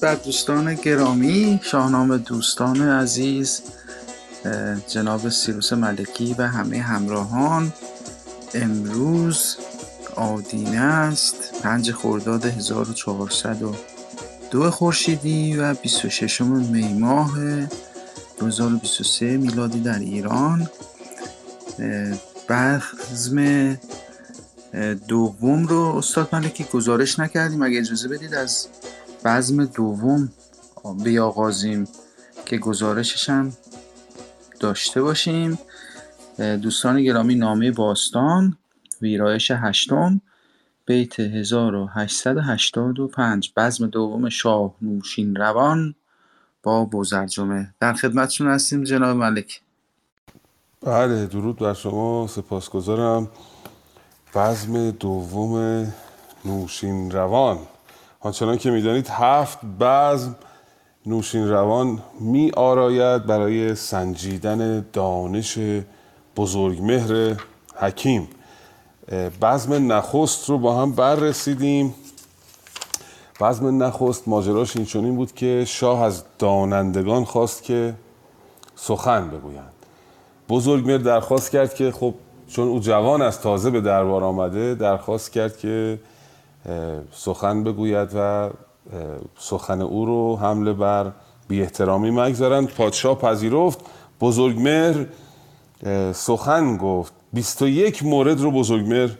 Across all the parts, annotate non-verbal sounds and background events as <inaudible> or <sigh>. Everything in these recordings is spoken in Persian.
بر دوستان گرامی شاهنامه دوستان عزیز جناب سیروس ملکی و همه همراهان امروز آدینه است پنج خرداد 1402 خورشیدی و 26 می ماه 2023 میلادی در ایران. بزم دوم رو استاد ملکی گزارش نکردیم اگه اجازه بدید از بزم دوم بیاغازیم که گزارشش هم داشته باشیم. دوستان گرامی نامه باستان ویرایش هشتم بیت 1885 بزم دوم شاه نوشین روان با بوزرجمه در خدمتشون هستیم جناب ملک. بله درود بر شما. سپاسگزارم. بزم دوم نوشین روان. آنچنان که می‌دانید هفت بزم نوشین روان می آراید برای سنجیدن دانش بزرگمهر حکیم. بزم نخست رو با هم بررسیدیم. بزم نخست ماجراش این چنین بود که شاه از دانندگان خواست که سخن بگویند. بزرگمهر درخواست کرد که خب چون او جوان از تازه به دربار آمده درخواست کرد که سخن بگوید و سخن او رو حمله بر بی احترامی مگذارند. پادشاه پذیرفت. بزرگمهر سخن گفت. 21 مورد رو بزرگمهر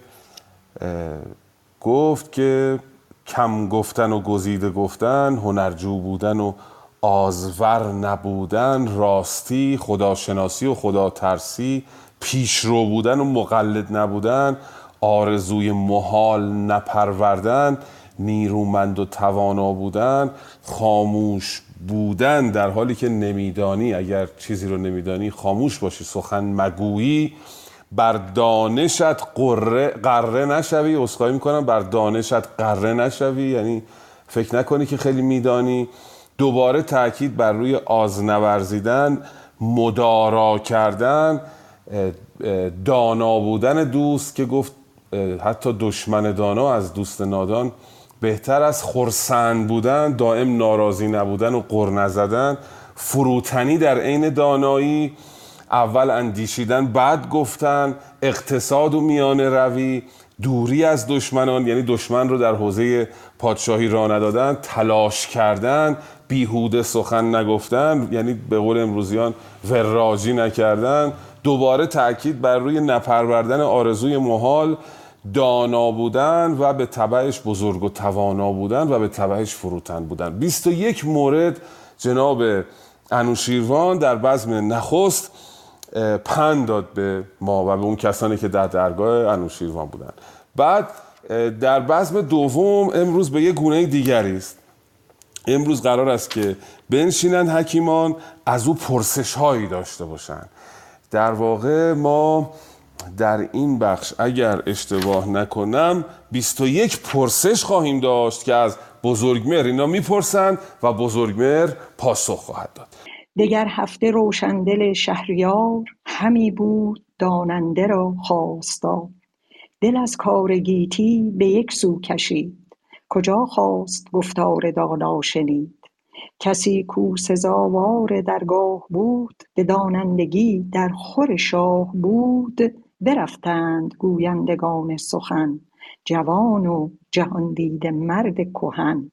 گفت که کم گفتن و گزیده گفتن هنرجو بودن و آزور نبودن راستی خداشناسی و خدا ترسی پیشرو بودن و مقلد نبودن. آرزوی محال نپروردن نیرومند و توانا بودن خاموش بودن در حالی که نمیدانی اگر چیزی رو نمیدانی خاموش باشی سخن مگویی. بر دانشت قره, قره نشوی اصخایی می‌کنم بر دانشت قره نشوی. یعنی فکر نکنی که خیلی میدانی. دوباره تاکید بر روی آزنورزیدن مدارا کردن دانا بودن دوست که گفت حتی دشمن دانا از دوست نادان بهتر از خرسند بودن دائم ناراضی نبودن و قر نزدن. فروتنی در عین دانایی اول اندیشیدن بعد گفتن اقتصاد و میانه روی دوری از دشمنان یعنی دشمن رو در حوزه پادشاهی را ندادن تلاش کردن بیهوده سخن نگفتن یعنی به قول امروزیان وراجی نکردن. دوباره تاکید بر روی نپروردن آرزوی محال دانا بودن و به تبعش بزرگ و توانا بودن و به تبعش فروتن بودن. 21 مورد جناب انوشیروان در بزم نخست پند داد به ما و به اون کسانی که در درگاه انوشیروان بودن. بعد در بزم دوم امروز به یه گونه دیگری است. امروز قرار است که بنشینند حکیمان از او پرسش هایی داشته باشند در واقع ما در این بخش اگر اشتباه نکنم 21 پرسش خواهیم داشت که از بزرگمهر اینا می‌پرسند و بزرگمهر پاسخ خواهد داد. دگر هفته روشندل شهریار همی بود داننده را خواستار. دل از کار گیتی به یک سو کشید. کجا خواست گفتار دانا شنید. کسی کو سزاوار درگاه بود به دانندگی در خور شاه بود. برفتند گویندگان سخن جوان و جهاندیده مرد کهن.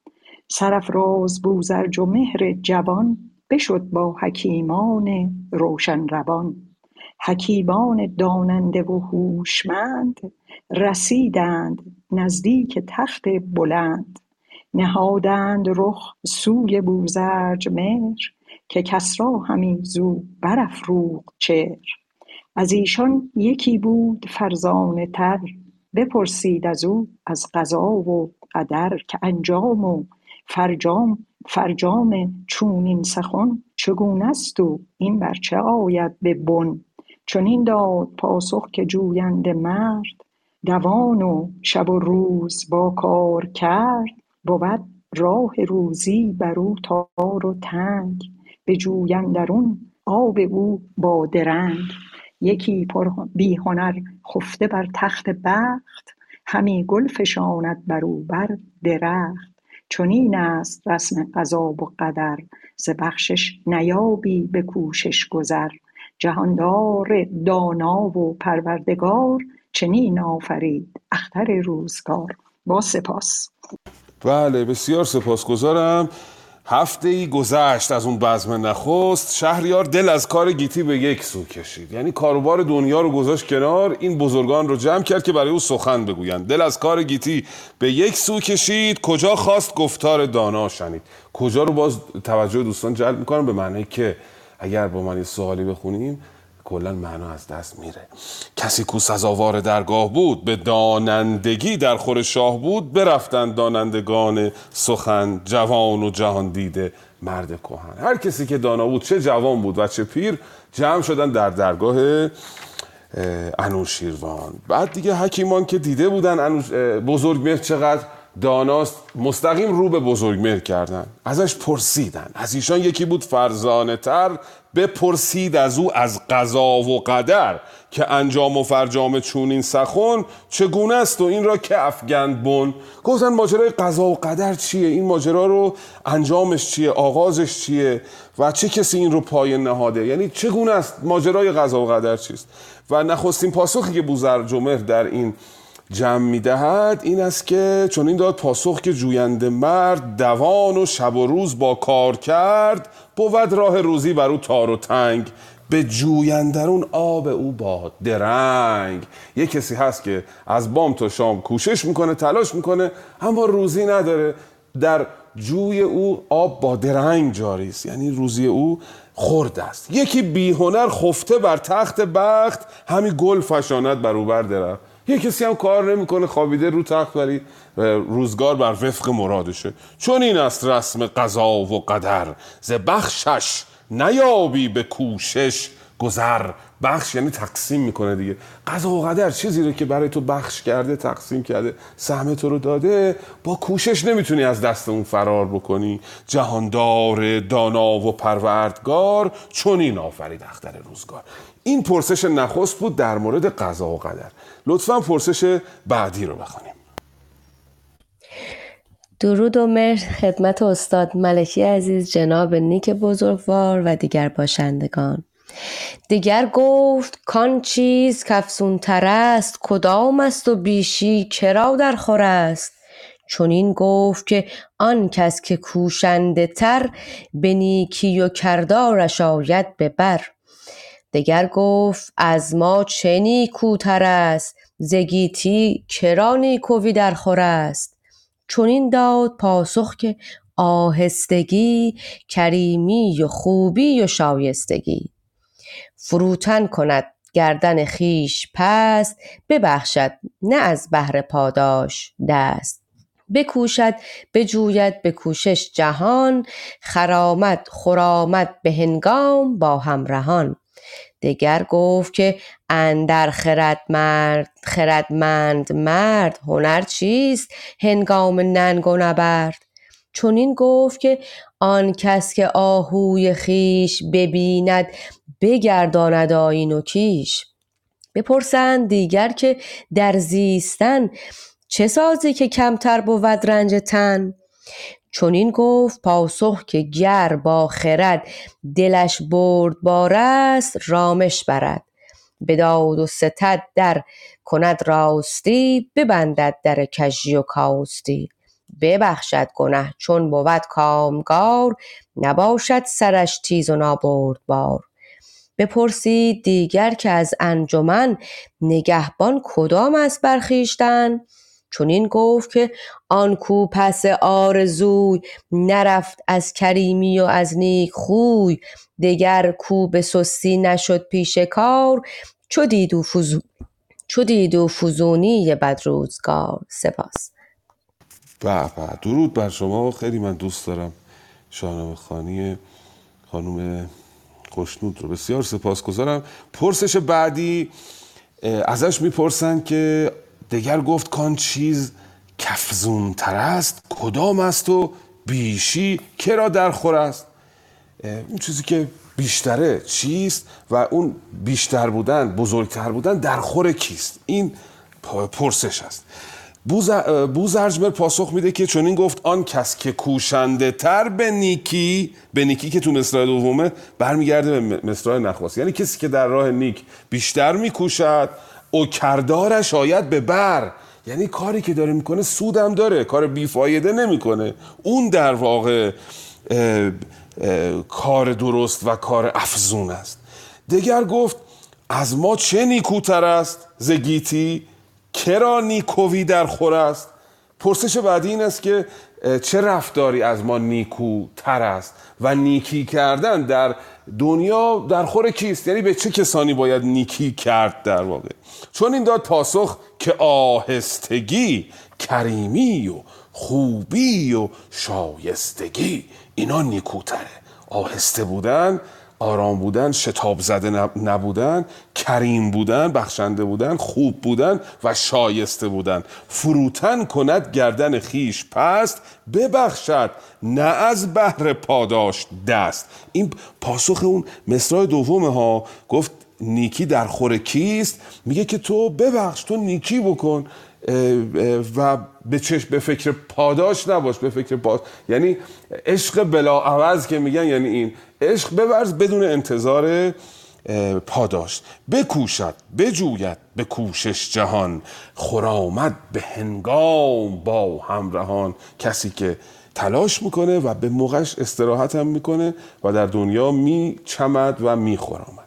سرافراز بوزرج و مهر جوان بشد با حکیمان روشن روان. حکیمان داننده و هوشمند رسیدند نزدیک تخت بلند. نهادند رخ سوی بوزرج مهر که کسری همی زو برافروخت چهر. از ایشان یکی بود فرزانه تر بپرسید از او از قضا و قدر که انجام و فرجام فرجام چونین سخن چگونه است و این بر چه آید به بن؟ چنین داد پاسخ که جوینده مرد دوان و شب و روز با کار کرد بود راه روزی بر او تار و تنگ بجوی اندرون آب او با درنگ. یکی بی هنر خفته بر تخت بخت همی گل فشاند بر او بر درخت. چنین است رسم قضا و قدر ز بخشش نیابی به کوشش گذر. جهاندار دانا و پروردگار چنین آفرید اختر روزگار. با سپاس. بله بسیار سپاسگزارم. هفته ای گذشت از اون بزم نخست شهریار دل از کار گیتی به یک سو کشید. یعنی کاروبار دنیا رو گذاشت کنار این بزرگان رو جمع کرد که برای او سخن بگویند. دل از کار گیتی به یک سو کشید. کجا خواست؟ گفتار دانا شنید. کجا رو باز توجه دوستان جلب می‌کنم به معنی که اگر با من یه سوالی بخونیم کلا معنا از دست میره کسی کو سزاوار درگاه بود به دانندگی در خور شاه بود برفتن دانندگان سخن جوان و جهان دیده مرد کهن هر کسی که دانا بود چه جوان بود و چه پیر جمع شدن در درگاه انوشیروان بعد دیگه حکیمان که دیده بودن. بزرگ چقدر داناست مستقیم رو به بزرگمهر کردن. ازش پرسیدن. از ایشان یکی بود فرزانه تر بپرسید از او از قضا و قدر که انجام و فرجام چونین سخن چگونه است و این را که افگند بن. گفتن ماجرای قضا و قدر چیه؟ این ماجرا رو انجامش چیه؟ آغازش چیه؟ و چه کسی این رو پای نهاده؟ یعنی چگونه است ماجرای قضا و قدر چیست؟ و نخستین پاسخی که بوزر جمهر در این جمع می‌دهد این است که چون این داد پاسخ که جوینده مرد دوان و شب و روز با کار کرد بود راه روزی بر او تار و تنگ. به جویندرون آب او با درنگ. یه کسی هست که از بام تا شام کوشش می‌کنه تلاش می‌کنه اما روزی نداره. در جوی او آب با درنگ جاری است یعنی روزی او خرد است. یکی بیهنر خفته بر تخت بخت همین گل فشاند بر او بر درخت. یه کسی هم کار نمی‌کنه خوابیده رو تخت ولی روزگار بر وفق مرادشه. چون این است رسم قضا و قدر ز بخشش نیابی به کوشش گذر. بخش یعنی تقسیم می‌کنه دیگه. قضا و قدر چیزی رو که برای تو بخش کرده تقسیم کرده سهم تو رو داده؟ با کوشش نمی‌تونی از دست اون فرار بکنی. جهاندار دانا و پروردگار چون این آفرید اختر روزگار. این پرسش نخست بود در مورد قضا و قدر. لطفا پرسش بعدی رو بخونیم. درود و مهر خدمت استاد ملکی عزیز جناب نیک بزرگوار و دیگر باشندگان. دیگر گفت کان چیز کفسون تر است کدام است و بیشی کرا در خور است؟ چون این گفت که آن کس که کوشنده تر به نیکی و کردارش آید به بر. دگر گفت از ما چه نیکوتر است؟ زگیتی کرا نیکوی در خور است؟ چنین داد پاسخ که آهستگی کریمی و خوبی و شایستگی. فروتن کند گردن خیش پست ببخشد نه از بهر پاداش دست. بکوشد بجوید به کوشش جهان خرامد خرامد به هنگام با همرهان. دگر گفت که اندر خردمند خردمند مرد هنر چیست؟ هنگام ننگ و نبرد. چنین گفت که آن کس که آهوی خیش ببیند بگرداند آیین و کیش. بپرسند دیگر که در زیستن چه سازی که کمتر بود رنج تن؟ چنین گفت پاسخ که گر با خرد دلش بردبار است رامش برد. به داد و ستد در کند راستی ببندد در کژی و کاستی. ببخشد گنه چون بود کامگار نباشد سرش تیز و نابردبار. بپرسید دیگر که از انجمن نگهبان کدام است بر خویشتن چنین گفت که آن کو پس آرزوی نرفت از کریمی و از نیک خوی. دگر کو به سستی نشد پیش کار چو دید و فزو چو دید و فزونی بدروزگار سپاس. به به درود بر شما. خیلی من دوست دارم شاهنامه خانی خانم خوشنود رو. بسیار سپاسگزارم. پرسش بعدی ازش می‌پرسن که دگر گفت کان چیز کفزون تر است کدام است و بیشی کرا در خور است؟ اون چیزی که بیشتره چیست و اون بیشتر بودن بزرگتر بودن در خور کیست؟ این پرسش است. بوز- بوزرجمر پاسخ میده که چون این گفت آن کس که کوشنده تر به نیکی به نیکی که تو مصرع دومه برمیگرده به مصرع نخواست. یعنی کسی که در راه نیک بیشتر میکوشد او کردارش آید به بر. یعنی کاری که داره می‌کنه سودم داره کار بیفایده نمی‌کنه. اون در واقع اه، اه، کار درست و کار افزون است. دگر گفت از ما چه نیکوتر است؟ زگیتی کرا نیکوی در خور است؟ پرسش بعدی این است که چه رفتاری از ما نیکوتر است؟ و نیکی کردن در دنیا در خور کیست؟ یعنی به چه کسانی باید نیکی کرد در واقع؟ چون این داد پاسخ که آهستگی کریمی و خوبی و شایستگی اینا نیکوتره. آهسته بودن آرام بودن شتاب زده نب- نبودن کریم بودن بخشنده بودن خوب بودن و شایسته بودن. فروتن کند گردن خیش پست ببخشد نه از بهر پاداش دست. این پاسخ اون مصرع دومه ها گفت نیکی در خور کیست؟ میگه که تو ببخش تو نیکی بکن و به چشم به فکر پاداش نباش به فکر پاد یعنی عشق بلا عوض که میگن یعنی این عشق بورز بدون انتظار پاداش بکوشد بجوید به کوشش جهان خرامد به هنگام با همراهان. کسی که تلاش می‌کنه و به موقعش استراحت هم می‌کنه و در دنیا میچمد و میخرامد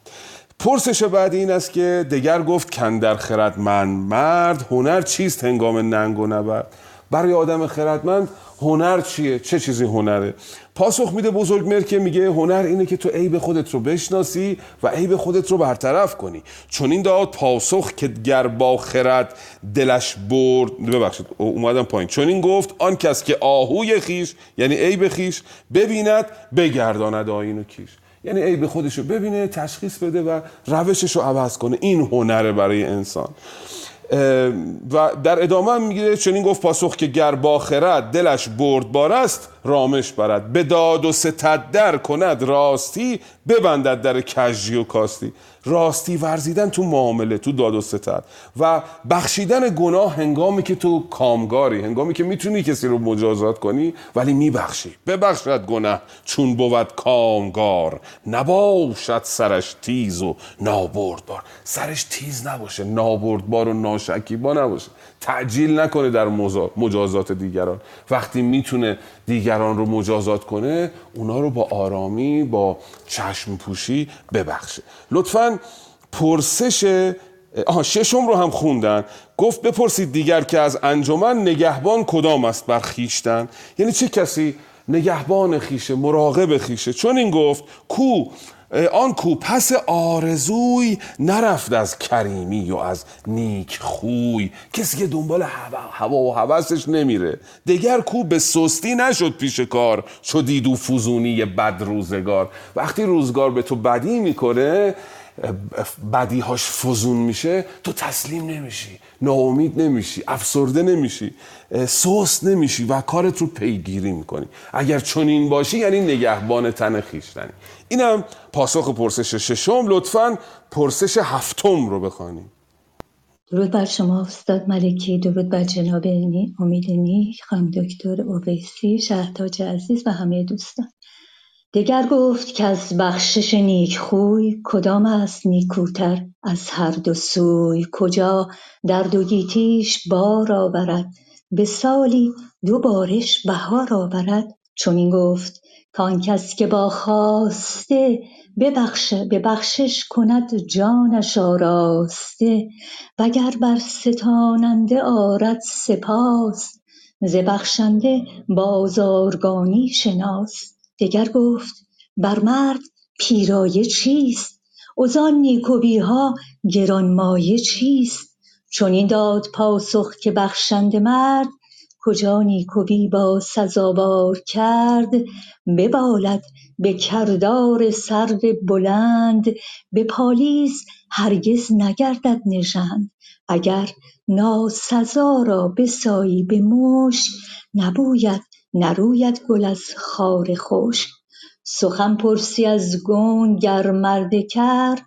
پرسش بعد این است که دگر گفت کندر خردمند مرد هنر چیست هنگام ننگ و نبرد؟ برای آدم خردمند هنر چیه؟ چه چیزی هنره؟ پاسخ میده بزرگ که میگه هنر اینه که تو عیب خودت رو بشناسی و عیب خودت رو برطرف کنی. چون این داد پاسخ که گر با خرد دلش برد ببخشید اومدم پایین. چون این گفت آن کس که آهوی خیش یعنی عیب خیش ببیند بگرداند آیین و کیش. یعنی عیب خودش رو ببینه تشخیص بده و روشش رو عوض کنه. این هنره برای انسان. و در ادامه هم میگه چنین گفت پاسخ که گر با خرد دلش بردبار است رامش برد. به داد و ستد در کند راستی ببندد در کجی و کاستی. راستی ورزیدن تو معامله تو داد و ستد. و بخشیدن گناه هنگامی که تو کامگاری هنگامی که می‌تونی کسی رو مجازات کنی ولی میبخشی. ببخشد گناه چون بود کامگار. نباشد سرش تیز و نابردبار. سرش تیز نباشه نابردبار و ناشکیبا نباشه. تعجیل نکنه در مجازات دیگران. وقتی می‌تونه دیگران رو مجازات کنه اونا رو با آرامی با چشم پوشی ببخشه. لطفا پرسش آها ششم رو هم خوندن. گفت بپرسید دیگر که از انجمن نگهبان کدام است بر خیشتن؟ یعنی چه کسی نگهبان خیشه مراقب خیشه؟ چون این گفت کو آن کو پس آرزوی نرفت از کریمی و از نیک خوی. کسی که دنبال هوا, هوا و هوسش نمیره. دگر کو به سستی نشد پیش کار. چو دید و فزونی بد روزگار. وقتی روزگار به تو بدی می‌کنه بدیهاش فزون میشه تو تسلیم نمیشی. ناامید نمیشی افسرده نمیشی سوس نمیشی و کارت رو پیگیری می‌کنی. اگر چنین باشی یعنی نگهبان تن خیشتنی اینم پاسخ پرسش ششم. لطفا پرسش هفتم رو بخوانیم درود بر شما استاد ملکی. درود بر جناب نی امید نیک خانم دکتر اویسی شهرتاج عزیز و همه دوستان. دگر گفت که از بخشش نیک خوی کدام است نیکوتر؟ از هر دو سوی کجا در دو گیتیش بار آورد؟ به سالی دو بارش بهار آورد؟ چنین گفت کآن کس که با خواسته ببخش ببخشش کند جانش آراسته وگر بر ستاننده آرد سپاس ز بخشنده بازارگانی شناس. دگر گفت بر مرد پیرایه چیست؟ وزان نیکویها گرانمایه چیست؟ چنین داد پاسخ که بخشنده مرد کجا نیکویی با سزاوار کرد؟ ببالد به کردار سرو بلند به پالیز هرگز نگردد نژند. اگر ناسزا را بسایی به مشک نبوید نروید گل از خار خشک. سخن پرسی از گنگ گر مرد کر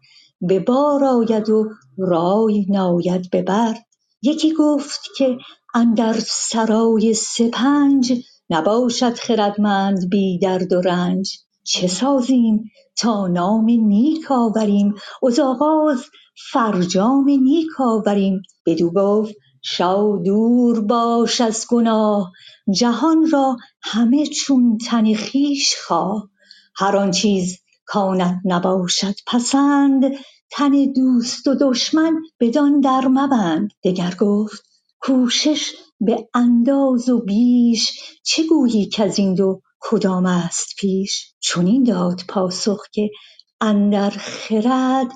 به بار آید و رای ناید به بر. یکی گفت که اندر سرای سپنج نباشد خردمند بی درد و رنج. چه سازیم تا نام نیک آوریم از آغاز فرجام نیک آوریم. بدو گفت شاه دور باش از گناه جهان را همه چون تن خویش خواه. هر آن چیز کانت نباشد پسند. تن دوست و دشمن بدان در مبند. دگر گفت کوشش به انداز و بیش. چه گویی کزین دو کدام است پیش؟ چنین داد پاسخ که اندر خرد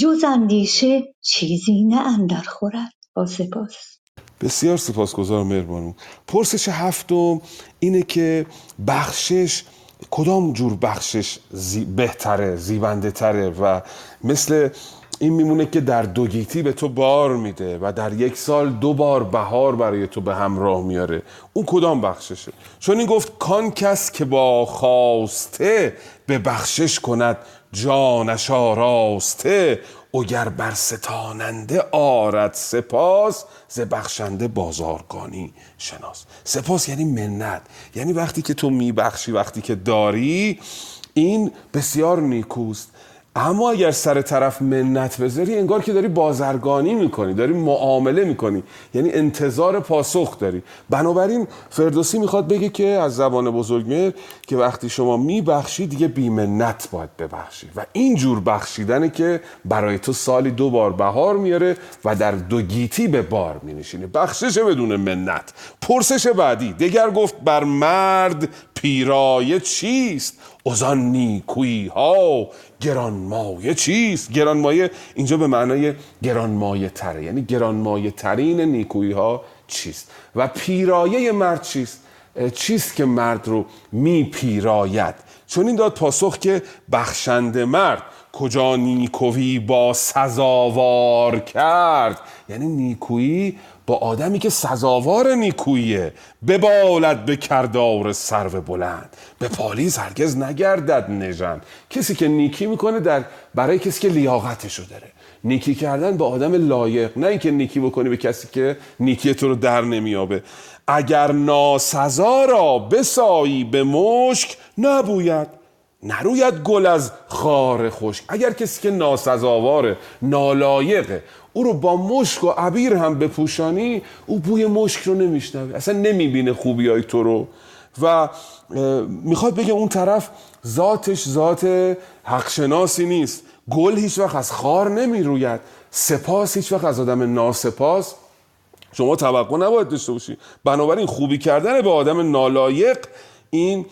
جز اندیشه چیزی نه اندر خورد. با سپاس. بسیار سپاسگزارم مهربانو پرسش هفتم اینه که بخشش کدام جور بخشش زی بهتره زیبنده تره و مثل این میمونه که در دو گیتی به تو بار میده و در یک سال دو بار بهار برای تو به همراه میاره. اون کدام بخششه؟ چون این گفت کان کس که با خواسته به بخشش کند جانش آراسته. اگر بر ستاننده آرد سپاس ز بخشنده بازارگانی شناس. سپاس یعنی منت. یعنی وقتی که تو میبخشی وقتی که داری این بسیار نیکوست. اما اگر سر طرف منت بذاری انگار که داری بازرگانی می‌کنی داری معامله می‌کنی. یعنی انتظار پاسخ داری. بنابراین فردوسی می‌خواد بگه که از زبان بزرگمهر که وقتی شما میبخشی دیگه بیمنت باید ببخشی. و اینجور بخشیدنه که برای تو سالی دو بار بهار میاره و در دو گیتی به بار مینشینه بخشش بدون منت. پرسش بعدی. دگر گفت بر مرد پیرایه چیست؟ از آن نیکویی ها گرانمایه چیست؟ گرانمایه اینجا به معنای گرانمایه تره یعنی گرانمایه ترین نیکویی ها چیست؟ و پیرایه مرد چیست؟ چیست که مرد رو می پیراید چون این داد پاسخ که بخشنده مرد کجا نیکویی با سزاوار کرد؟ یعنی نیکویی با آدمی که سزاوار نیکوییه. ببالد به کردار سرو بلند. به پالیز هرگز نگردد نژند. کسی که نیکی می‌کنه در برای کسی که لیاقتشو داره. نیکی کردن به آدم لایق نه اینکه نیکی بکنی به کسی که نیکی تو رو در نمیابه اگر ناسزا را بسایی به مشک نبوید. نروید گل از خار خشک. اگر کسی که ناسزاواره نالایقه او رو با مشک و عبیر هم بپوشانی او بوی مشک رو نمیشنوه. اصلا نمی‌بینه خوبی های تو رو. و می‌خواد بگه اون طرف ذاتش ذات حقشناسی نیست. گل هیچ وقت از خار نمی‌روید. سپاس هیچ وقت از آدم ناسپاس. شما توقع نباید داشته باشی. بنابراین خوبی کردن به آدم نالایق این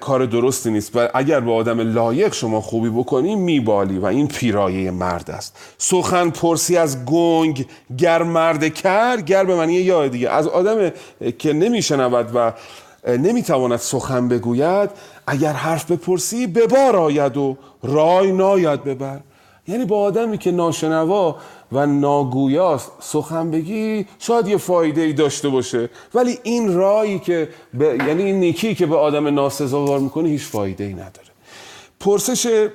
کار درستی نیست. و اگر به آدم لایق شما خوبی بکنی میبالی و این پیرایه مرد است. سخن پرسی از گنگ گر مرد کر گر به معنی یا دیگه. از آدم که نمیشنود و نمی‌تواند سخن بگوید اگر حرف بپرسی به بار آید و رای ناید ببر. یعنی با آدمی که ناشنوا و ناگویاست سخن بگی شاید یه فایده ای داشته باشه. ولی این رایی که به یعنی این نیکی که به آدم ناسزاوار می‌کنه هیچ فایده ای نداره. پرسش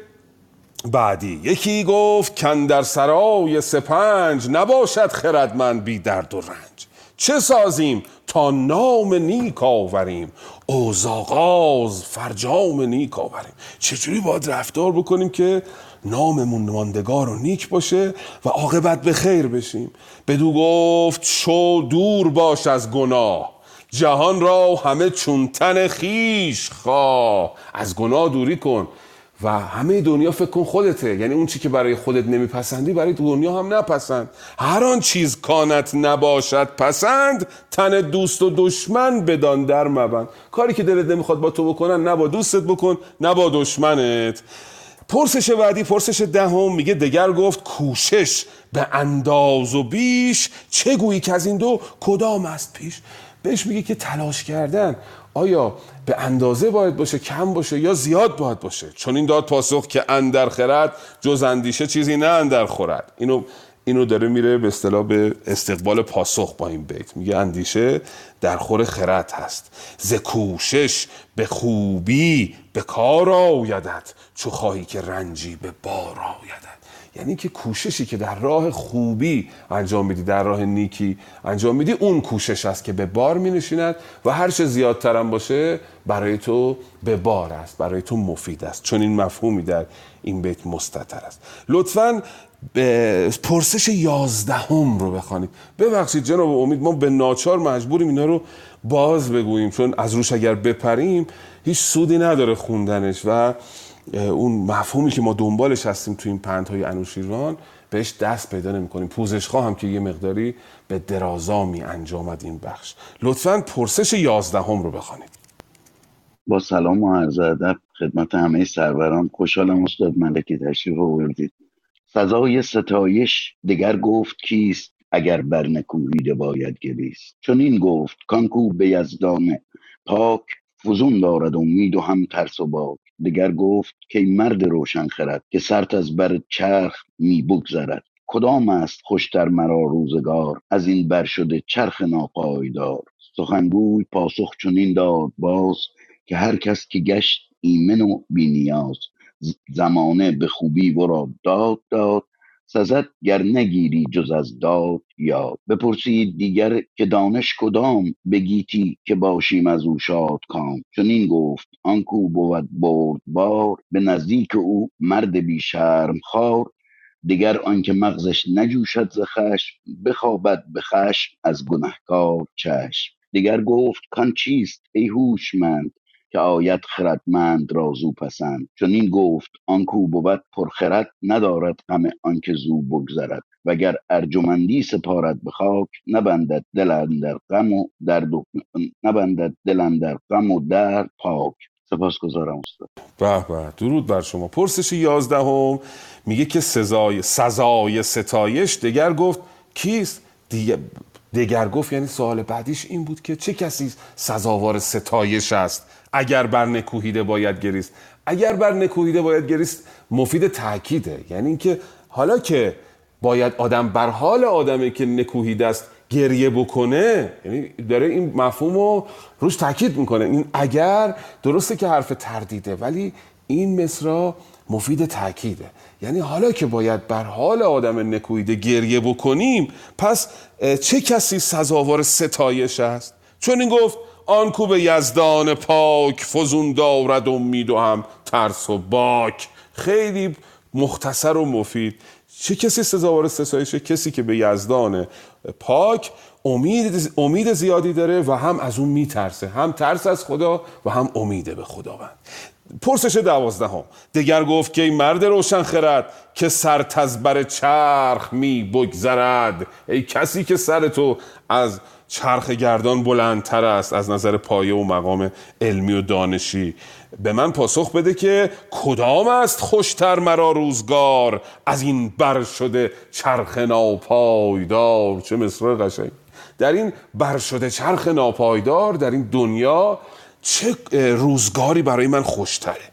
بعدی. یکی گفت کن در سرای سپنج نباشد خردمند بی درد و رنج. چه سازیم تا نام نیک آوریم؟ اوزاغاز فرجام نیک آوریم. چجوری باید رفتار بکنیم که ناممون ماندگار و نیک باشه و عاقبت به خیر بشیم. بدو گفت شو دور باش از گناه. جهان را همه چون تن خیش خواه. از گناه دوری کن و همه دنیا فکر کن خودته. یعنی اون چی که برای خودت نمیپسندی برای دنیا هم نپسند. هر آن چیز کانت نباشد پسند تن دوست و دشمن بدان در مبند. کاری که دلت نمی‌خواد با تو بکنن نه با دوستت بکن نه با دشمنت. پرسش بعدی پرسش دهم میگه دگر گفت کوشش به انداز و بیش. چه گویی که از این دو کدام است پیش؟ بهش میگه که تلاش کردن. آیا به اندازه باید باشه کم باشه یا زیاد باید باشه؟ چون این داد پاسخ که اندر خرد جز اندیشه چیزی نه اندر خورد. اینو اینو داره میره به اصطلاح به استقبال پاسخ با این بیت. میگه اندیشه در خور خرد هست. ز کوشش به خوبی به کار آیدت چو خواهی که رنجی به بار آیدت. یعنی که کوششی که در راه خوبی انجام میدی در راه نیکی انجام میدی اون کوشش است که به بار می نشیند و هر چه زیادترم باشه برای تو به بار است برای تو مفید است. چون این مفهومی در این بیت مستتر است. لطفا پرسش یازدهم رو بخوانید ببخشید جناب امید ما به ناچار مجبوریم اینا رو باز بگوییم چون از روش اگر بپریم هیچ سودی نداره خوندنش و اون مفهومی که ما دنبالش هستیم تو این پندهای انوشیروان بهش دست پیدا نمی کنیم پوزش هم که یه مقداری به درازا می انجامد این بخش. لطفا پرسش یازدهم رو بخوانید. با سلام و عرض ادب خدمت همه سروران. خوشحالم استاد ملکی تشریف آوردید. سزای ستایش دگر گفت کیست اگر بر نکوهیده باید گریست. چون این گفت کانکو به یزدانه پاک فزون دارد امید و هم ترس و باک. دگر گفت که مرد روشن خرد که سرت از بر چرخ می بگذرد. کدام است خوشتر مرا روزگار؟ از این بر شده چرخ ناپایدار. سخنگوی پاسخ چنین داد باز که هر کس که گشت ایمن و بینیاز زمانه به خوبی ورا داد داد. سزد گر نگیری جز از داد یا. بپرسید دیگر که دانش کدام بگیتی که باشیم از او شاد کام چون این گفت آنکو بود برد بار به نزدیک او مرد بی شرم خار دیگر آنکه مغزش نجوشد ز خشم بخوابد به خشم از گنهکار چشم. دیگر گفت کان چیست ای هوشمند؟ که آید خردمند را زو پسند. چون این گفت آنکو بود پرخرد ندارد همه آنکه زو بگذرد. وگر ارجمندی سپارد به خاک نبندد دل در غم و درد نبندد دل در غم و درد پاک. سپاسگزارم استاد. به به درود بر شما. پرسش یازدهم میگه که سزای سزای ستایش. دگر گفت کیست؟ دیگه دگر گفت یعنی سوال بعدیش این بود که چه کسی سزاوار ستایش است؟ اگر بر نکوهیده باید گریست. اگر بر نکوهیده باید گریست مفید تاکیده یعنی اینکه حالا که باید آدم بر حال آدمی که نکوهیده است گریه بکنه یعنی داره این مفهوم رو روش تاکید می‌کنه. این اگر درسته که حرف تردیده ولی این مصرا مفید تاکیده یعنی حالا که باید بر حال آدم نکویده گریه بکنیم پس چه کسی سزاوار ستایش است؟ چون این گفت آن کو به یزدان پاک فزون دارد امید و هم ترس و باک. خیلی مختصر و مفید. چه کسی سزاوار ستایشه کسی که به یزدان پاک امید, امید زیادی داره و هم از اون میترسه. هم ترس از خدا و هم امید به خداوند. پرسش دوازدهم. دگر گفت که ای مرد روشن خرد که سر تزبر چرخ می بگذرد. ای کسی که سر تو از چرخ گردان بلندتر است از نظر پایه و مقام علمی و دانشی. به من پاسخ بده که کدام است خوشتر مرا روزگار از این بر شده چرخ ناپایدار؟ چه مصر قشنگ. در این بر شده چرخ ناپایدار در این دنیا چه روزگاری برای من خوشتره.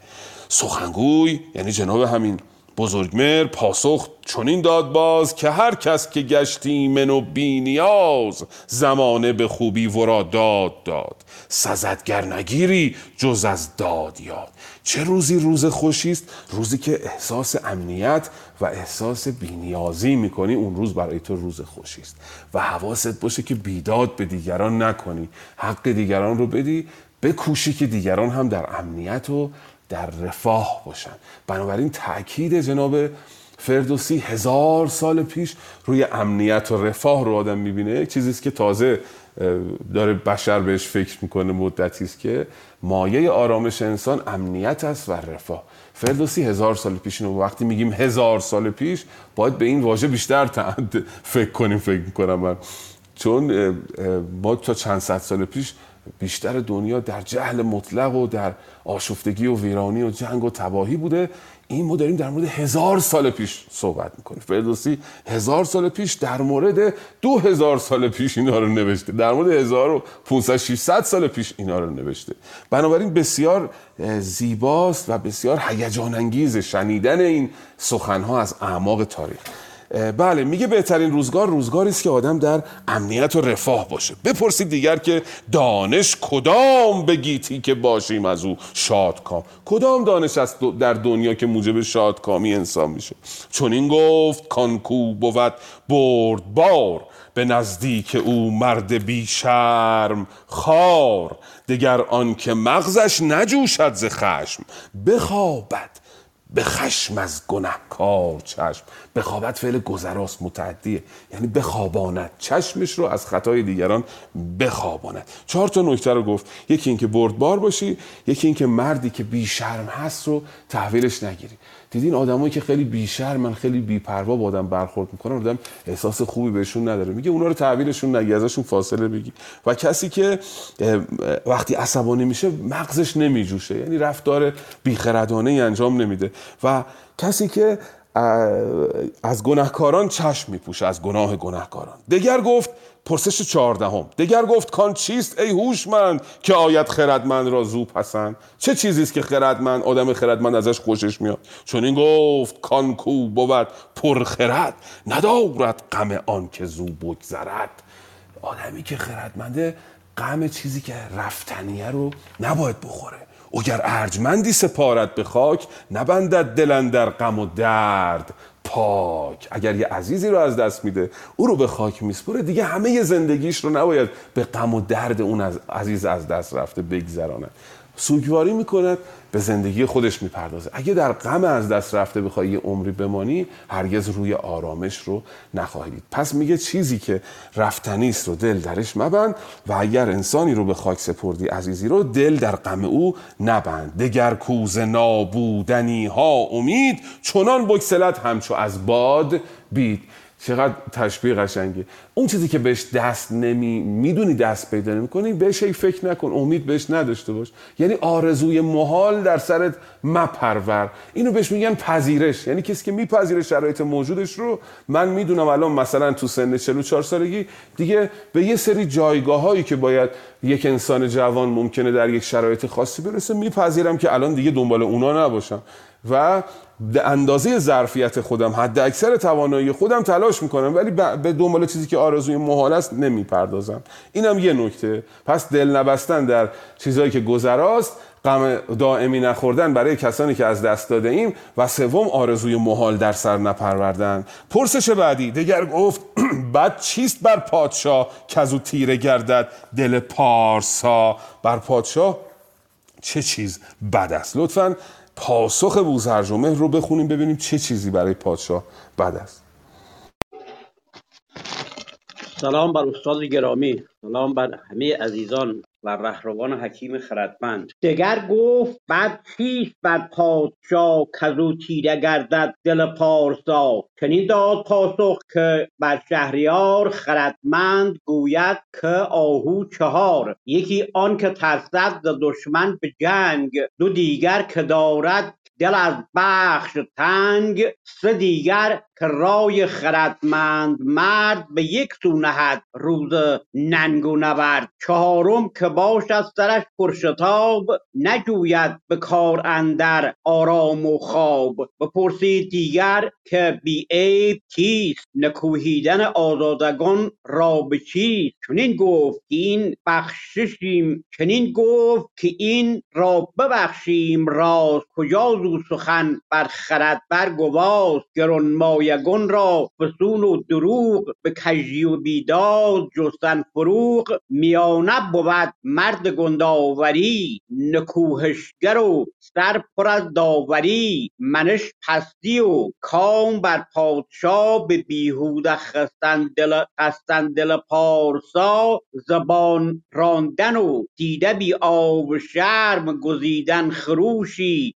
سخنگوی یعنی جناب همین بزرگمر پاسخ چنین داد باز که هر کس که گشتی من و بینیاز زمانه به خوبی ورا داد داد. سزدگر نگیری جز از داد یاد. چه روزی روز خوشی است؟ روزی که احساس امنیت و احساس بینیازی می‌کنی اون روز برای تو روز خوشی است. و حواست باشه که بیداد به دیگران نکنی. حق دیگران رو بدی بکوشی که دیگران هم در امنیت و در رفاه باشن. بنابراین تاکید جناب فردوسی هزار سال پیش روی امنیت و رفاه رو آدم می‌بینه. یک چیزیست که تازه داره بشر بهش فکر می‌کنه مدتی است که مایه آرامش انسان امنیت است و رفاه. فردوسی هزار سال پیش و وقتی میگیم هزار سال پیش باید به این واژه بیشتر <laughs> فکر کنیم فکر می‌کنم من. چون ما تا چند صد سال پیش بیشتر دنیا در جهل مطلق و در آشفتگی و ویرانی و جنگ و تباهی بوده. این ما داریم در مورد هزار سال پیش صحبت می‌کنیم. فردوسی هزار سال پیش در مورد دو هزار سال پیش اینا رو نوشته. در مورد هزار و 600 سال پیش اینا رو نوشته. بنابراین بسیار زیباست و بسیار هیجان انگیز شنیدن این سخنها از اعماق تاریخ. بله میگه بهترین روزگار روزگاری است که آدم در امنیت و رفاه باشه. بپرسید دیگر که دانش کدام بگیتی که باشیم از او شادکام؟ کدام دانش است در دنیا که موجب شادکامی انسان میشه؟ چون این گفت کانکو بود بردبار به نزدیک او مرد بی شرم خار. دگر آن که مغزش نجوشد ز خشم بخوابد. به خشم از گنهکار چشم. بخوابت فعل گذراست متعدیه. یعنی بخواباند. چشمش رو از خطای دیگران بخواباند. چهار تا نکته رو گفت. یکی اینکه بردبار باشی یکی اینکه مردی که بی شرم هست رو تحویلش نگیری. دیدین آدمایی که خیلی بیشرمن خیلی بیپروا با آدم برخورد می‌کنن آدم احساس خوبی بهشون نداره. میگه اونا رو تحویلشون نگی ازشون فاصله بگی. و کسی که وقتی عصبانی میشه مغزش نمیجوشه. یعنی رفتار بیخردانه انجام نمیده. و کسی که از گناهکاران چشم میپوشه از گناه گناهکاران. دگر گفت پرسش چهاردهم. دگر گفت کان چیست ای هوشمند که آید خردمند را زو پسند؟ چه چیزی است که خردمند آدم خردمند ازش خوشش میاد؟ چون این گفت کان کو بود پرخرد ندارد غم آن که زو بگذرد. آدمی که خردمنده غم چیزی که رفتنیه رو نباید بخوره. اگر ارجمندی سپارت به خاک نبندد دلن در غم و درد. پاک. اگر یه عزیزی رو از دست میده او رو به خاک میسپره دیگه همه زندگیش رو نباید به غم و درد اون از عزیز از دست رفته بگذراند سوگواری می‌کند به زندگی خودش می‌پردازه. اگه در غم از دست رفته بخوای یه عمری بمانی هرگز روی آرامش رو نخواهید. پس میگه چیزی که رفتنی است رو دل درش مبند و اگر انسانی رو به خاک سپردی عزیزی رو دل در غم او نبند. دگر کوز نابودنی ها امید چنان بکسلت همچو از باد بید. چقدر تشبیه قشنگه اون چیزی که بهش دست نمی می‌دونی دست پیدا نمی‌کنی بهش ای فکر نکن امید بهش نداشته باش. یعنی آرزوی محال در سرت مپرور. اینو بهش میگن پذیرش. یعنی کسی که میپذیره شرایط موجودش رو من می‌دونم الان مثلا تو سن 44 سالگی دیگه به یه سری جایگاه هایی که باید یک انسان جوان ممکنه در یک شرایط خاصی برسه میپذیرم که الان دیگه دنبال اونا نباشم. و اندازه ظرفیت خودم حد اکثر توانایی خودم تلاش می‌کنم ولی به دنبال چیزی که آرزوی محال است نمی‌پردازم. اینم یه نکته. پس دل نبستن در چیزهایی که گذراست غم دائمی نخوردن برای کسانی که از دست داده ایم و سوم آرزوی محال در سر نپروردن. پرسش بعدی دیگر گفت <clears throat> بد چیست بر پادشاه او تیره گردد دل پارسا؟ بر پادشاه چه چیز بد است؟ لطفا پاسخ بوزرجمه رو بخونیم ببینیم چه چیزی برای پادشاه بد است سلام بر استاد گرامی سلام بر همه عزیزان. و رهروان حکیم خردمند. دگر گفت بعد چیست بر پادشاه کزو تیره گردد دل پارسا؟ چنین داد پاسخ که بر شهریار خردمند گوید که آهو چهار. یکی آن که ترسد ز دشمن به جنگ دو دیگر که دارد دل از بخش تنگ سه دیگر که رای خردمند مرد به یک سو نهد روز ننگ و نبرد. چهارم که باشد سرش پرشتاب نجوید به کار اندر آرام و خواب. بپرسید دیگر که بی عیب کیست؟ نکوهیدن آزادگان را به چیست؟ چنین گفت این بخششیم. چنین گفت که این را ببخشیم. راز کجا زو سخن بر خرد بر گواست؟ گرانمایگان را فسون و دروغ به کژی و بیداد جستن فروغ میانه بود مرد گنداوری نکوهشگر و سر پر از داوری منش پستی و کام بر پادشاه به بیهوده خستن دل, خستن دل پارسا زبان راندن و دیده بی آب شرم گزیدن خروشی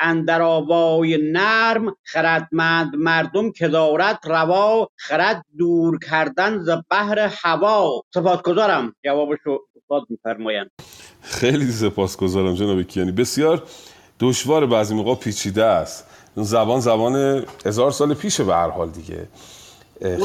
اندر آوای نرم خردمند مردم که دارد روا خرد دور کردن ز بحر هوا. سپاسگزارم. جوابشو استاد میفرمایند. خیلی سپاسگزارم جناب کیانی. بسیار دشوار بعضی موقع پیچیده است. زبان زبان هزار سال پیشه به هر حال دیگه.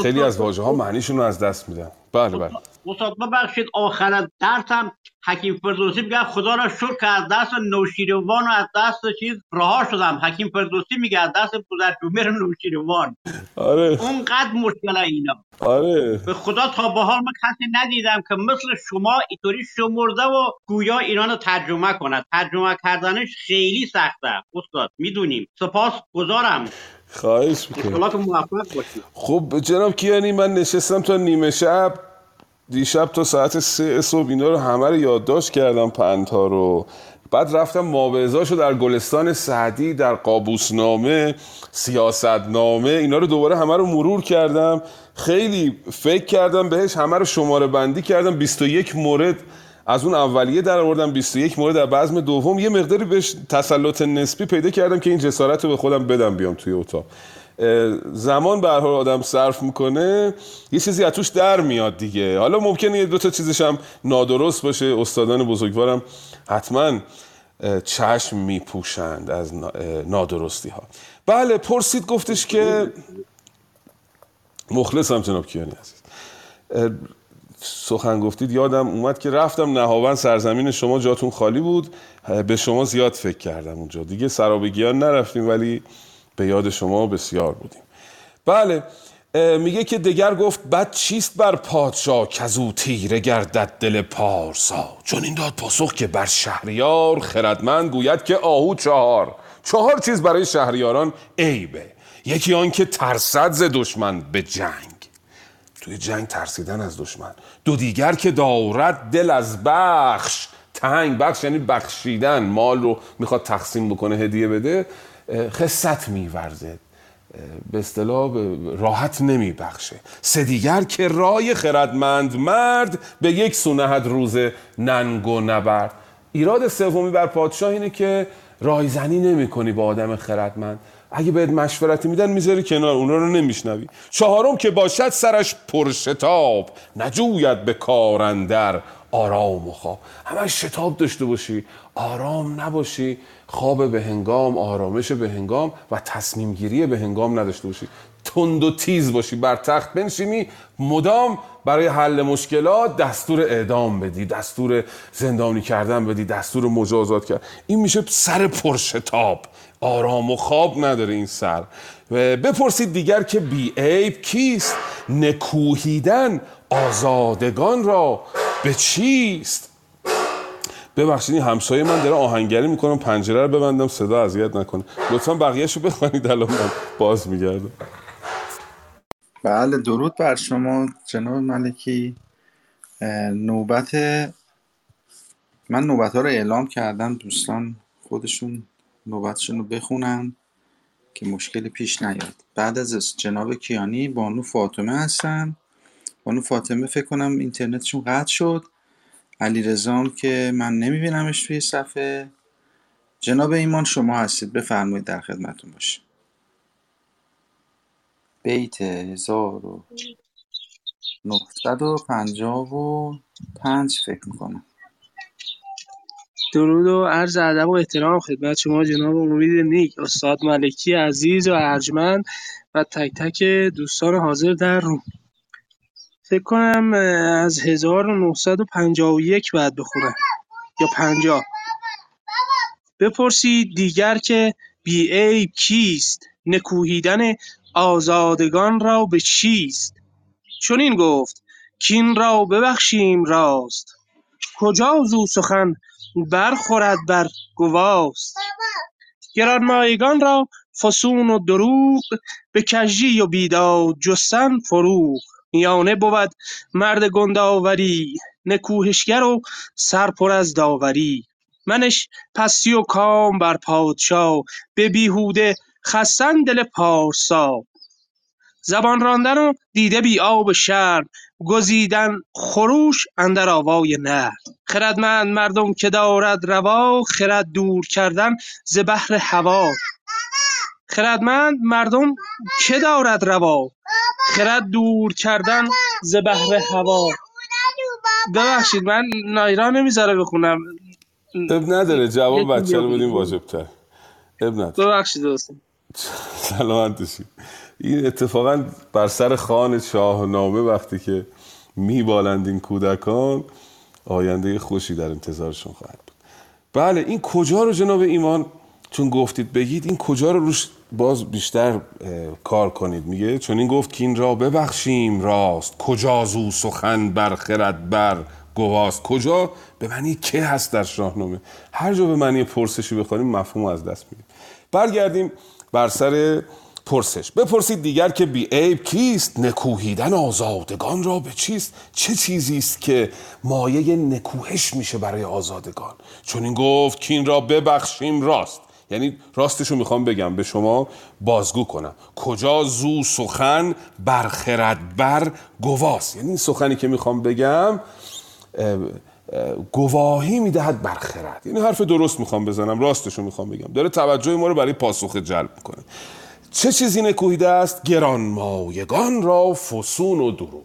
خیلی از واژه ها معنیشون رو از دست میدن. بله بله. استاد ببخشید آخر درسم حکیم فردوسی میگه خدا را شکر که از دست نوشیروان و از دست چیز رها شدم. حکیم فردوسی میگه از دست بزرگمهر نوشیروان. آره. اونقدر مشکل اینا. آره. به خدا تا به حال من کسی ندیدم که مثل شما اینطوری شمرده و گویا اینا رو ترجمه کند ترجمه کردنش خیلی سخته. استاد می‌دونیم. سپاس گذارم خواهش می‌کنم. موفق باشید خب جناب کیانی من نشستم تا نیمه شب. دیشب تا ساعت سه صبح اینا رو همه رو یادداشت کردم پنتا رو. بعد رفتم مابعضاشو در گلستان سعدی در قابوسنامه سیاستنامه اینا رو دوباره همه رو مرور کردم. خیلی فکر کردم بهش همه رو شماره بندی کردم. 21 مورد از اون اولیه در آوردم 21 مورد. در بزم دوم یه مقداری بهش تسلط نسبی پیدا کردم که این جسارت رو به خودم بدم بیام توی اتاق. زمان به هر آدم صرف می‌کنه یه چیزی از توش در میاد دیگه. حالا ممکنه یه دو تا چیزش هم نادرست باشه. استادان بزرگوارم حتما چشم میپوشند از نادرستی ها بله پرسید گفتش که مخلصم جناب کیانی عزیز. سخن گفتید یادم اومد که رفتم نهاون سرزمین شما جاتون خالی بود. به شما زیاد فکر کردم اونجا. دیگه سرابگیان نرفتیم ولی به یاد شما بسیار بودیم. بله میگه که دگر گفت بد چیست بر پادشاه کزو تیره گردد دل پارسا؟ چون این داد پاسخ که بر شهریار خردمند گوید که آهو چهار. چهار چیز برای شهریاران عیبه. یکی آن که ترسد ز دشمن به جنگ. توی جنگ ترسیدن از دشمن. دو دیگر که دارد دل از بخش. تنگ بخش یعنی بخشیدن. مال رو می‌خواد تقسیم بکنه هدیه بده. اه، خست میورزد به اصطلاح راحت نمیبخشه. سه دیگر که رای خردمند مرد به یک سونهد روز ننگ و نبرد. ایراد سومی بر پادشاه اینه که رایزنی نمی کنی با آدم خردمند. اگه بهت مشورتی میدن می‌ذاری کنار اونا رو نمیشنوی. چهارم که باشد سرش پرشتاب نجوید به کارندر آرام و خواب. همش شتاب داشته باشی آرام نباشی. خواب به هنگام آرامش به هنگام و تصمیم گیری به هنگام نداشته باشی. تند و تیز باشی بر تخت بنشینی. مدام برای حل مشکلات دستور اعدام بدی دستور زندانی کردن بدی دستور مجازات کرد این میشه سر پرشتاب. آرام و خواب نداره این سر. بپرسید دیگر که بی عیب کیست؟ نکوهیدن آزادگان را به چیست؟ ببخشید این همسایه من داره آهنگری می‌کنم پنجره رو ببندم صدا اذیت نکنه. لطفا بقیهشو بخوانید الان من باز میگردم. بله درود بر شما جناب ملکی. نوبت من نوبت ها رو اعلام کردم دوستان خودشون نوبتشون رو بخونن که مشکلی پیش نیاد. بعد از جناب کیانی بانو فاطمه هستن. بانو فاطمه فکر کنم اینترنتشون قطع شد. علی رزام که من نمیبینمش توی صفحه. جناب ایمان شما هستید. بفرمایید در خدمتون باشه بیت 1955 فکر می‌کنم. درود و عرض ادب و احترام خدمت شما جناب امید نیک استاد ملکی عزیز و ارجمند و تک تک دوستان حاضر در روم. فکر کنم از 1951 بعد بخونم. یا 50 بپرسید دیگر که بی عیب کیست؟ نکوهیدن آزادگان را به چیست؟ چنین گفت کین را ببخشیم راست. کجا زو سخن؟ برخورد بر گواست. گرانمایگان را فسون و دروغ به کژی و بیداد جستن فروغ. میانه بود مرد گندآوری نکوهشگر و سر پر از داوری. منش پستی و کام بر پادشاه به بیهوده خستن دل پارسا. زبان راندن و دیده بی آب شرم گزیدن خروش اندر آوای نر خردمند مردم که دارد روا خرد دور کردن ز بحر هوا. خردمند مردم که دارد روا خرد دور کردن ز بحر هوا. ببخشید من نایرا نمی‌ذاره بخونم. اب نداره جواب بچه رو بدیم بگو. واجبتر. اب نداره. ببخشید سلامت باشی. این اتفاقا بر سر خان شاهنامه وقتی که میبالند این کودکان آینده خوشی در انتظارشون خواهد بود. بله این کجا رو جناب ایمان؟ چون گفتید بگید این کجا رو روش باز بیشتر کار کنید؟ میگه چون این گفت که این را ببخشیم راست. کجا زو سخن بر خرد بر گواست؟ کجا؟ به معنی که هست در شاهنامه. هر جا به معنی پرسشی بخوانیم مفهوم از دست میدیم. برگردیم بر سر پرسش. بپرسید دیگر که بی عیب کیست نکوهیدن آزادگان را؟ به چیست؟ چه چیزی است که مایه نکوهش میشه برای آزادگان؟ چون این گفت که این را ببخشیم راست. یعنی راستشو می‌خوام بگم. به شما بازگو کنم. کجا زو سخن برخرد بر گواست؟ یعنی این سخنی که می‌خوام بگم گواهی می‌دهد بر خرد یعنی حرف درست می‌خوام بزنم. راستشو می‌خوام بگم. داره توجه ما رو برای پاسخ جلب می‌کنه. چه چیزی نکوهیده است؟ گرانمایگان را فسون و دروغ.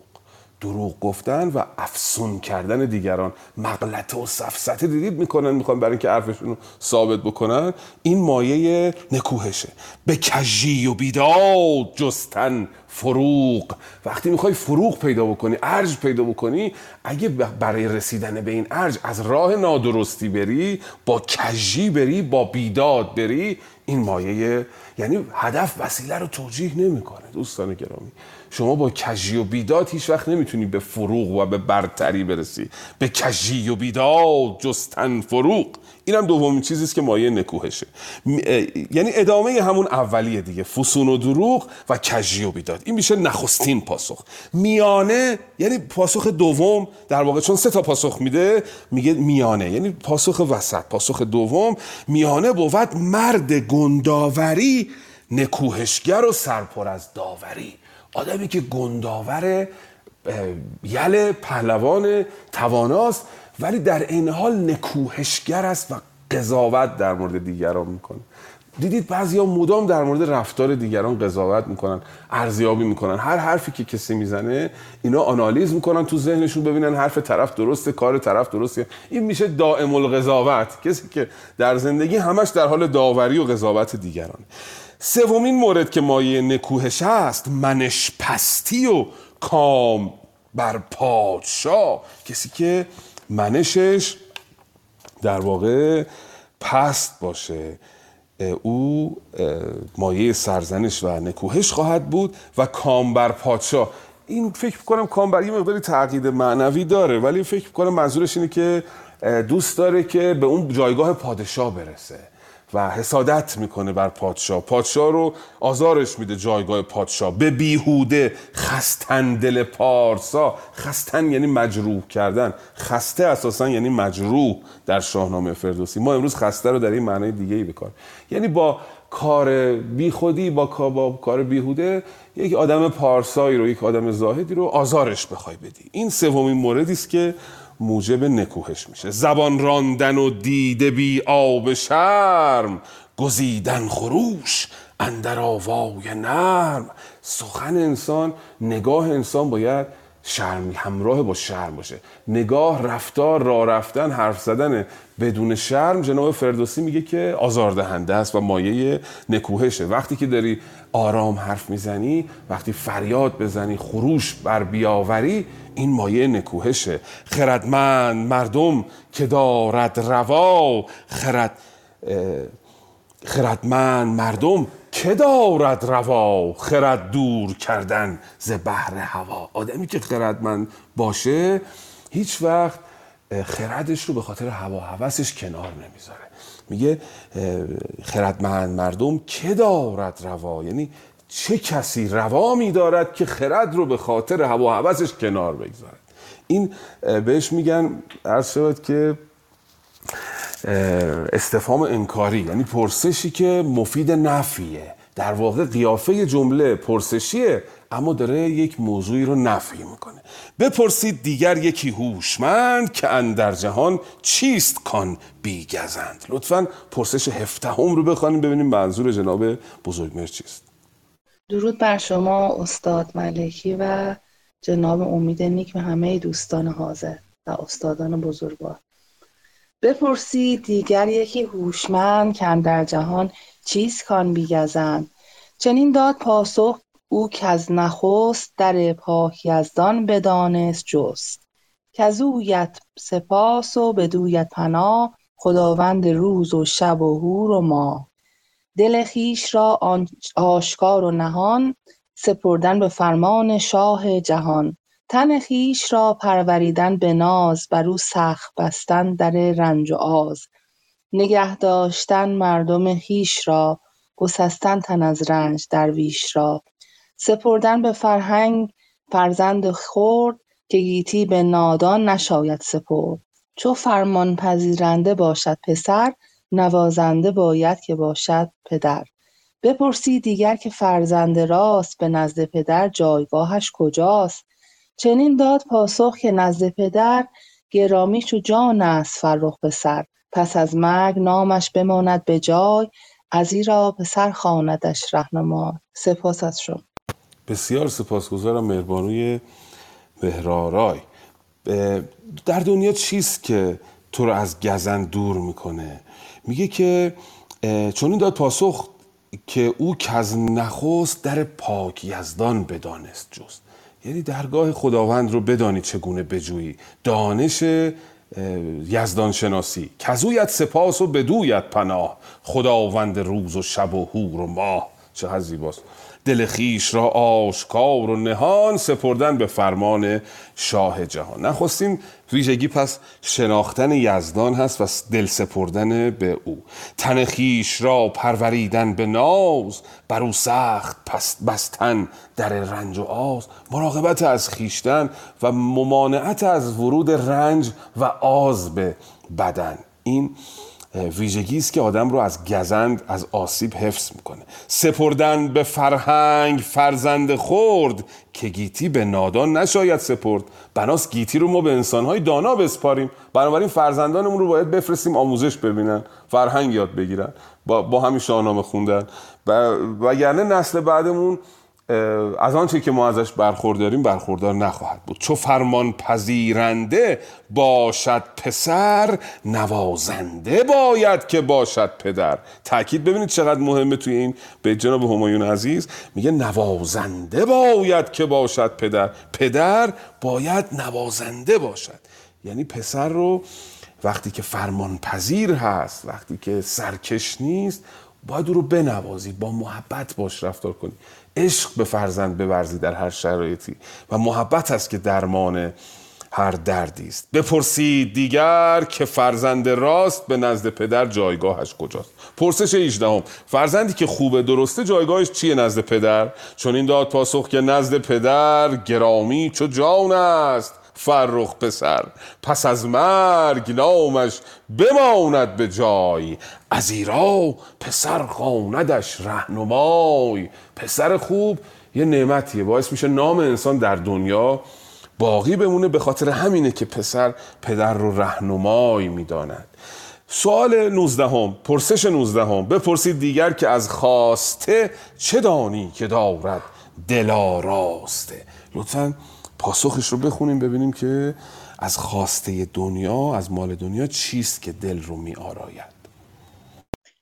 دروغ گفتن و افسون کردن دیگران. مغلطه و سفسته دیدید می‌کنن می‌خوان برای اینکه حرفشون رو ثابت بکنن. این مایه نکوهشه. به کجی و بیداد جستن فروغ. وقتی می‌خوای فروغ پیدا بکنی ارج پیدا بکنی اگه برای رسیدن به این ارج از راه نادرستی بری با کجی بری با بیداد بری این مایه یعنی هدف وسیله رو توجیه نمی‌کنه. دوستان گرامی شما با کجی و بیداد هیچ وقت نمی‌تونی به فروغ و به برتری برسی. به کجی و بیداد جستن فروغ. اینم دومین چیزی که مایه نکوهشه. یعنی ادامه همون اولیه دیگه فسون و دروغ و کجی و بیداد. این میشه نخستین پاسخ. میانه یعنی پاسخ دوم در واقع چون سه تا پاسخ میده میگه میانه. یعنی پاسخ وسط پاسخ دوم. میانه بود مرد گنداوری نکوهشگر و سرپر از داوری. آدمی که گنداور یل پهلوان تواناست ولی در این حال نکوهشگر است و قضاوت در مورد دیگران می‌کنه. دیدید بعضیا مدام در مورد رفتار دیگران قضاوت می‌کنن ارزیابی می‌کنن. هر حرفی که کسی می‌زنه اینا آنالیز می‌کنن تو ذهنشون ببینن حرف طرف درسته کار طرف درسته. این میشه دائم القضاوت. کسی که در زندگی همش در حال داوری و قضاوت دیگران سومین مورد که مایه نکوهش است منش پستی و کام بر پادشاه. کسی که منشش در واقع پست باشه. او مایه سرزنش و نکوهش خواهد بود و کام بر پادشاه. این فکر کنم کام بر یه مقداری تعقید معنوی داره ولی فکر کنم منظورش اینه که دوست داره که به اون جایگاه پادشاه برسه. و حسادت می‌کنه بر پادشاه. پادشاه رو آزارش میده جایگاه پادشاه. به بیهوده خستن دل پارسا. خستن یعنی مجروح کردن. خسته اساسا یعنی مجروح در شاهنامه فردوسی. ما امروز خسته رو در این معنای دیگه ای بکار یعنی با کار بیخودی با با کار بیهوده یک آدم پارسایی رو یک آدم زاهدی رو آزارش بخوای بدی. این سومین موردی است که موجب نکوهش میشه. زبان راندن و دیده بی آب شرم گزیدن خروش اندر آوای نرم. سخن انسان نگاه انسان باید شرم همراه با شرم باشه. نگاه رفتار را رفتن حرف زدن بدون شرم جناب فردوسی میگه که آزاردهنده است و مایه نکوهشه. وقتی که داری آرام حرف می‌زنی وقتی فریاد بزنی خروش بر بیاوری این مایه نکوهشه. خردمند مردم که دارد روا خرد خردمند مردم که دارد روا خرد دور کردن ز بحر هوا؟ آدمی که خردمند باشه هیچ وقت خردش رو به خاطر هوا هوسش کنار نمی‌ذاره. میگه خردمند مردم که دارد روا؟ یعنی چه کسی روا میدارد که خرد رو به خاطر هوا هوسش کنار بگذارد؟ این بهش میگن عرض شود که استفهام انکاری یعنی پرسشی که مفید نفیه. در واقع قیافه جمله پرسشیه اما داره یک موضوعی رو نفی می‌کنه. بپرسید دیگر یکی هوشمند که اندر جهان چیست کان بیگزند. لطفا پرسش هفته رو بخوانیم ببینیم منظور جناب بزرگمر چیست. درود بر شما استاد ملکی و جناب امید نیک و همه دوستان حاضر و استادان بزرگوار. بپرسید دیگر یکی هوشمند که در جهان چیز کان بیگزند؟ چنین داد پاسخ او که از نخست در پاک یزدان بدانست جست. کزویت سپاس و بدویت پناه خداوند روز و شب و هور و ماه. دل خویش را آشکار و نهان سپردن به فرمان شاه جهان. تن خویش را پروریدن به ناز بر او سخت بستن در رنج و آز. نگه داشتن مردم خویش را گسستن تن از رنج درویش را. سپردن به فرهنگ فرزند خرد که گیتی به نادان نشاید سپرد. چو فرمان پذیرنده باشد پسر نوازنده باید که باشد پدر. بپرسی دیگر که فرزند راست به نزد پدر جایگاهش کجاست. چنین داد پاسخ که نزد پدر گرامی چو جان است فرخ پسر پس از مرگ نامش بماند به جای ازیرا پسر خواندش رهنمای. سپاس از شما. بسیار سپاسگزارم مهربانوی مهرارای در دنیا چیست که تو رو از گزن دور می‌کنه؟ میگه که چون داد پاسخ که او که از نخست در پاک یزدان بدانست جست. یعنی درگاه خداوند رو بدانی چگونه بجویی. دانش یزدان شناسی کزویت سپاس و بدویت پناه. خداوند روز و شب و هور و ماه. چه زیباست دل خیش را آشکار و نهان سپردن به فرمان شاه جهان. نخستین ویژگی پس شناختن یزدان هست و دل سپردن به او. تن خیش را پروریدن به ناز بر او سخت پس بستن در رنج و آز. مراقبت از خیشتن و ممانعت از ورود رنج و آز به بدن. این ویژگی است که آدم رو از گزند از آسیب حفظ می‌کنه. سپردن به فرهنگ فرزند خورد که گیتی به نادان نشاید سپرد. بناس گیتی رو ما به انسانهای دانا بسپاریم. بنابراین فرزندانمون رو باید بفرستیم آموزش ببینن فرهنگ یاد بگیرن با, با همین شاهنامه خوندن. و وگرنه نسل بعدمون از آنچه که ما ازش برخورداریم برخوردار نخواهد بود. چو فرمان پذیرنده باشد پسر نوازنده باید که باشد پدر. تاکید ببینید چقدر مهمه توی این به جناب همایون عزیز. میگه نوازنده باید که باشد پدر. پدر باید نوازنده باشد. یعنی پسر رو وقتی که فرمان پذیر هست وقتی که سرکش نیست باید او رو بنوازی با محبت باش رفتار کنی. عشق به فرزند بورزی در هر شرایطی و محبت است که درمان هر دردی است. بپرسید دیگر که فرزند راست به نزد پدر جایگاهش کجاست. پرسش 18 فرزندی که خوبه درسته جایگاهش چیه نزد پدر؟ چون این داد پاسخ که نزد پدر گرامی چو جان است. فرخ پسر. پس از مرگ نامش بماند به جای. از ایرا پسر خواندش رهنمای. پسر خوب یه نعمتیه. باعث میشه نام انسان در دنیا باقی بمونه به خاطر همینه که پسر پدر رو رهنمای می‌داند. سوال 19 هم پرسش 19 هم بپرسید دیگر که از خواسته چه دانی که دارد دلاراسته لطفا پاسخش رو بخونیم ببینیم که از خواسته دنیا از مال دنیا چیست که دل رو می آراید.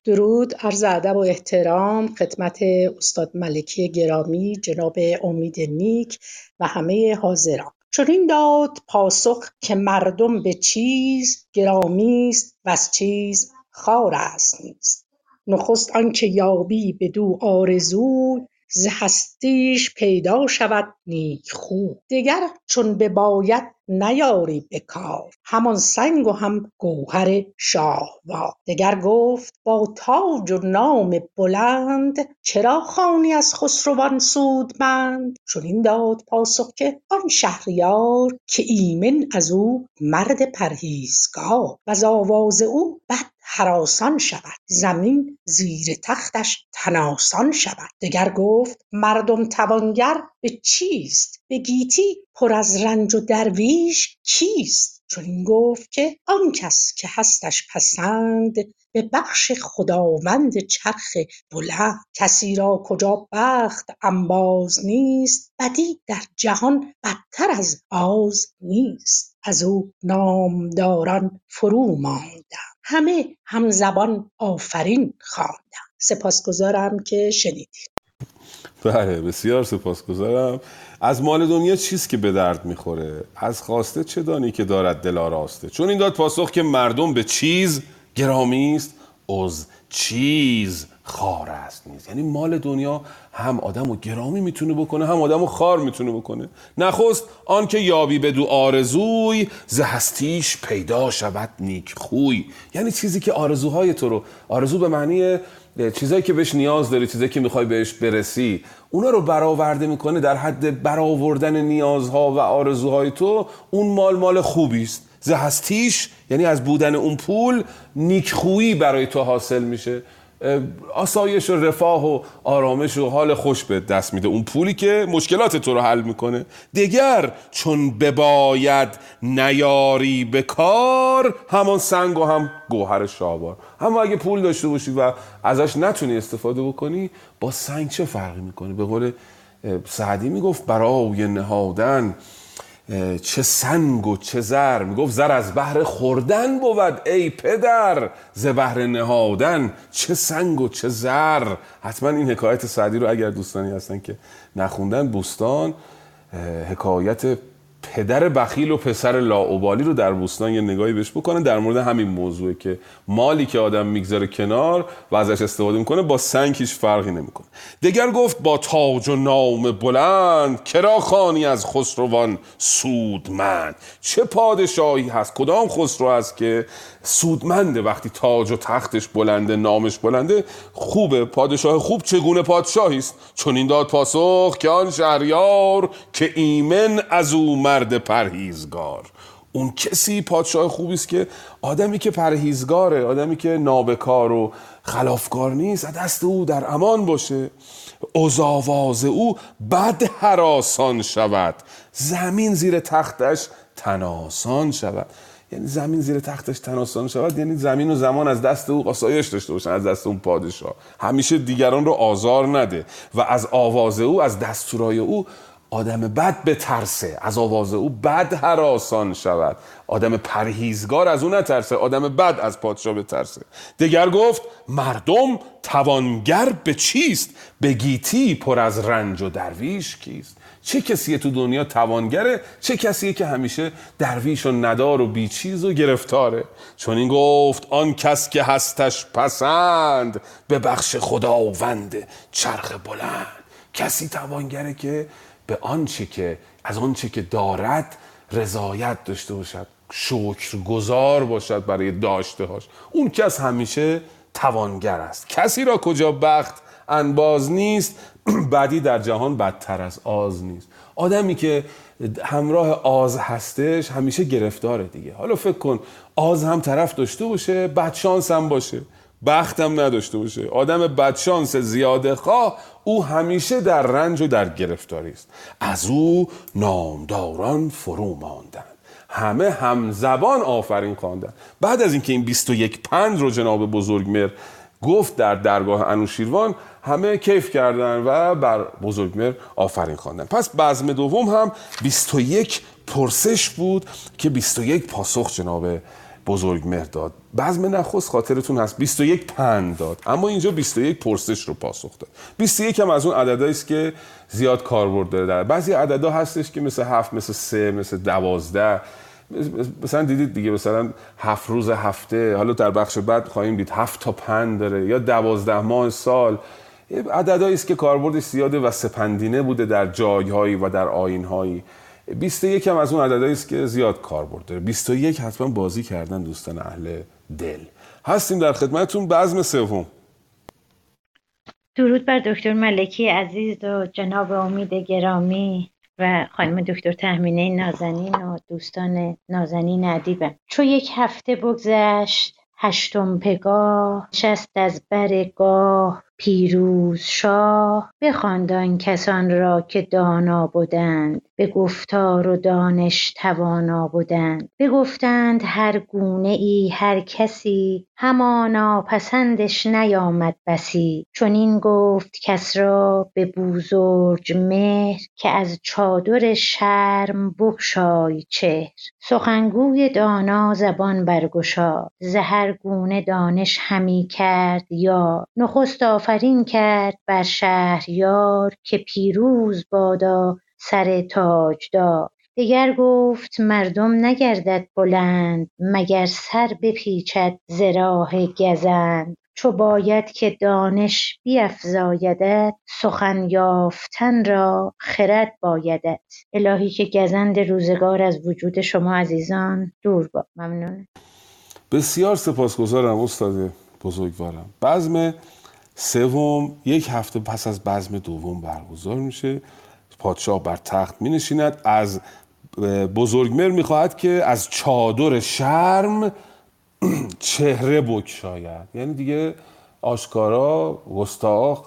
درود عرض ادب و احترام خدمت استاد ملکی گرامی جناب امید نیک و همه حاضران. چنین داد پاسخ که مردم به چیز گرامی است و از چیز خار است نیست. نخست آنکه یابی بدو آرزوی ز هستیش پیدا شود نیک خوی دگر چون بباید نیاری به کار. همان سنگ و هم گوهر شاهوار دگر گفت با تاج و نام بلند چرا خوانی از خسروان سودمند؟ چنین داد پاسخ که آن شهریار که ایمن از او مرد پرهیزگار. وز آواز او بد هراسان شود. زمین زیر تختش تن آسان شود. دگر گفت مردم توانگر به چیست؟ به گیتی پر از رنج و درویش کیست؟ چنین گفت که آن کس که هستش پسند به بخش خداوند چرخ بلند. کسی را کجا بخت انباز نیست بدی در جهان بدتر از آز نیست. از او نامداران فرو ماندند. همه همزبان آفرین خواندند سپاسگزارم که شنیدید. بله بسیار سپاسگزارم. از مال دنیا چیست که به درد می‌خوره؟ از خواسته چه دانی که دارد دل آراسته؟ چون این داد پاسخ که مردم به چیز گرامی است. از چیز خار است نیست. یعنی مال دنیا هم آدم و گرامی می‌تونه بکنه هم آدم و خار می‌تونه بکنه. نخست آن که یابی به دو آرزوی زهستیش پیدا شود نیک خوی یعنی چیزی که آرزوهای تو رو آرزو به معنی چیزایی که بهش نیاز داری چیزایی که می‌خوای بهش برسی اونا رو برآورده می‌کنه در حد برآوردن نیازها و آرزوهای تو اون مال مال خوبی است. زهستیش یعنی از بودن اون پول نیکخویی برای تو حاصل میشه. آسایش و رفاه و آرامش و حال خوش به دست میده. اون پولی که مشکلات تو رو حل می‌کنه. دیگر چون بباید نیاری به کار همان سنگ و هم گوهر شابار هم اگه پول داشته باشی و ازش نتونی استفاده بکنی با سنگ چه فرقی می‌کنه؟ به قول سعدی می‌گفت برای نهادن چه سنگ و چه زر. می‌گفت زر از بهر خوردن بود ای پدر. ز بهر نهادن چه سنگ و چه زر. حتما این حکایت سعدی رو اگر دوستانی هستن که نخوندن بوستان حکایت پدر بخیل و پسر لاعبالی رو در بوستان یه نگاهی بهش بکنن در مورد همین موضوعه که مالی که آدم می‌گذاره کنار و ازش استفاده می‌کنه با سنگ هیچ فرقی نمی‌کنه. دگر گفت با تاج و نام بلند کرا خانی از خسروان سودمند. چه پادشاهی هست؟ کدام خسرو هست که سودمنده وقتی تاج و تختش بلنده نامش بلنده؟ خوبه. پادشاه خوب چگونه پادشاهی است؟ چون این داد پاسخ که آن شهریار که ایمن از او مرد پرهیزگار. اون کسی پادشاه خوبی است که آدمی که پرهیزگاره آدمی که نابکار و خلافکار نیست دست او در امان باشه. ازاواز او بد حراسان شود. زمین زیر تختش تناسان شود. یعنی زمین زیر تختش تناسان شود یعنی زمین و زمان از دست او آسایش داشته باشن از دست اون پادشاه. همیشه دیگران رو آزار نده و از آواز او از دستورای او آدم بد به ترسه از آواز او بد حراسان شود. آدم پرهیزگار از او نترسه آدم بد از پادشاه بترسه. دگر گفت مردم توانگر به چیست؟ به گیتی پر از رنج و درویش کیست؟ چه کسیه تو دنیا توانگره؟ چه کسیه که همیشه درویش و ندار و بیچیز و گرفتاره؟ چون این گفت آن کس که هستش پسند به بخش خداوند چرخ بلند. کسی توانگره که به آنچه که از آنچه که دارد رضایت داشته باشد. شکر گذار باشد برای داشته هاش اون کس همیشه توانگر است. کسی را کجا بخت انباز نیست <clears throat> بعدی در جهان بدتر از آز نیست. آدمی که همراه آز هستش همیشه گرفتاره دیگه. حالا فکر کن آز هم طرف داشته باشه بدشانس هم باشه. بختم نداشته باشه. آدم بدشانس زیاده خواه او همیشه در رنج و در گرفتاری است. از او نامداران فرو ماندند. همه همزبان آفرین خواندن بعد از اینکه این 21 پند رو جناب بزرگمر گفت در درگاه انوشیروان همه کیف کردن و بر بزرگمر آفرین خواندن پس بزم دوم هم 21 پرسش بود که 21 پاسخ جناب بزرگ داد. بزم نخست خاطرتون هست. 21 پند داد. اما اینجا 21 پرسش رو پاسخ داد. 21 هم از اون عددهایی است که زیاد کاربرد داره در بعضی عددها هستش که مثل هفت مثل سه مثل دوازده. مثلا دیدید دیگه مثلا هفت روز هفته. حالا در بخش بعد خواهیم دید. هفت تا پند داره. یا دوازده ماه سال. عددهایی است که کاربردش زیاده و سپندینه بوده در جایهایی و در آینهایی 21 هم از اون عددهایی است که زیاد کاربرد داره 21 حتما بازی کردن دوستان اهل دل. هستیم در خدمتتون. بزم سوم. درود بر دکتر ملکی عزیز و جناب امید گرامی و خانم دکتر تهمینه نازنین و دوستان نازنین ادیبم. چو یک هفته بگذشت هشتم پگاه شست از برگاه پیروز شاه. بخواند کسان را که دانا بدند به گفتار و دانش توانا بدند بگفتند هر گونه ای هر کسی همانا پسندش نیامد بسی. چنین گفت کس را به بوزرج مهر که از چادر شرم بگشای چهر. سخنگوی دانا زبان برگشاد ز هر گونه دانش همی کرد یا نخست آفرین کرد بر شهریار که پیروز بادا سر تاجدار. دگر گفت مردم نگردد بلند مگر سر بپیچد ز راه گزند. چو باید که دانش بیفزایدت سخن یافتن را خرد بایدت. الهی که گزند روزگار از وجود شما عزیزان دور باد ممنون. بسیار سپاسگزارم استاد بزرگوارم. بزم سوم یک هفته پس از بزم دوم برگزار میشه. پادشاه بر تخت می نشیند از بزرگمر می‌خواهد که از چادر شرم چهره بکشاید یعنی دیگه آشکارا گستاخ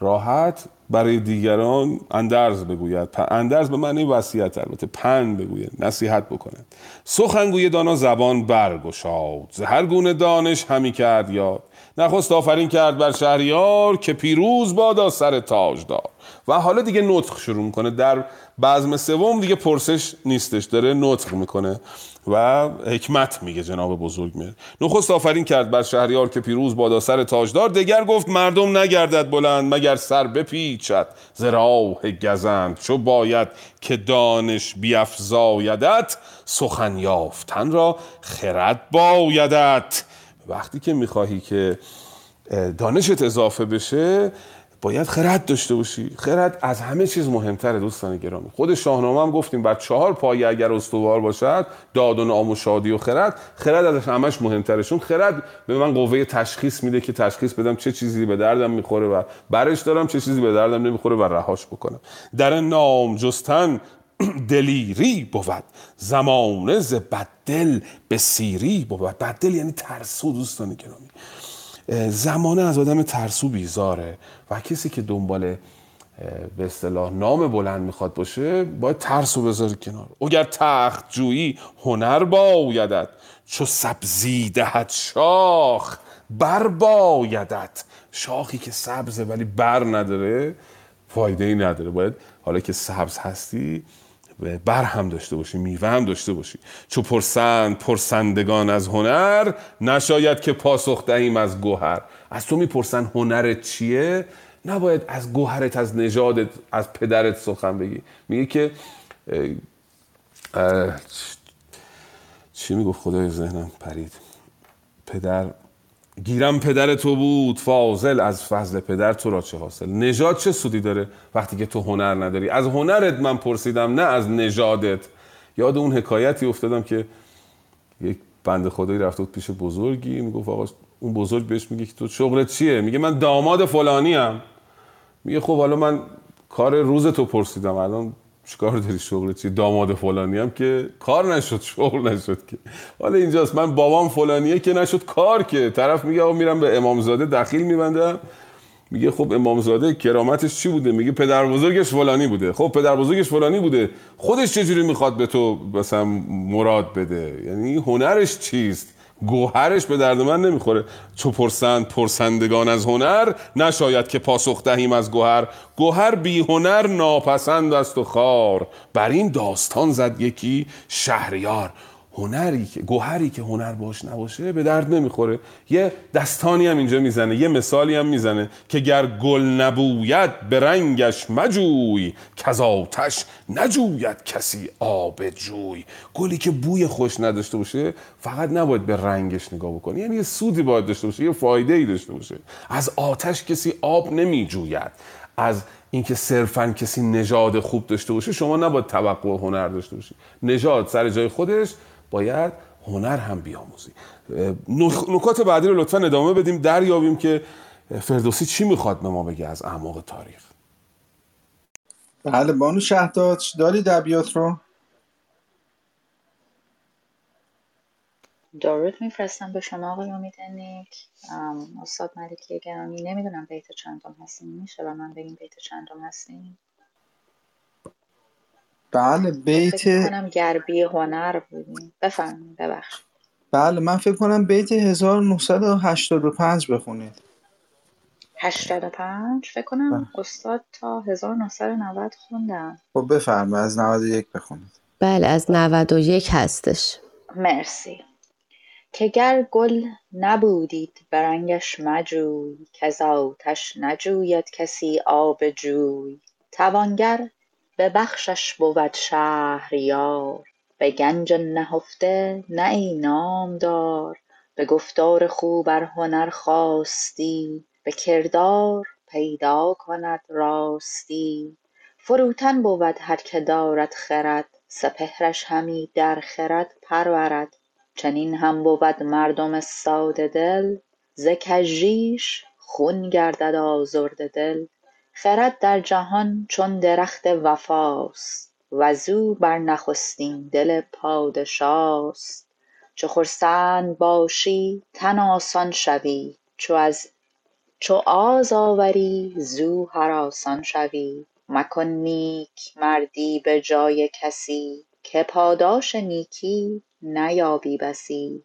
راحت برای دیگران اندرز بگوید. اندرز به معنی وصیت البته پند بگوید نصیحت بکند سخنگوی دانا زبان برگشاد. هر گونه دانش همی کرد یاد. نخست آفرین کرد بر شهریار که پیروز بادا سر تاجدار و حالا دیگه نطق شروع می‌کنه. در بزم سوم دیگه پرسش نیستش. داره نطق می‌کنه و حکمت میگه جناب بزرگمهر نخست آفرین کرد بر شهریار که پیروز بادا سر تاجدار. دگر گفت مردم نگردد بلند مگر سر بپیچد. ز گزند. چو باید که دانش بیفزایدت سخن یافتن را خرد بایدت. وقتی که می‌خواهی که دانشت اضافه بشه باید خرد داشته باشی. خرد از همه چیز مهمتره دوستان گرامی. خود شاهنامه هم گفتیم بعد چهار پایه اگر استوار باشد داد و نام و شادی و خرد خرد از همش مهمتره. چون خرد به من قوه تشخیص میده که تشخیص بدم چه چیزی به دردم می‌خوره و برش دارم چه چیزی به دردم نمی‌خوره و رهاش بکنم. در نام جستن <clears throat> دلیری بود. زمانه ز بددل به سیری بود. بددل یعنی ترسو دوستان گرامی. زمانه از آدم ترسو بیزاره و کسی که دنبال به اصطلاح نام بلند می‌خواد باشه باید ترس رو بذاری کنار. اگر تخت جویی هنر بایدد چو سبزی دهد شاخ بر بایدد شاخی که سبزه ولی بر نداره فایده ای نداره. باید حالا که سبز هستی بر هم داشته باشی میوه هم داشته باشی. چو پرسند پرسندگان از هنر نشاید که پاسخ دهیم از گوهر. از تو می‌پرسن هنرت چیه؟ نباید از گوهرت از نژادت از پدرت سخن بگی. میگه که چی می‌گفت خدای ذهنم؟ پرید. پدر گیرم پدر تو بود فاضل از فضل پدر تو را چه حاصل؟ نژاد چه سودی داره وقتی که تو هنر نداری؟ از هنرت من پرسیدم نه از نژادت. یاد اون حکایتی افتادم که یک بنده خدایی رفته بود پیش بزرگی می‌گفت آقا اون بزرگ بهش میگه که تو شغلت چیه؟ میگه من داماد فلانی ام میگه خب حالا من کار روز تو پرسیدم الان چیکار داری شغل چی؟ داماد فلانی هم که کار نشد شغل نشد که. حالا اینجاست من بابام فلانیه که نشد کار که. طرف میگه آقا میرم به امامزاده دخیل میبندم. میگه خب امامزاده کرامتش چی بوده؟ میگه پدر بزرگش فلانی بوده. خب پدر بزرگش فلانی بوده. خودش چجوری می‌خواد به تو مثلا مراد بده؟ یعنی هنرش چیست؟ گوهرش به درد من نمی‌خوره. چو پرسند پرسندگان از هنر نشاید که پاسخ دهیم از گوهر. گوهر بی هنر ناپسند است و خار. بر این داستان زد یکی شهریار. هنری که گوهری که هنر باش نباشه به درد نمی‌خوره. یه دستانی هم اینجا می‌زنه یه مثالی هم می‌زنه که گر گل نبوید به رنگش مجوی کز آتش نجوید کسی آب جوی. گلی که بوی خوش نداشته باشه فقط نباید به رنگش نگاه بکنی یعنی یه سودی باید داشته باشه یه فایده ای داشته باشه. از آتش کسی آب نمیجوید. از اینکه صرفا کسی نژاد خوب داشته باشه شما نباید توقع هنر داشته باشی. نژاد سر جای خودش باید هنر هم بیاموزی. نکات بعدی رو لطفا ادامه بدیم. دریابیم که فردوسی چی می‌خواد به ما بگه از اعماق تاریخ؟ بله بانو شهداد داری دبیات رو؟ درود میفرستم به شما آقای امیدنیک استاد ملکی گرامی. نمی‌دونم بیت چندم هستیم. میشه و من بگیم بیت چندم هستیم؟ بله بیت کنم گربی هنر بودیم. بفرمایید ببخش بله من فکر کنم بیت 1985 بخونید. 85 فکر کنم استاد تا 1990 خوندم. خب بفرمایید از 91 بخونید. بله از 91 هستش. مرسی. که گر گل نبودید به رنگش مجوی کز آتش نجوید کسی آب جوی. توانگر به بخشش بود شهریار. به گنج نهفته نه ای نامدار. به گفتار خوب ار هنر خواستی. به کردار پیدا کند راستی. فروتن بود هر که دارد خرد. سپهرش همی در خرد پرورد. چنین هم بود مردم ساده دل. ز کژیش خون گردد آزرده دل. خرد در جهان چون درخت وفاست وزو بر نخستین دل پادشاست. چو خرسند باشی تن آسان شوی چو آز آوری زو هراسان شوی. مکن نیک مردی به جای کسی که پاداش نیکی نیابی بسی.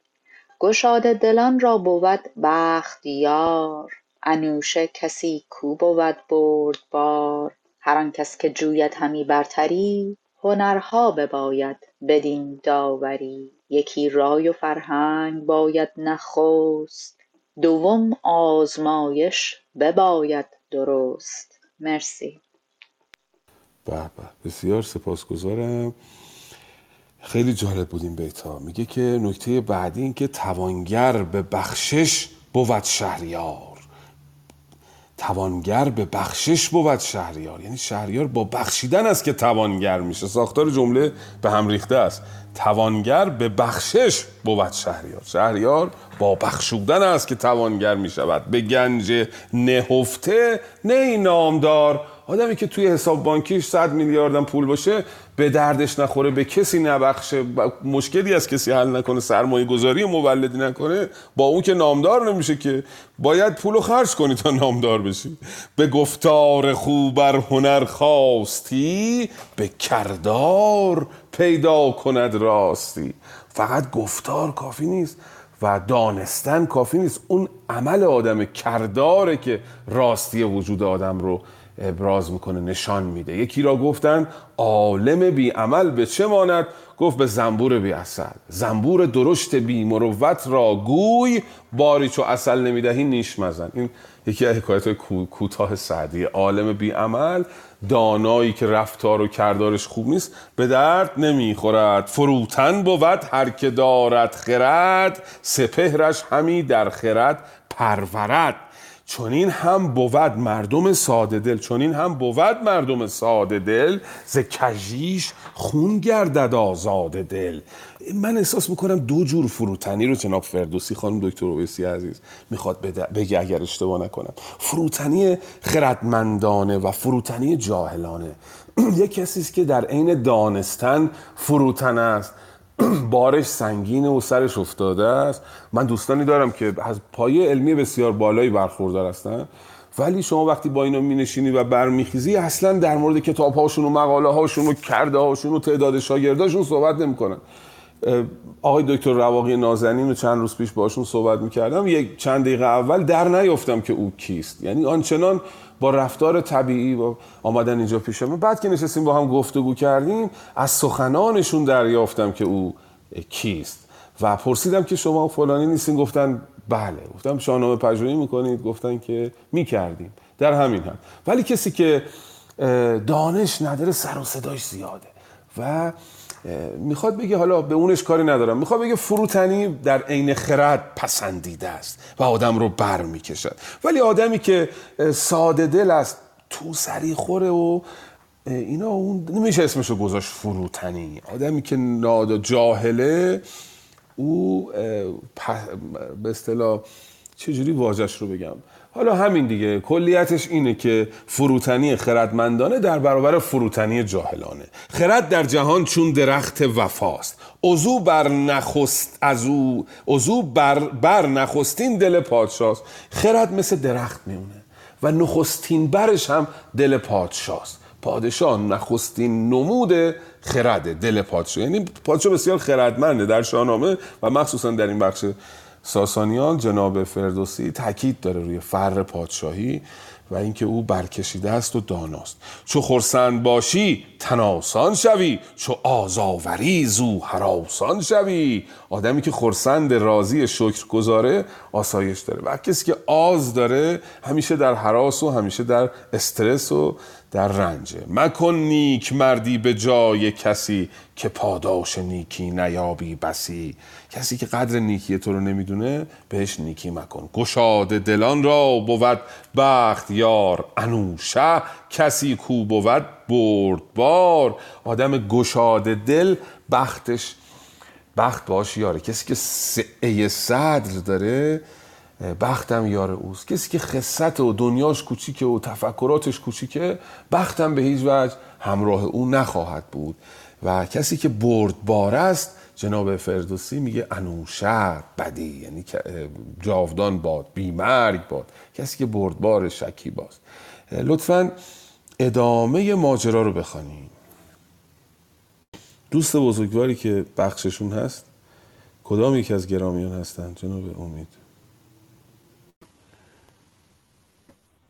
گشاده دلان را بود بخت یار انوشه کسی کو بود بردبار؟ هر آن کس که جوید همی برتری هنرها بباید بدین داوری. یکی رای و فرهنگ باید نخست دوم آزمایش بباید درست. مرسی. به به بسیار سپاسگزارم. خیلی جالب بود این بیت ها میگه که نکته بعدی این که توانگر به بخشش بود شهریار. توانگر به بخشش بود شهریار. یعنی شهریار با بخشیدن است که توانگر میشه. ساختار جمله به هم ریخته است. توانگر به بخشش بود شهریار. شهریار با بخشودن است که توانگر می‌شود. به گنج نهفته نه نامدار آدمی که توی حساب بانکیش 100 میلیاردم پول باشه به دردش نخوره به کسی نبخشه. مشکلی از کسی حل نکنه سرمایه گذاری مولدی نکنه با اون که نامدار نمیشه که. باید پولو خرج کنی تا نامدار بشی. به گفتار خوبر هنر خواستی به کردار پیدا کند راستی. فقط گفتار کافی نیست و دانستن کافی نیست. اون عمل آدم کرداره که راستی وجود آدم رو ابراز می‌کنه نشان میده. یکی را گفتن عالم بی عمل به چه ماند؟ گفت به زنبور بی اصل زنبور درشت بی مروت را گوی باری چو اصل نمی‌دهی نیش مزن. این یکی از حکایت کوتاه سعدی. عالم بی عمل دانایی که رفتار و کردارش خوب نیست به درد نمی‌خورد. فروتن بود هر که دارد خرد سپهرش همی در خرد پرورد. چونین هم بود مردم ساده دل چونین هم بود مردم ساده دل ز کژیش خون گردد آزاد دل. من احساس می‌کنم دو جور فروتنی رو جناب فردوسی خانم دکتر اویسی عزیز می‌خواد بگه اگر اشتباه نکنم. فروتنی خردمندانه و فروتنی جاهلانه. <clears throat> یک کسی است که در عین دانستن فروتن است. <clears throat> بارش سنگینه و سرش افتاده است. من دوستانی دارم که از پایه علمی بسیار بالایی برخوردار هستن. ولی شما وقتی با اینا مینشینی و برمیخیزی اصلا در مورد کتاب هاشون و مقاله هاشون و کرده هاشون و تعداد شاگرداشون صحبت نمی‌کنن. آقای دکتر رواقی نازنین رو چند روز پیش باشون صحبت می‌کردم. یک چند دقیقه اول در نیفتم که او کیست. یعنی آنچنان با رفتار طبیعی و آمدن اینجا پیش من بعد که نشستیم با هم گفتگو کردیم از سخنانشون دریافتم که او کیست. و پرسیدم که شما فلانی نیستین؟ گفتن بله. گفتم شاهنامه پژوهی می‌کنید؟ گفتن که می‌کردیم. در همین هم ولی کسی که دانش نداره سر و صداش زیاده. و می‌خواد بگه حالا به اونش کاری ندارم. می‌خواد بگه فروتنی در عین خرد پسندیده است و آدم رو بر می‌کشد. ولی آدمی که ساده دل است تو سری خوره و اینا اون نمیشه اسمشو گذاشت فروتنی. آدمی که نادا جاهله او به اصطلاح چجوری واجش رو بگم؟ حالا همین دیگه کلیتش اینه که فروتنی خردمندانه در برابر فروتنی جاهلانه. خرد در جهان چون درخت وفاست. اوزو بر نخست از او اوزو بر, بر نخستین دل پادشاست. خرد مثل درخت میمونه و نخستین برش هم دل پادشاست. پادشاه نخستین نمود خرده دل پادشاه. یعنی پادشاه بسیار خردمنده در شاهنامه و مخصوصا در این بخش ساسانیان جناب فردوسی تاکید داره روی فر پادشاهی و اینکه او برکشیده است و داناست. چو خرسند باشی تناسان شوی. چو آزاوری زو حراسان شوی. آدمی که خرسند راضی شکر گذاره آسایش داره. و کسی که آز داره همیشه در حراس و همیشه در استرس و در رنجه مکن نیک مردی به جای کسی که پاداش نیکی نیابی بسی. کسی که قدر نیکی تو رو نمی‌دونه بهش نیکی مکن. گشاد دلان را بود بخت یار انوشه. کسی کو بود بردبار آدم گشاد دل بختش بخت باش یاره. کسی که سعه صدر داره بختم یار اوست. کسی که خصت و دنیاش کوچیکه و تفکراتش کوچیکه بختم به هیچ وجه همراه او نخواهد بود. و کسی که بردبار است جناب فردوسی میگه انوشه بدی یعنی جاودان باد بیمرگ باد. کسی که بردبار شکی باز. لطفا ادامه ماجرا رو بخوانیم. دوست بزرگواری که بخششون هست کدام یکی از گرامیان هستند جناب امید.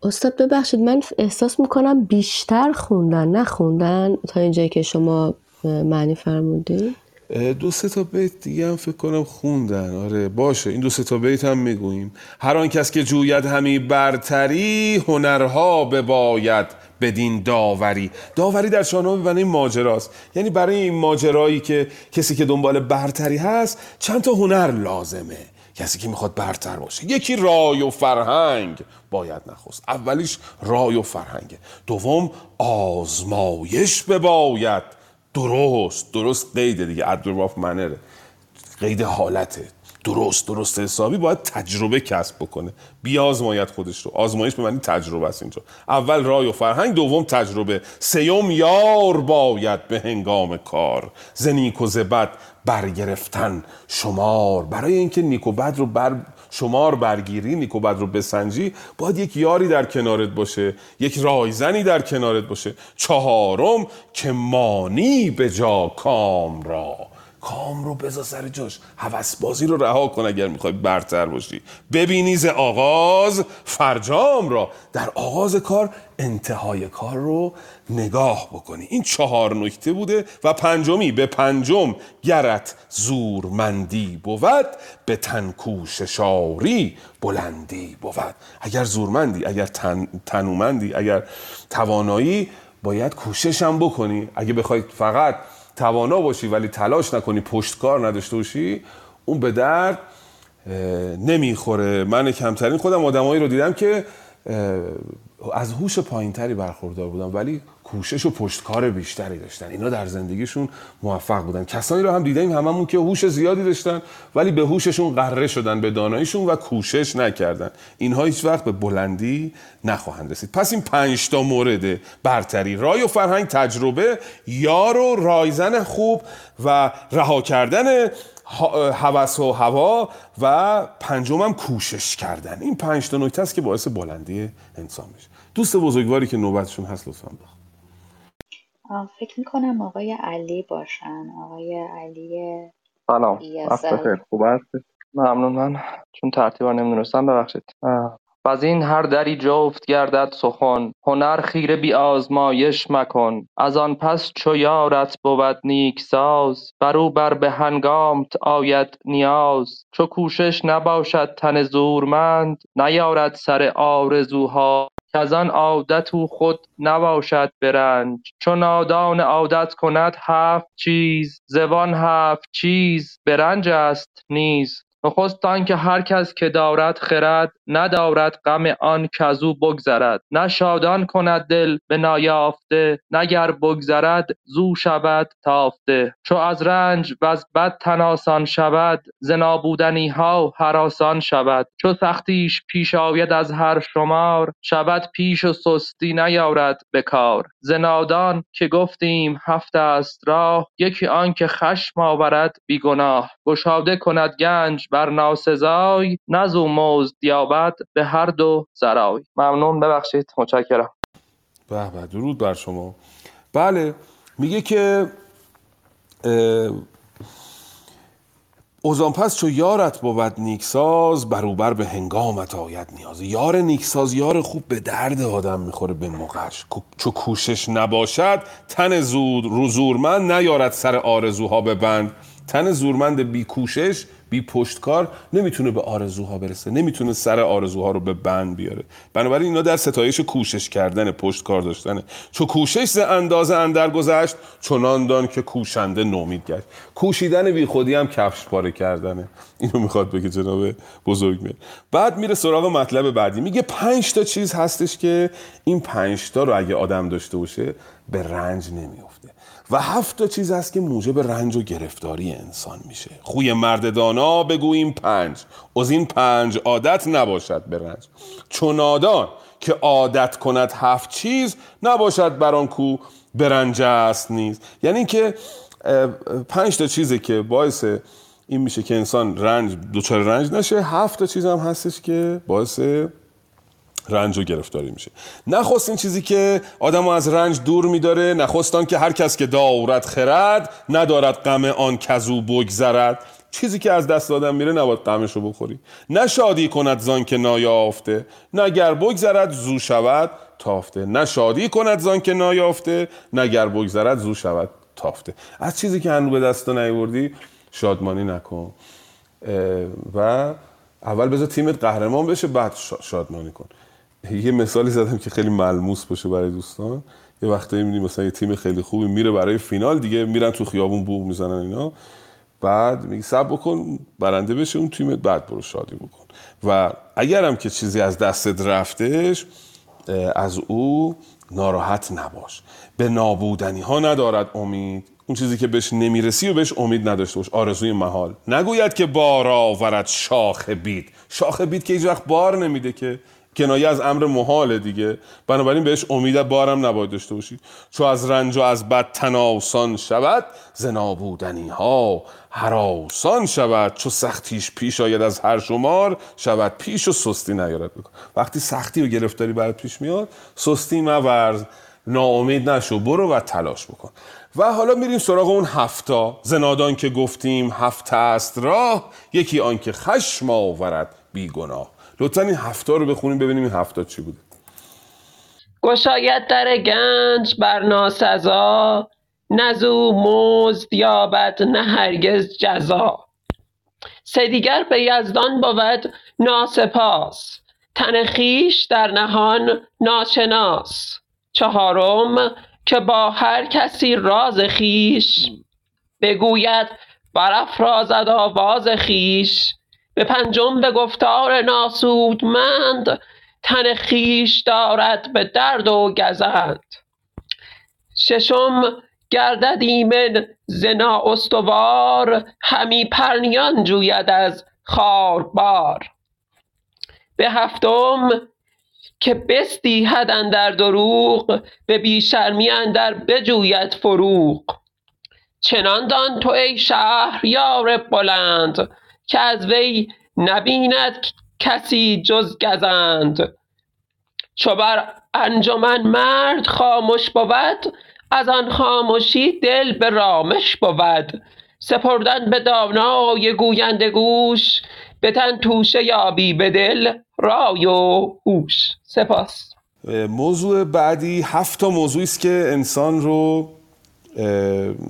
استاد ببخشید من احساس می‌کنم بیشتر خوندن نخوندن تا اینجایی که شما معنی فرمودی دو سه تا بیت دیگه هم فکر کنم خوندن. آره باشه این دو سه تا بیت هم می‌گوییم. هر آن کس که جوید همی برتری هنرها بباید بدین داوری. داوری در شاهنامه به معنی ماجراست. یعنی برای این ماجرایی که کسی که دنبال برتری هست چند تا هنر لازمه. کسی که می‌خواد برتر باشه. یکی رای و فرهنگ. باید نخست. اولیش رای و فرهنگه دوم آزمایش بباید. درست. درست قیده دیگه. ادراف منره. قید حالته. درست. درست حسابی. باید تجربه کسب بکنه. بیازماید خودش رو. آزمایش به معنی تجربه است اینجا. اول رای و فرهنگ. دوم تجربه. سیوم یار باید به هنگام کار. ز نیک و ز بد برگرفتن. شمار. برای اینکه نیک و بد رو بر شمار برگیری نیک و بد رو بسنجی باید یک یاری در کنارت باشه. یک رایزنی در کنارت باشه. چهارم که مانی به جا کام را. کام رو بذار سر جاش. هوس بازی رو رها کن اگر می‌خوای برتر باشی. ببینی ز آغاز فرجام را در آغاز کار انتهای کار رو نگاه بکنی. این چهار نکته بوده و پنجمی به پنجم گرت زورمندی بود به تنکوش شاری بلندی بود. اگر زورمندی اگر تن، تنومندی اگر توانایی باید کوشش هم بکنی. اگه بخوای فقط توانا باشی ولی تلاش نکنی پشتکار نداشته باشی اون به درد نمی‌خوره. من کمترین خودم آدمایی رو دیدم که از هوش پایینتری برخوردار بودن ولی کوشش و پشتکار بیشتری داشتن. اینا در زندگیشون موفق بودن. کسانی رو هم دیدیم هممون که هوش زیادی داشتن ولی به هوششون قره شدن به داناییشون و کوشش نکردن. اینها هیچ وقت به بلندی نخواهند رسید. پس این پنج تا مورد برتری رای و فرهنگ تجربه یار و رایزن خوب و رها کردن هوس و هوا و پنجم کوشش کردن. این پنج تا نکته است که باعث بلندی انسان میشه. دوست بزرگواری که نوبتشون هست لطفا بخون. فکر می‌کنم آقای علی باشن. آقای علی سلام. خوب هست ممنون. من چون ترتیب نمی‌دونستم ببخشید. و از این هر دری جفت گردد سخن. هنر خیره بی آزمایش مکن. از آن پس چو یارت بود نیک ساز برو بر به هنگامت آید نیاز. چو کوشش نباشد تن زورمند نیارد سر آرزوها. کز آن عادت او خود نباشد به رنج چو نادان عادت کند هفت چیز زبان هفت چیز به است نیز. نخست آنکه هر کس که دارد خرد ندارد غم آن کزو بگذرد. نه شادان کند دل به نایافته نه گر بگذرد زو شود تافته. چو از رنج وز بد تن آسان شود ز نابودنیها هراسان شود. چو سختیش پیش آید از هر شمار شود پیش و سستی نیارد به کار. ز نادان که گفتیم هفت است راه یکی آنکه خشم آورد بی گناه. گشاده کند گنج بر ناسزای نه زو مزد یابد به هر دو سرای. ممنون ببخشید متشکرم. به به درود بر شما. بله میگه که اوزان پس چو یارت بود نیکساز بروبر به هنگامت آید نیاز. یار نیکساز یار خوب به درد آدم می‌خوره به موقعش چو کوشش نباشد تن زود رو زورمند نیارد سر آرزوها ببند تن زورمند بی کوشش بی پشتکار نمی‌تونه به آرزوها برسه نمی‌تونه سر آرزوها رو به بند بیاره. بنابراین اینا در ستایش کوشش کردن پشتکار داشتنه چو کوشش ز اندازه اندر گذشت چنان دان که کوشنده نومید گشت. کوشیدن بی خودی هم کفش پاره کردنه. اینو می‌خواد بگه جناب بزرگ میر بعد میره سراغ مطلب بعدی. میگه پنج تا چیز هستش که این پنج تا رو اگه آدم داشته باشه به رنج نمیفته و هفت تا چیز هست که موجب رنج و گرفتاری انسان میشه. خوی مرد دانا بگوییم پنج. از این پنج عادت نباشد به رنج. چون نادان که عادت کند هفت چیز نباشد بر آن کو برنج است نیز. یعنی که پنج تا چیزه که باعث این میشه که انسان رنج دوچار رنج نشه. هفت تا چیز هم هستش که باعث رنج و گرفتاری میشه. نخست چیزی که آدم از رنج دور میداره نخستان که هر کس که دارد خرد ندارد غم آن کزو بگذرد. چیزی که از دست آدم میره نباید غمش رو بخوری. نه شادی کند زان که نایافته نگر بگذرد زو شود تافته. نه شادی کند زان که نایافته نگر بگذرد زو شود تافته. از چیزی که هنو به دست نیوردی شادمانی نکن. و اول بذار تیمت قهرمان بشه بعد شادمانی کن. یه مثالی زدم که خیلی ملموس باشه برای دوستان. یه وقتایی می‌بینی مثلا یه تیم خیلی خوبی میره برای فینال دیگه میرن تو خیابون بوق می‌زنن اینا. بعد میگه سب بکن برنده بشه اون تیم بعد برو شادی بکن. و اگرم که چیزی از دستت رفتش از او ناراحت نباش. به نابودنی ها ندارد امید. اون چیزی که بهش نمی‌رسی و بهش امید نداشته باش. آرزوی محال. نگوید که بار آورد شاخ بید شاخ بید که هیچ وقت بار نمیده که کنایه از امر محاله دیگه. بنابراین بهش امید بارم نباید داشته باشید چو از رنج و از بد تناسان شود زنابودنی ها هراسان شود. چو سختیش پیش آید از هر شمار شود پیش و سستی نیارد بکن. وقتی سختی و گرفتاری برات پیش میاد سستی مورز ناامید نشو برو و تلاش بکن. و حالا میریم سراغ اون هفتا. زنادان که گفتیم هفت است راه یکی آنکه خشم آورد بیگناه. لطفا این هفته رو بخونیم ببینیم این هفته چی بوده. گشاید در گنج بر ناسزا نزو مزد یابد نه هرگز جزا. سه دیگر به یزدان بود ناسپاس تن خویش در نهان ناشناس. چهارم که با هر کسی راز خویش بگوید برافرازد آواز خویش. به پنجم به گفتار ناسودمند تن خویش دارد به درد و گزند. ششم گردد ایمن ز نااستوار همی پرنیان جوید از خاربار. به هفتم که بستیهد اندر دروغ به بی شرمی اندر بجوید فروغ. چنان دان تو ای شهریار بلند که از وی نبیند کسی جز گزند. چو بر انجمن مرد خامش بود از آن خامشی دل به رامش بود. سپردن به دانای گوینده گوش به تن توشه یابی به دل رای و هوش سپاس. موضوع بعدی هفت تا موضوعی است که انسان رو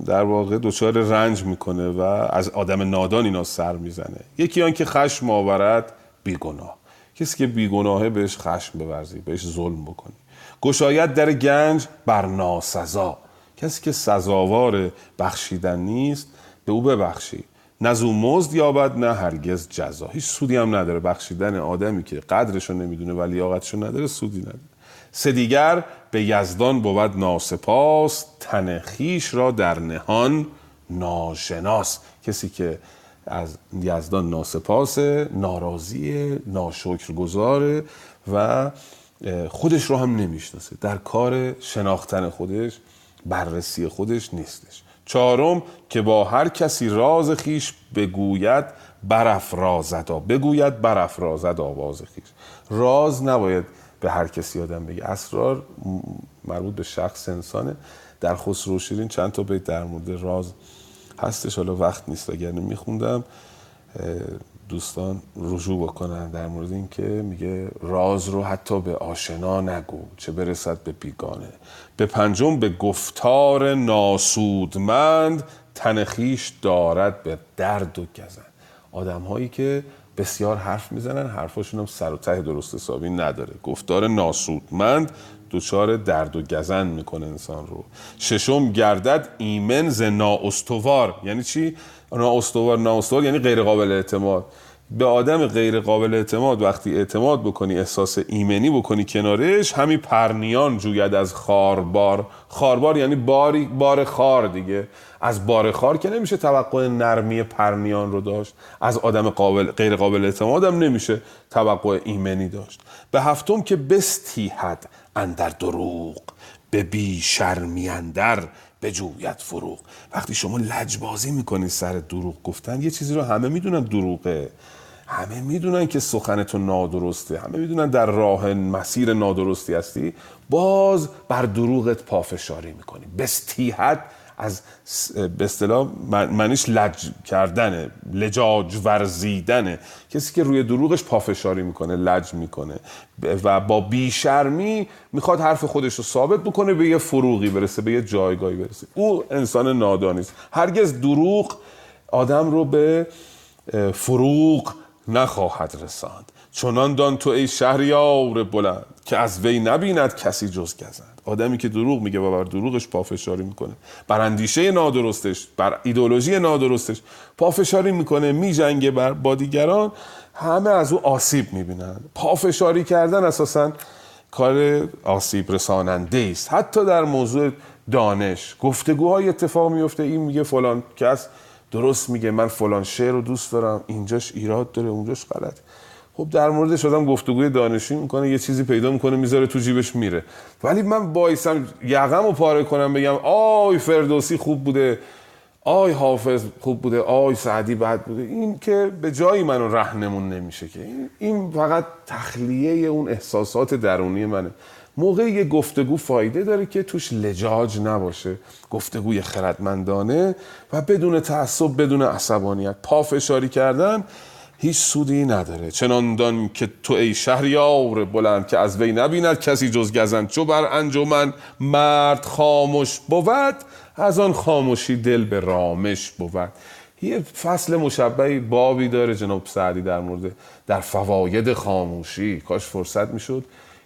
در واقع دچار رنج می‌کنه و از آدم نادان اینا سر می‌زنه. یکی آن که خشم آورد بیگناه. کسی که بیگناهه بهش خشم بورزی بهش ظلم بکنی. گشایت در گنج بر ناسزا. کسی که سزاوار بخشیدن نیست به او ببخشی. نه مزد یابد نه هرگز جزا. هیچ سودی هم نداره. بخشیدن آدمی که قدرشو نمی‌دونه و لیاقتشو نداره سودی نداره. سه دیگر به یزدان بود ناسپاس تن خیش را در نهان ناشناس. کسی که از یزدان ناسپاس ناراضی ناشکرگزاره و خودش رو هم نمی‌شناسه. در کار شناختن خودش بررسی خودش نیستش. چهارم که با هر کسی راز خیش بگوید برافرازد بگوید برافرازد آواز خیش. راز نباید به هر کسی آدم بگه. اسرار مربوط به شخص انسانه. در خسرو شیرین چند تا بیت در مورد راز هستش. حالا وقت نیست اگر میخوندم دوستان رجوع بکنن در مورد این که میگه راز رو حتی به آشنا نگو چه برسد به بیگانه. به پنجم به گفتار ناسودمند تنخیش دارد به درد و گزن. آدم هایی که بسیار حرف می‌زنن حرفاشون هم سر و ته درست حسابی نداره. گفتار ناسودمند دچار درد و گزن می‌کنه انسان رو. ششم گردد ایمن ز نااستوار. یعنی چی؟ نااستوار نااستوار یعنی غیر قابل اعتماد. به آدم غیر قابل اعتماد وقتی اعتماد بکنی احساس ایمنی بکنی کنارش همی پرنیان جوید از خاربار. خاربار یعنی باری بار خار دیگه. از بار خار که نمیشه توقع نرمی پرنیان رو داشت از آدم قابل غیر قابل اعتماد هم نمیشه توقع ایمنی داشت. به هفتم که بستیحد اندر دروغ به بی شرمی اندر بجوید فروغ. وقتی شما لجبازی می‌کنید سر دروغ گفتن یه چیزی رو همه می‌دونن دروغه. همه می‌دونن که سخنتون نادرسته. همه می‌دونن در راه مسیر نادرستی هستی. باز بر دروغت پافشاری می‌کنی. بستیحت از به اصطلاح معنیش لج کردنه لجاج ورزیدنه. کسی که روی دروغش پافشاری می‌کنه لج می‌کنه. و با بیشرمی می‌خواد حرف خودش رو ثابت بکنه به یه فروغی برسه به یه جایگاهی برسه. او انسان نادانیست هرگز دروغ آدم رو به فروغ نخواهد رساند. چنان دان تو ای شهریار بلند که از وی نبیند کسی جز گزند. آدمی که دروغ میگه و بر دروغش پافشاری می‌کنه. بر اندیشه نادرستش بر ایدولوژی نادرستش پافشاری می‌کنه میجنگه بر با دیگران همه از او آسیب می‌بینن. پافشاری کردن اساسا کار آسیب رساننده است. حتی در موضوع دانش. گفتگوهای اتفاق میفته این میگه فلان کس درست میگه من فلان شعر رو دوست دارم اینجاش ایراد داره اونجاش غلط خب در موردش آدم گفتگوی دانشی می‌کنه یه چیزی پیدا می‌کنه می‌ذاره تو جیبش میره. ولی من بایستم یقم رو پاره کنم بگم آی فردوسی خوب بوده آی حافظ خوب بوده آی سعدی بد بوده. این که به جایی منو رهنمون نمیشه که. این, فقط تخلیه اون احساسات درونی منه. موقع یه گفتگو فایده داره که توش لجاج نباشه. گفتگوی خردمندانه و بدون تعصب بدون عصبانیت. پافشاری کردن هیچ سودی نداره. چناندان که تو ای شهریار بلند که از وی نبیند کسی جز گزند. چو بر انجمن مرد خاموش بود از آن خاموشی دل به رامش بود. یه فصل مشبهی بابی داره جناب سعدی در مورد در فواید خاموشی. کاش فرصت می‌شد.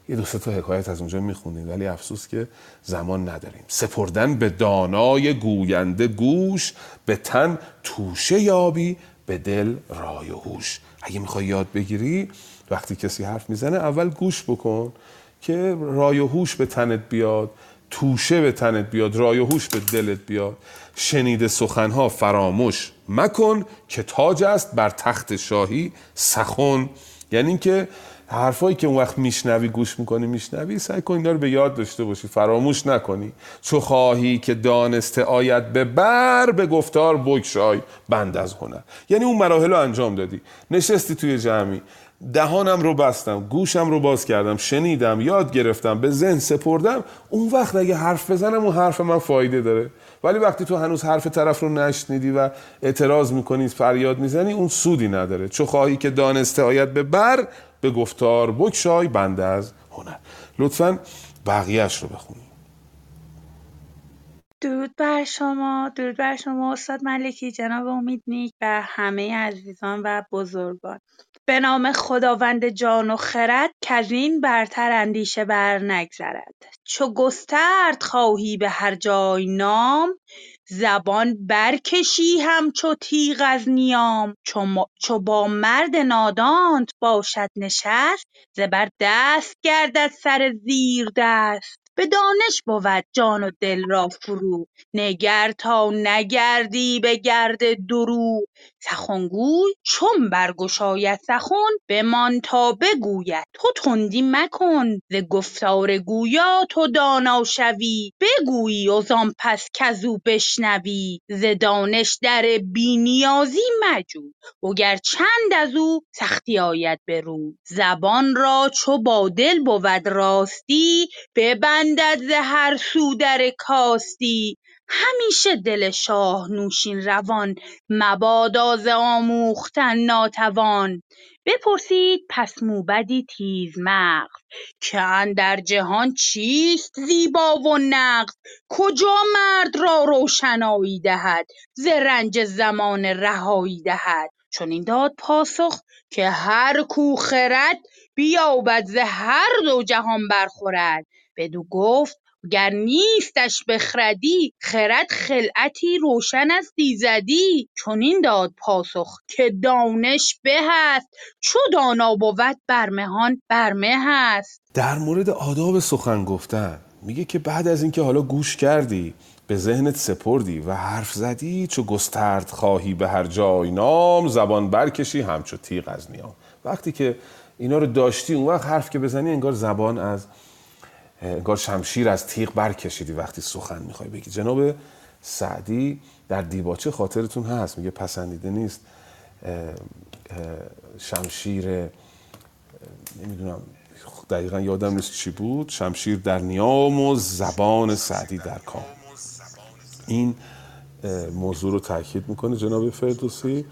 یه دو تا حکایت از اونجا می‌خونیم ولی افسوس که زمان نداریم. سپردن به دانای گوینده گوش به تن توشه یابی به دل رای و هوش. اگه می‌خوای یاد بگیری وقتی کسی حرف می‌زنه اول گوش بکن که رای و هوش به تنت بیاد توشه به تنت بیاد رای و هوش به دلت بیاد. شنیده سخنها فراموش مکن که تاج است بر تخت شاهی سخن. یعنی اینکه حرفایی که اون وقت میشنوی گوش می‌کنی میشنوی سعی کن اینا رو به یاد داشته باشی فراموش نکنی. چو خواهی که دانسته آید به بر به گفتار بگشای بند از هنر. یعنی اون مراحل رو انجام دادی. نشستی توی جمعی. دهانم رو بستم گوشم رو باز کردم شنیدم یاد گرفتم به ذهن سپردم. اون وقت اگه حرف بزنم اون حرف من فایده داره. ولی وقتی تو هنوز حرف طرف رو نشنیدی و اعتراض می‌کنی فریاد می‌زنی اون سودی نداره. چو خواهی که دانسته آید به بر به گفتار بکشای بنده از هنر. لطفا بقیهش رو بخونیم درود بر شما درود بر شما استاد ملکی جناب امید نیک و همه عزیزان و بزرگان. به نام خداوند جان و خرد این برتر اندیشه بر نگذرد چو گسترد خواهی به هر جای نام زبان برکشی همچو تیغ از نیام چو با مرد نادانت باشد نشست زبر دست گردد سر زیر دست. به دانش بود جان و دل را فرو. نگر تا نگردی به گرد دروغ سخنگوی چون برگشاید سخن بمان تا بگوید تو تندی مکن. ز گفتار گویا تو دانا شوی. بگویی و زان پس کزو بشنوی. ز دانش در بی نیازی مجو وگر چند ازو سختی آید به رو. زبان را چو با دل بود راستی ببندد ز هر سو در کاستی. همیشه دل شاه نوشین روان. مبادا ز آموختن ناتوان. بپرسید پس موبدی تیزمغز که اندر جهان چیست زیبا و نغز؟ کجا مرد را روشنایی دهد؟ ز رنج زمانه رهایی دهد. چنین داد پاسخ که هر کو خرد بیابد ز هر دو جهان برخورد. بدو گفت گر نیستش بخردی خرد خلعتی روشن است ایزدی چنین داد پاسخ که دانش به است چو دانا بود بر مهان بر مه است. در مورد آداب سخن گفتن میگه که بعد از اینکه حالا گوش کردی به ذهنت سپردی و حرف زدی چو گسترد خواهی به هر جای نام زبان برکشی همچو تیغ از نیام. وقتی که اینا رو داشتی اون وقت حرف که بزنی انگار زبان از انگار شمشیر از تیغ برکشیدی وقتی سخن می‌خوای بگی. جناب سعدی در دیباچه خاطرتون هست میگه پسندیده نیست. شمشیر نمی‌دونم دقیقا یادم نیست چی بود. شمشیر در نیام و زبان سعدی در کام. این موضوع رو تاکید می‌کنه جناب فردوسی.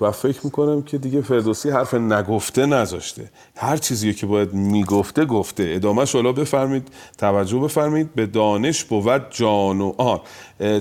و فکر می‌کنم که دیگه فردوسی حرف نگفته نذاشته. هر چیزی که باید می‌گفته گفته. ادامهش حالا بفرمید توجه بفرمید به دانش بود جان و آن.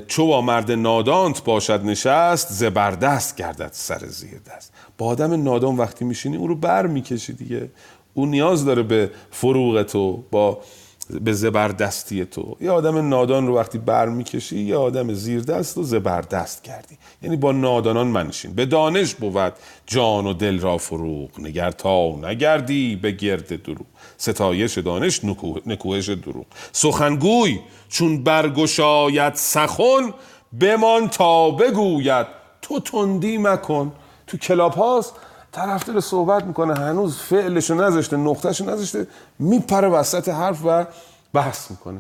چو مرد نادانت باشد نشست زبردست گردد سر زیر دست. با آدم نادان وقتی میشینی اون رو بر می‌کشی دیگه. اون نیاز داره به فروغ تو با به زبردستی تو. یه آدم نادان رو وقتی بر می‌کشی یه آدم زیر دست و زبردست کردی. یعنی با نادانان منشین. به دانش بود جان و دل را فروغ. نگر تا نگردی به گرد دروغ. ستایش دانش نکوهش دروغ. سخنگوی چون برگشاید سخن بمان تا بگوید تو تندی مکن. تو کلاب هاست طرف داره صحبت می‌کنه هنوز فعلشو نذاشته نقطهشو نذاشته میپره وسط حرف و بحث می‌کنه.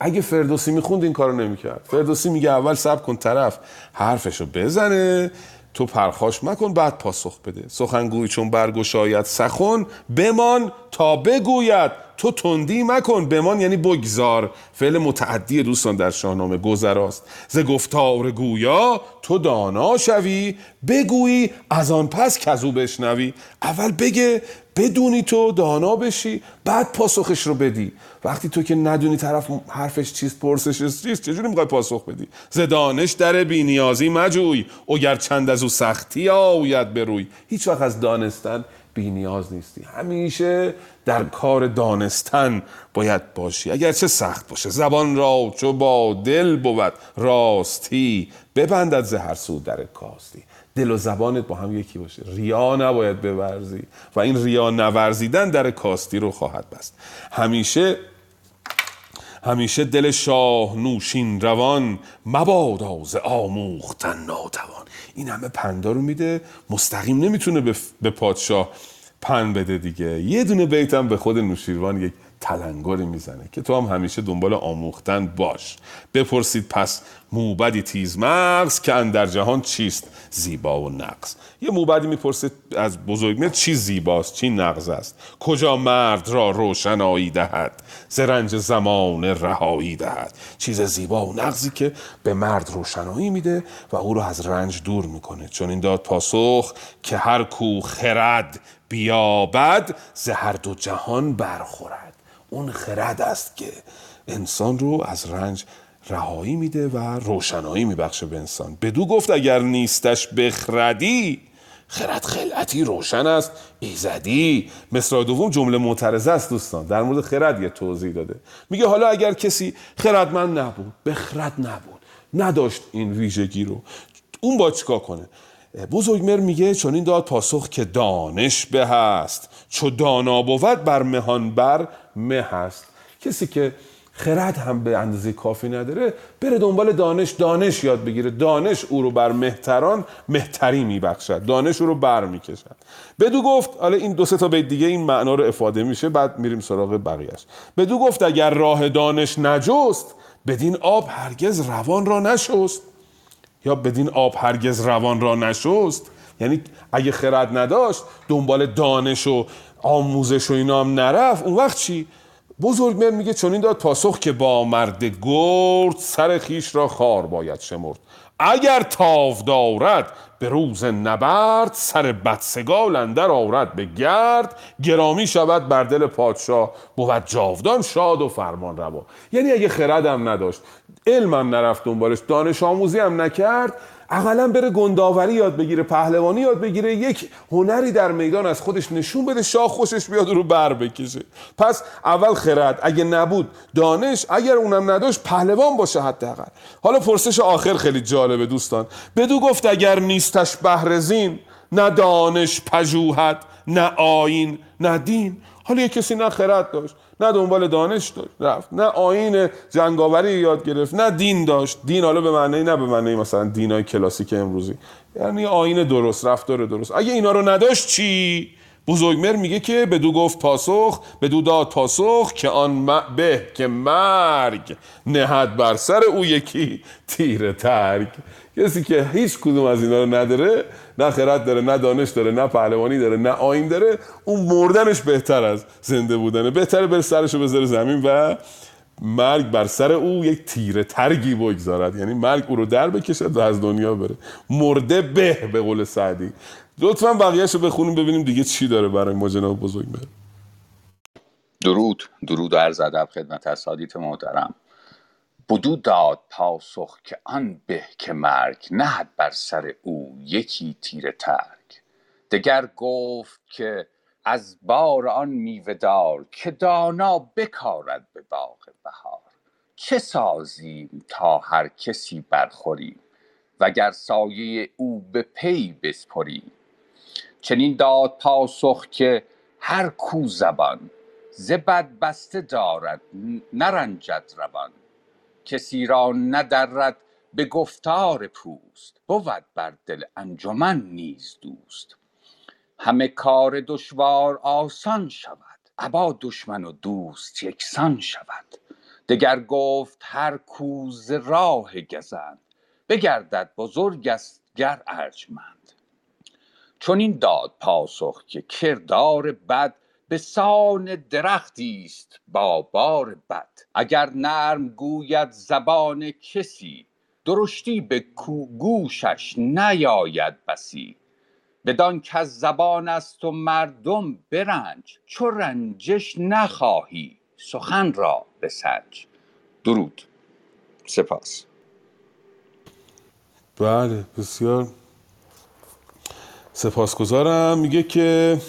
اگه فردوسی می‌خوند این کارو نمی‌کرد. فردوسی میگه اول سب کن طرف حرفشو بزنه تو پرخاش مکن بعد پاسخ بده. سخنگوی چون برگشاید سخن بمان تا بگوید. تو تندی مکن بمان یعنی بگذار. فعل متعدی دوستان در شاهنامه گذراست. ز گفتار گویا تو دانا شوی بگویی از آن پس کزو بشنوی. اول بگه بدونی تو دانا بشی بعد پاسخش رو بدی. وقتی تو که ندونی طرف حرفش چیست پرسش چیست چجوری می‌خوای پاسخ بدی؟ ز دانش در بینیازی مجوی اگر چند از او سختی آوید بروی هیچ وقت از دانستن بی نیاز نیستی. همیشه در کار دانستن باید باشی. اگر چه سخت باشه زبان را چو با دل بود راستی ببندد ز هر سو در کاستی. دل و زبانت با هم یکی باشه. ریا نباید بورزی و این ریا نورزیدن در کاستی رو خواهد بست. همیشه همیشه دل شاه نوشین روان مبادا ز آموختن ناتوان. این همه پندا رو میده مستقیم نمی‌تونه به پادشاه پن بده دیگه. یه دونه بیتم به خود نوشیروان یک تلنگری می‌زنه که تو هم همیشه دنبال آموختن باش. بپرسید پس موبدی تیز مغز که اندر جهان چیست؟ زیبا و نقص یه موبدی می‌پرسید از بزرگمه چی زیباست چی نقص است؟ کجا مرد را روشنایی دهد؟ زرنج زمان رهایی دهد. چیز زیبا و نقصی که به مرد روشنایی میده و او رو از رنج دور می‌کنه. چون این داد پاسخ که هر کو خرد بیابد ز هر دو جهان برخورد. اون خرد است که انسان رو از رنج رهایی میده و روشنایی میبخشه به انسان. بدو گفت اگر نیستش بخردی خرد خلعتی روشن است ایزدی. مصرع دوم جمله معترضه است دوستان. در مورد خرد یه توضیح داده. میگه حالا اگر کسی خردمند نبود بخرد نبود نداشت این ویژگی رو. اون با چیکار کنه؟ بزرگمر میگه چون این داد پاسخ که دانش به هست. چو دانا بود بر مهان بر مه هست. کسی که خرد هم به اندازه کافی نداره بره دنبال دانش دانش یاد بگیره. دانش او رو بر مهتران مهتری میبخشد. دانش او رو بر می‌کشد. بدو گفت حالا این دو سه تا بیت دیگه این معنا رو افاده میشه بعد میریم سراغ بقیهش بدو گفت اگر راه دانش نجست بدین آب هرگز روان را نشست. یا بدین آب هرگز روان را نشست؟ یعنی اگه خرد نداشت دنبال دانش و آموزش و اینا نرفت اون وقت چی؟ بزرگمر میگه چون این داد پاسخ که با مرد گرد سر خیش را خار باید شمرد. اگر تاو دارد به روز نبرد سر بدسگال اندر آورد به گرد. گرامی شود بر دل پادشاه بود جاودان شاد و فرمان روا. یعنی اگه خردم نداشت علمم نرفت دنبالش دانش آموزی هم نکرد. اقلا بره گنداوری یاد بگیره پهلوانی یاد بگیره یک هنری در میدان از خودش نشون بده شاه خوشش بیاد رو بر بکشه. پس اول خرد اگه نبود دانش اگر اونم نداشت پهلوان باشه حداقل. حالا پرسش آخر خیلی جالبه دوستان. بدو گفت اگر نیستش بهرزین نه دانش پژوهد نه آین نه دین. حالا یه کسی نه خرد داشت. نه دنبال دانش داشت رفت. نه آین جنگاوری یاد گرفت نه دین داشت. دین حالا به معنی نه به معنی مثلا دینای کلاسیک امروزی. یعنی آین درست رفتار درست. اگه اینا رو نداشت چی؟ بزرگمر میگه که بدو گفت پاسخ بدو داد پاسخ که آن به که مرگ نهد بر سر او یکی تیر ترگ. کسی که هیچ کدوم از اینا رو نداره نه خرد داره نه دانش داره نه پهلوانی داره نه آین داره اون مردنش بهتر از زنده بودنه. بهتره بره سرشو بذاره زمین و مرگ بر سر او یک تیره ترگی بگذارد. یعنی مرگ او رو در بکشد و از دنیا بره. مرده به به قول سعدی. لطفا بقیهش رو بخونیم ببینیم دیگه چی داره برای ما جناب بزرگ بره درود. درود و عرض ادب خدمت اساتید محترم. بدو داد پاسخ که آن به که مرگ نهد بر سر او یکی تیر ترگ. دگر گفت که از بار آن میوه دار که دانا بکارد به باغ بهار. چه سازیم تا هر کسی برخوریم وگر سایه او به پی بسپریم. چنین داد پاسخ که هر کو زبان ز بد بسته دارد نرنجد روان. کسی را ندرد به گفتار پوست بود بر دل انجمن نیز دوست. همه کار دشوار آسان شود ابا دشمن و دوست یکسان شود. دگر گفت هر کو ز راه گزند بگردد بزرگ است گر ارجمند. چنین داد پاسخ که کردار بد به سان درختی است با بار بد. اگر نرم گوید زبان کسی درشتی به گوشش نیاید بسی. بدان کز زبان است و مردم برنج چو رنجش نخواهی سخن را بسنج. درود. سپاس. بله بسیار. سپاسگزارم. میگه که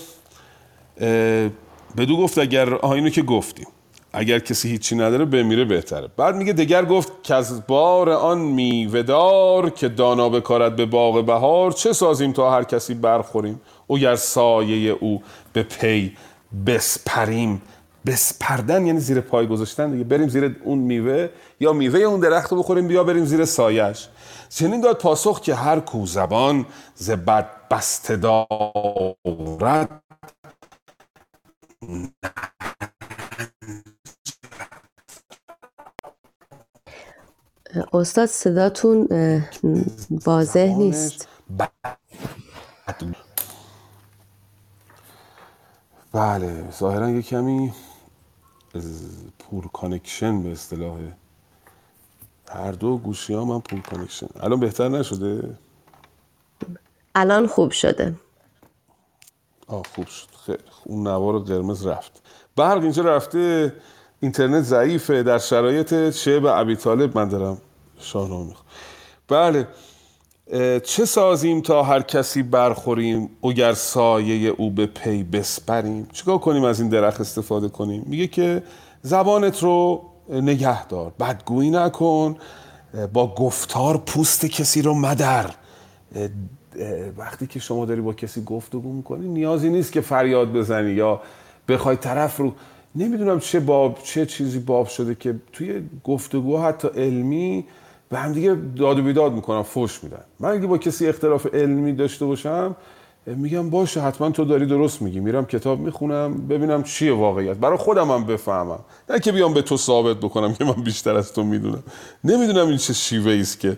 بدو گفت اگر آها اینو که گفتیم. اگر کسی هیچی نداره بمیره بهتره. بعد میگه دگر گفت که از بار آن میوهدار که دانا بکارد به باغ بهار چه سازیم تا هر کسی برخوریم؟ او گر سایه او به پی بسپریم. بسپردن یعنی زیر پای گذاشتن دیگه. بریم زیر اون میوه یا میوه اون درخت رو بخوریم بیا بریم زیر سایش چنین داد پاسخ که هر کو زبان ز بد بسته دارد. استاد صداتون واضح نیست. بله ظاهرا یه کمی poor connection به اصطلاح هر دو گوشی ها من poor connection. الان بهتر نشده؟ الان خوب شده. آه خوب شد. خیلی اون نوار قرمز رفت. برق اینجا رفته. اینترنت ضعیفه. در شرایط شعب ابی طالب من دارم شاهنامه می‌خوام بله. چه سازیم تا هر کسی برخوریم؟ اگر سایه او به پی بسپریم. چیکار کنیم از این درخت استفاده کنیم؟ میگه که زبانت رو نگه دار. بدگویی نکن. با گفتار پوست کسی رو مدر. وقتی که شما داری با کسی گفتگو می‌کنی نیازی نیست که فریاد بزنی یا بخوای طرف رو. نمی‌دونم چه باب چه چیزی باب شده که توی گفتگو حتی علمی به هم دیگه داد و بیداد می‌کنن فوش میدن. من اگه با کسی اختلاف علمی داشته باشم میگم باشه حتما تو داری درست میگی. میرم کتاب می‌خونم ببینم چیه واقعیت. برای خودم هم بفهمم. نه که بیام به تو ثابت بکنم که من بیشتر از تو می‌دونم. نمی‌دونم این چه شیوه است که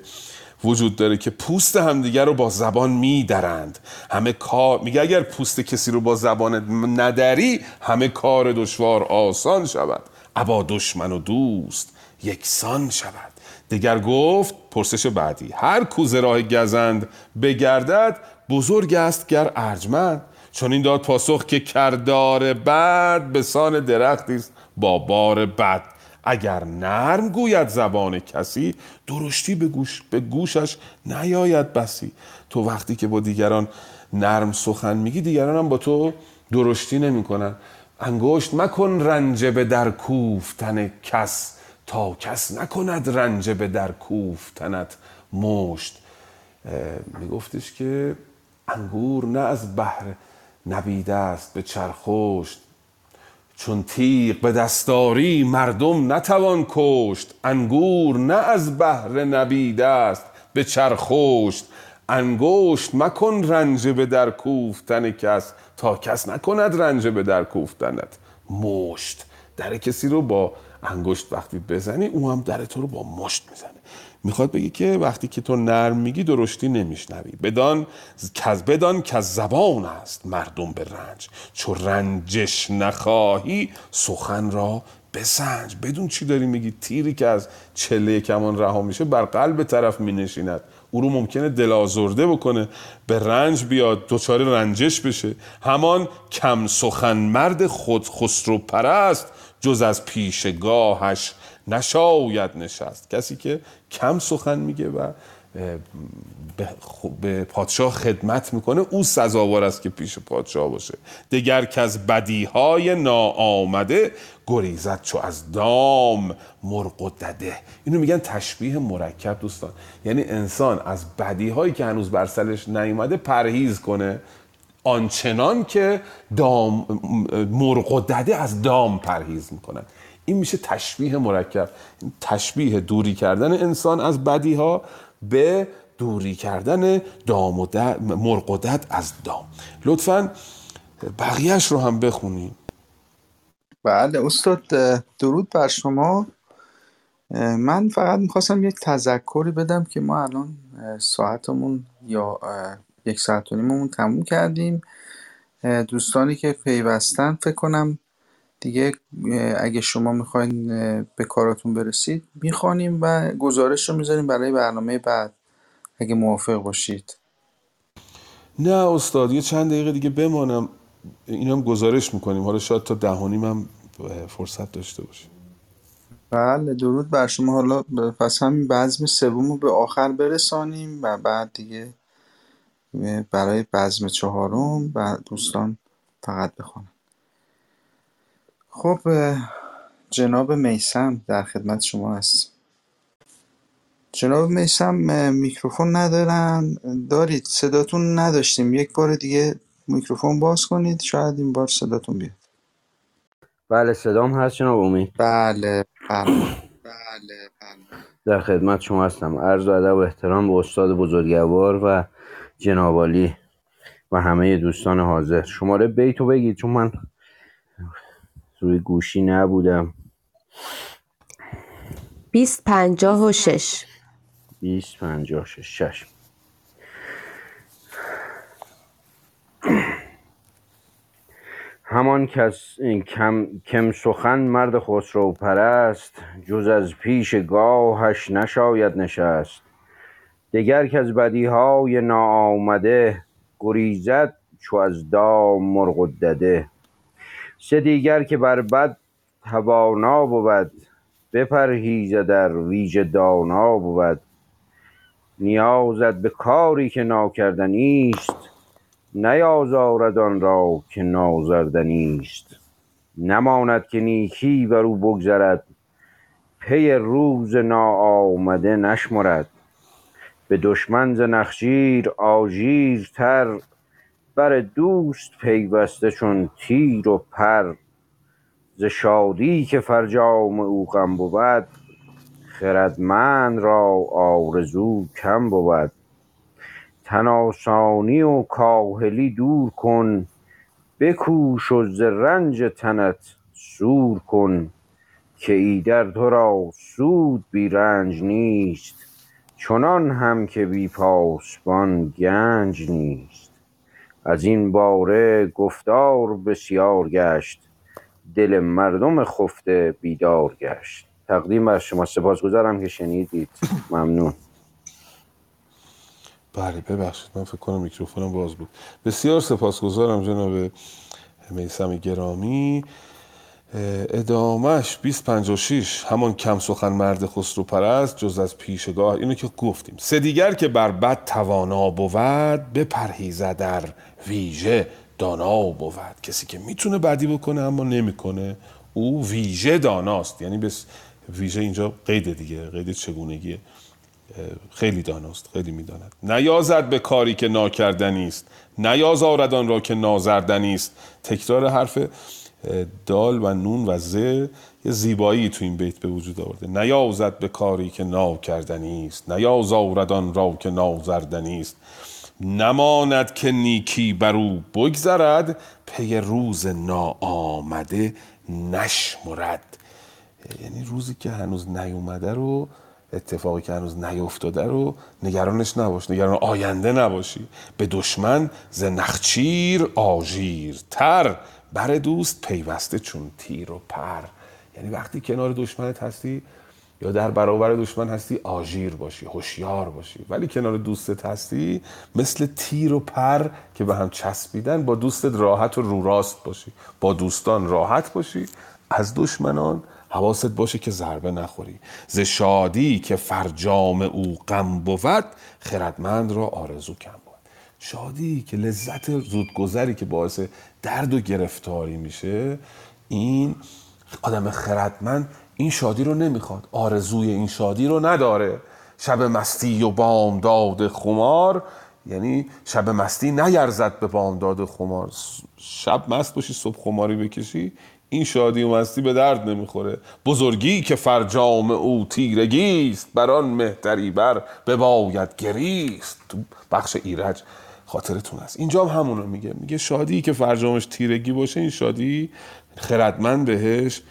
وجود داره که پوست همدیگر رو با زبان میدرند. همه کار میگه اگر پوست کسی رو با زبان ندری همه کار دشوار آسان شود. ابا دشمن و دوست یکسان شود. دگر گفت پرسش بعدی هر کوزه راه گزند بگردد بزرگ است گر ارجمند. چون این داد پاسخ که کردار بد به سان درختی است با بار بد. اگر نرم گوید زبان کسی درشتی به, گوش به گوشش نیاید بسی. تو وقتی که با دیگران نرم سخن میگی دیگران هم با تو درشتی نمی‌کنن. انگشت مکن رنج به در کوفتن کس تا کس نکند رنج به در کوفتنت مشت. میگفتش که انگور نه از بحر نبیده است به چرخشت چون تیغ به دستاری مردم نتوان کشت. انگور نه از بحر نبیده است به چرخشت انگشت مکن رنج به در کوفتن کس تا کس نکند رنج به در کوفتنت. مشت. در کسی رو با انگشت وقتی بزنی او هم در تو رو با مشت می‌زنه. می‌خواد بگی که وقتی که تو نرم میگی درشتی نمیشنوی. بدان کز بدان که زبان است مردم به رنج. چو رنجش نخواهی سخن را بسنج. بدون چی داری میگی؟ تیری که از چله کمان رها میشه بر قلب طرف مینشیند. او رو ممکنه دلازرده بکنه به رنج بیاد دچار رنجش بشه. همان کم سخن مرد خود خسرو پرست جز از پیشگاهش نشاید نشست. کسی که کم سخن میگه و به پادشاه خدمت می‌کنه او سزاوار است که پیش پادشاه باشه. دگر که از بدیهای ناآمده گریزد چو از دام مرغ و دده. اینو میگن تشبیه مرکب دوستان. یعنی انسان از بدیهایی که هنوز بر سرش نیومده پرهیز کنه آنچنان که دام مرغ و دده از دام پرهیز می‌کنن. این میشه تشبیه مرکب. تشبیه دوری کردن انسان از بدی ها به دوری کردن دام و مرقدت از دام. لطفا بقیهش رو هم بخونیم بله استاد درود بر شما. من فقط می‌خواستم یک تذکری بدم که ما الان ساعتمون یا یک ساعت و نیممون تموم کردیم. دوستانی که پیوستن فکر کنم دیگه اگه شما می‌خواین به کاراتون برسید می‌خوانیم و گزارش رو می‌ذاریم برای برنامه بعد. اگه موافق باشید. نه استاد یه چند دقیقه دیگه بمانم. این هم گزارش می‌کنیم. حالا شاید تا دهانیم هم فرصت داشته باشیم. بله درود بر شما. حالا پس همین بزم سوم رو به آخر برسانیم و بعد دیگه برای بزم چهارم و دوستان فقط بخوانم. خب جناب میسم در خدمت شما هست. جناب میسم میکروفون ندارن. دارید صداتون نداشتیم. یک بار دیگه میکروفون باز کنید. شاید این بار صداتون بیاد. بله صدام هست جناب امید بله بله بله در خدمت شما هستم. عرض و ادب و احترام به استاد بزرگوار و جنابالی و همه دوستان حاضر. شماره بیتو بگید چون من روی گوشی نبودم. بیست پنجاه و شش. بیست پنجاه و شش شش. همان کس کم, کم سخن مرد خسرو پرست جز از پیش گاهش نشاید نشست. دگر که از بدیهای ناآمده گریزد چو از دام مرغ دده. سه دیگر که بر بد توانا بود بپرهیزد در ویژه دانا بود. نیازد به کاری که ناکردنی است نیازارد آن را که نازردنی است نماند که نیکی بر او بگذرد پی روز ناآمده نشمرد. به دشمن ز نخجیر آژیرتر بر دوست پیوسته چون تیر و پر. ز شادی که فرجام او غم بود خردمند را آرزو کم بود. تن آسانی و کاهلی دور کن بکوش و ز رنج تنت سور کن. که ایدر تو را سود بی رنج نیست چنان هم که بی پاسبان گنج نیست. از این باره گفتار بسیار گشت. دل مردم خفته بیدار گشت. تقدیم از شما سپاسگزارم که شنیدید. ممنون. بله ببخشید من فکر کنم میکروفونم باز بود. بسیار سپاسگزارم جناب میسم گرامی. ادامهش 2056 همان کم سخن مرد خسرو پرست جز از پیشگاه اینو که گفتیم. سه دیگر که بر بد توانا بود بپرهیزه در ویژه دانا بود. کسی که می‌تونه بدی بکنه اما نمی‌کنه او ویژه داناست. یعنی بس ویژه اینجا قید دیگه قید چگونگیه خیلی داناست خیلی می‌داند. نیازد به کاری که ناکردنی است. نیاز آن را که نازردنی است. تکرار حرف دال و نون و زه یه زیبایی تو این بیت به وجود آورده. نیازد به کاری که ناکردنی است. نیاز آن را که نازردنی است. نماند که نیکی بر او بگذرد. پی روز ناآمده نشمرد. یعنی روزی که هنوز نیومده رو اتفاقی که هنوز نیفتاده رو نگرانش نباش. نگران آینده نباشی. به دشمن ز نخچیر آژیر تر بر دوست پیوسته چون تیر و پر. یعنی وقتی کنار دشمنت هستی یا در برابر دشمن هستی آژیر باشی هوشیار باشی. ولی کنار دوستت هستی مثل تیر و پر که به هم چسبیدن با دوستت راحت و رو راست باشی. با دوستان راحت باشی. از دشمنان حواست باشه که ضربه نخوری. ز شادی که فرجام او غم بود خردمند را آرزو کم شادی که لذت زودگذری که باعث درد و گرفتاری میشه این آدم خردمند این شادی رو نمی‌خواد. آرزوی این شادی رو نداره. شب مستی و بامداد خمار یعنی شب مستی نیرزد به بامداد خمار. شب مست باشی صبح خماری بکشی این شادی و مستی به درد نمی‌خوره. بزرگی که فرجام او تیرگی است بر آن مهتری بر بباید گریست. تو بخش ایرج. خاطرتون است اینجا هم همونو میگه. میگه شادی که فرجامش تیرگی باشه این شادی خردمند بهش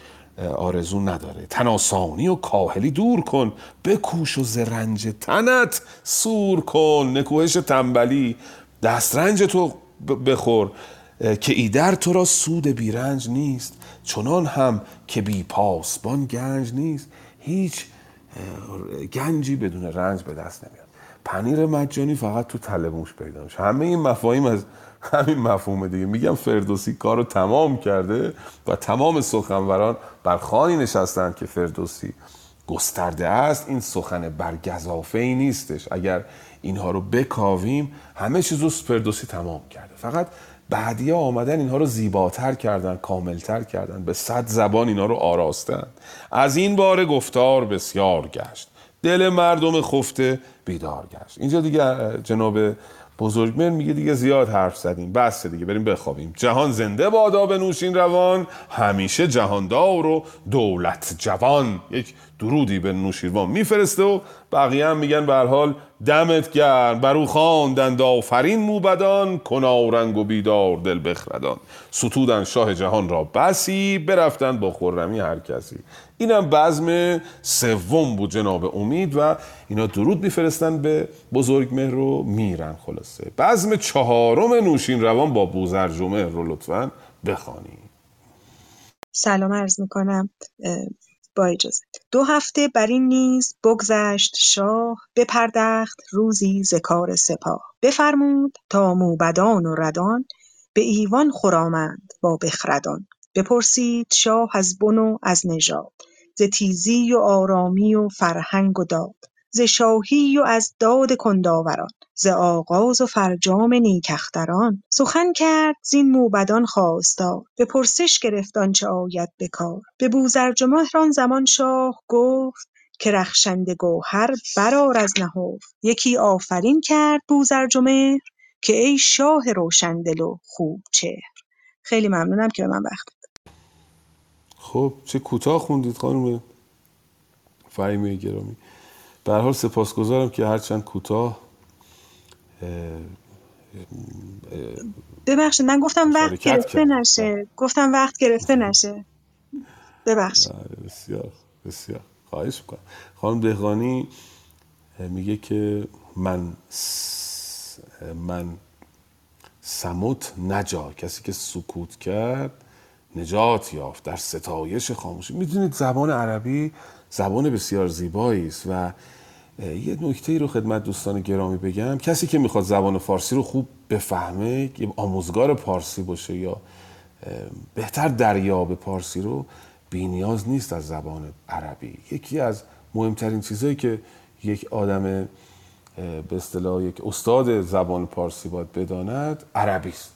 آرزو نداره. تناسانی و کاهلی دور کن بکوش و زرنج تنت سور کن. نکوهش تنبلی دسترنج تو بخور که ایدر تو را سود بیرنج نیست. چنان هم که بی پاسبان گنج نیست. هیچ گنجی بدون رنج به دست نمیاد. پنیر مجانی فقط تو تله موش پیدا میشه. همه این مفاهیم از همین مفهوم دیگه. میگم فردوسی کارو تمام کرده و تمام سخنوران بر خانی نشستند که فردوسی گسترده است. این سخن برگزافه ای نیستش. اگر اینها رو بکاویم همه چیز رو فردوسی تمام کرده. فقط بعدی آمدن اینها رو زیباتر کردن کاملتر کردن به صد زبان اینها رو آراستن. از این بار گفتار بسیار گشت. دل مردم خفته بیدار گشت. اینجا دیگه جناب بزرگمن میگه دیگه زیاد حرف زدیم. بس دیگه بریم بخوابیم. جهان زنده بادا نوشین روان همیشه جهاندار و دولت جوان. یک درودی به نوشیروان میفرسته و بقیه هم میگن به حال دمت گرم. برو خواندند آفرین موبدان کنارنگ و بیدار دل بخردان. ستودن شاه جهان را بسی برفتن با خرمی هر کسی. اینم بزم سوم بود جناب امید و اینا درود میفرستن به بزرگ مهر رو میرن خلاصه. بزم چهارم نوشین روان با بوزرجمه رو لطفا بخوانی. سلام عرض می‌کنم. با اجازه. دو هفته بر این نیز بگذشت شاه بپردخت روزی ز کار سپاه. بفرمود تا موبدان و ردان به ایوان خرامند با بخردان. بپرسید شاه از بن و از نژاد ز تیزی و آرامی و فرهنگ و داد. ز شاهی و از داد کنداوران ز آغاز و فرجام نیکختران. سخن کرد زین موبدان خواستار به پرسش گرفت آنچه آید به کار. به بوزرجمهر آن زمان شاه گفت که رخشنده گوهر برآر از نهفت. یکی آفرین کرد بوزرجمهر که ای شاه روشندل و خوب چهر. خیلی ممنونم که به من وقت خب چه کوتاه خوندید خانم فهیمه گرامی. به حال سپاسگزارم که هرچند کوتاه ببخشید من گفتم وقت گرفته نشه. گفتم وقت گرفته نشه. ببخشید. بله، بسیار بسیار. خواهش می‌کنم. خانم دهقانی میگه که من من سموت نجا. کسی که سکوت کرد نجات یافت در ستایش خاموشی. می‌دونید زبان عربی زبان بسیار زیبایی است و یه نکته رو خدمت دوستان گرامی بگم. کسی که می‌خواد زبان فارسی رو خوب بفهمه یه آموزگار پارسی باشه یا بهتر دریاب پارسی رو بینیاز نیست از زبان عربی. یکی از مهمترین چیزهایی که یک آدم به اصطلاح یک استاد زبان پارسی باید بداند عربی است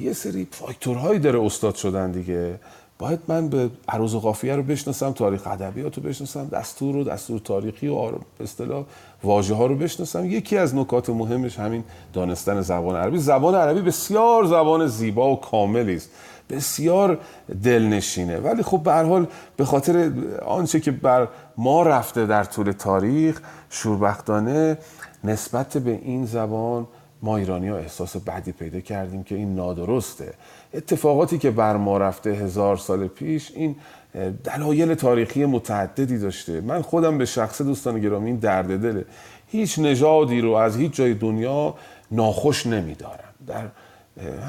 یه سری فاکتورهایی داره استاد شدن دیگه. باید من به عروض و قافیه رو بشناسم تاریخ ادبیات رو بشناسم دستور و دستور تاریخی و اصطلاح واژه ها رو بشناسم. یکی از نکات مهمش همین دانستن زبان عربی. زبان عربی بسیار زبان زیبا و کاملی است. بسیار دلنشینه. ولی خب به حال به خاطر آنچه که بر ما رفته در طول تاریخ شوربختانه نسبت به این زبان ما ایرانی ها احساس بدی پیدا کردیم که این نادرسته. اتفاقاتی که بر ما رفته هزار سال پیش این دلایل تاریخی متعددی داشته. من خودم به شخص دوستان گرامی این درد دله. هیچ نژادی رو از هیچ جای دنیا ناخوش نمیدارم. در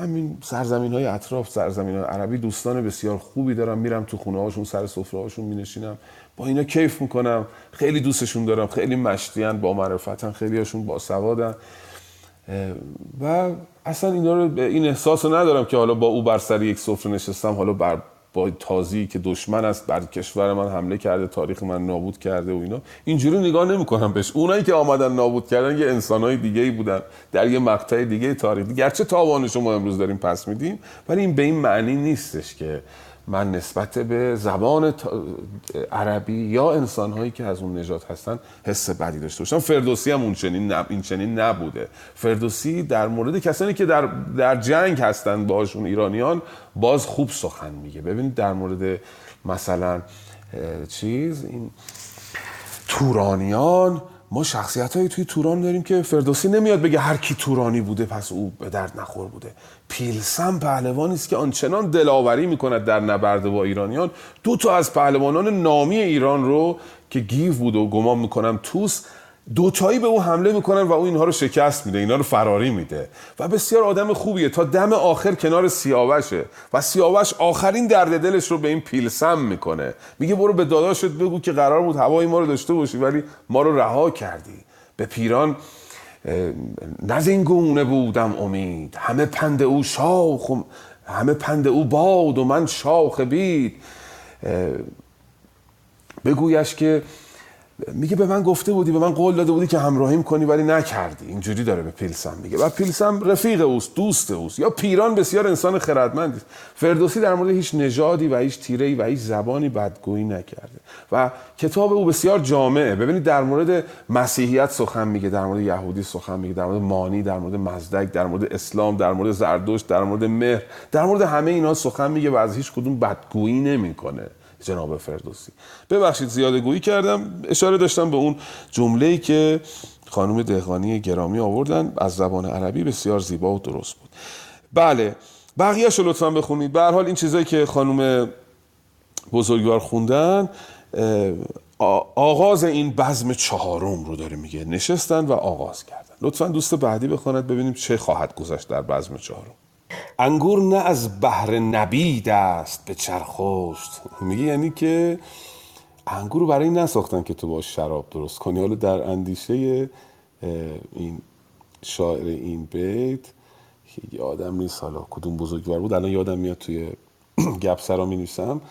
همین سرزمین های اطراف سرزمین های عربی دوستان بسیار خوبی دارم. میرم تو خونه هاشون سر سفره هاشون می نشینم با اینا کیف می‌کنم. خیلی دوستشون دارم. خیلی مشتیان با معرفتن خیلی هاشون با سوادن. و اصلا اینا رو این احساس رو ندارم که حالا با او بر سر یک سفره نشستم حالا بر با تازی که دشمن است بر کشور من حمله کرده تاریخ من نابود کرده و اینا. اینجوری نگاه نمی‌کنم بهش. اونایی که آمدن نابود کردن یه انسانای دیگه ای بودن در یه مقطع دیگه تاریخی گرچه تاوانش ما امروز داریم پس میدیم ولی این به این معنی نیستش که من نسبت به زبان عربی یا انسانهایی که از اون نجات هستن حس بدی داشته باشم. فردوسی هم اون چنین نب... این چنین نبوده. فردوسی در مورد کسانی که در, در جنگ هستن باشون ایرانیان باز خوب سخن میگه. ببینید در مورد مثلا چیز این تورانیان ما شخصیت هایی توی توران داریم که فردوسی نمیاد بگه هر کی تورانی بوده پس او به درد نخور بوده. پیلسم پهلوانی است که آنچنان دلاوری می‌کند در نبرد با ایرانیان. دو تا از پهلوانان نامی ایران رو که گیو بود و گمان می‌کنم توس دوتایی به او حمله می‌کنن و او اینها رو شکست میده اینا رو فراری میده. و بسیار آدم خوبیه. تا دم آخر کنار سیاوشه. و سیاوش آخرین درد دلش رو به این پیلسم می‌کنه. میگه برو به داداشت بگو که قرار بود هوای ما رو داشته باشی ولی ما رو رها کردی. به پیران نزینگونه بودم امید. همه پند او شاخ همه پند او باد و من شاخ بید. بگویش که میگه به من گفته بودی به من قول داده بودی که همراهیم کنی ولی نکردی. اینجوری داره به پیلسم میگه. و پیلسم رفیق اوست دوست اوست. یا پیران بسیار انسان خردمندی. است فردوسی در مورد هیچ نژادی و هیچ تیره‌ای و هیچ زبانی بدگویی نکرده. و کتاب او بسیار جامعه. ببینید در مورد مسیحیت سخن میگه در مورد یهودی سخن میگه در مورد مانی در مورد مزدک در مورد اسلام در مورد زردشت در مورد مهر در مورد همه اینا سخن میگه و از هیچ کدوم بدگویی نمی‌کنه. جناب فردوسی. ببخشید زیاده گویی کردم. اشاره داشتم به اون جمله‌ای که خانم دهقانی گرامی آوردن. از زبان عربی بسیار زیبا و درست بود. بله بقیهش رو لطفا بخونید. به حال این چیزایی که خانم بزرگوار خوندن آغاز این بزم چهارم رو داره میگه. نشستن و آغاز کردن. لطفا دوست بعدی بخواند ببینیم چه خواهد گذشت در بزم چهارم. انگور نه از بهر نبید است به چرخشت میگه یعنی که انگور رو برای نساختن که تو باش شراب درست کنی. حالا در اندیشه این شاعر این بیت یادم نیست. حالا کدوم بزرگوار بود؟ الان یادم میاد توی <clears throat> گپ سرا می نویسم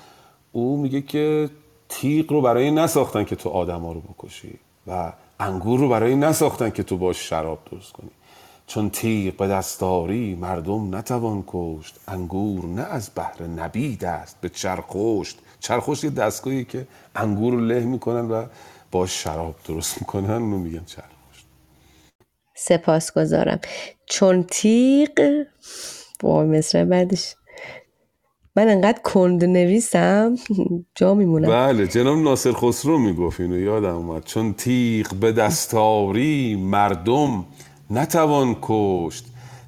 او میگه که تیغ رو برای نساختن که تو آدم ها رو بکشی و انگور رو برای نساختن که تو باش شراب درست کنی. چون تیغ به دستاری مردم نتوان کشت. انگور نه از بهر نبید است به چرخشت. چرخشت یه دستگاهی که انگور رو له می‌کنن و با شراب درست می‌کنن اونو میگن چرخشت. سپاس گذارم چون تیغ با مصر بعدش. من انقدر کند نویسم جا میمونم. بله جناب ناصر خسرو می‌گفت اینو یادم اومد. چون تیغ به دستاری مردم نتوان کشت.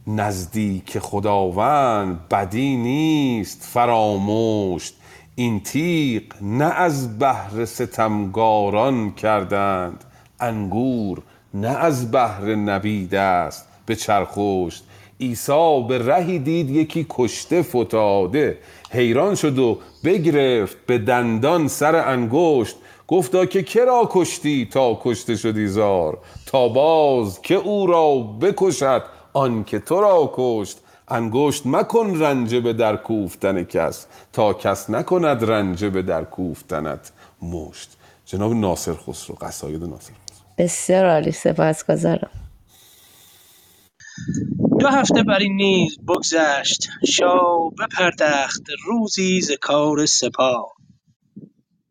نزدیک خداوند بدی نیست فراموشت این تیغ نه از بهر ستمگاران کردند. انگور نه از بهر نبید است به چرخشت عیسی به رهی دید یکی کشته فتاده. حیران شد و بگرفت به دندان سر انگشت. گفتا که کرا کشتی تا کشته شدی زار؟ تا باز که او را بکشد آن که تو را کشت. انگشت مکن رنجه به در کوفتن کس تا کس نکند رنجه به در کوفتنت مشت. جناب ناصر خسرو قصاید ناصر خسرو. بسیار عالی سپاسگزارم. دو هفته بر این نیز بگذشت. شاه بپردخت روزی ز کار سپاه.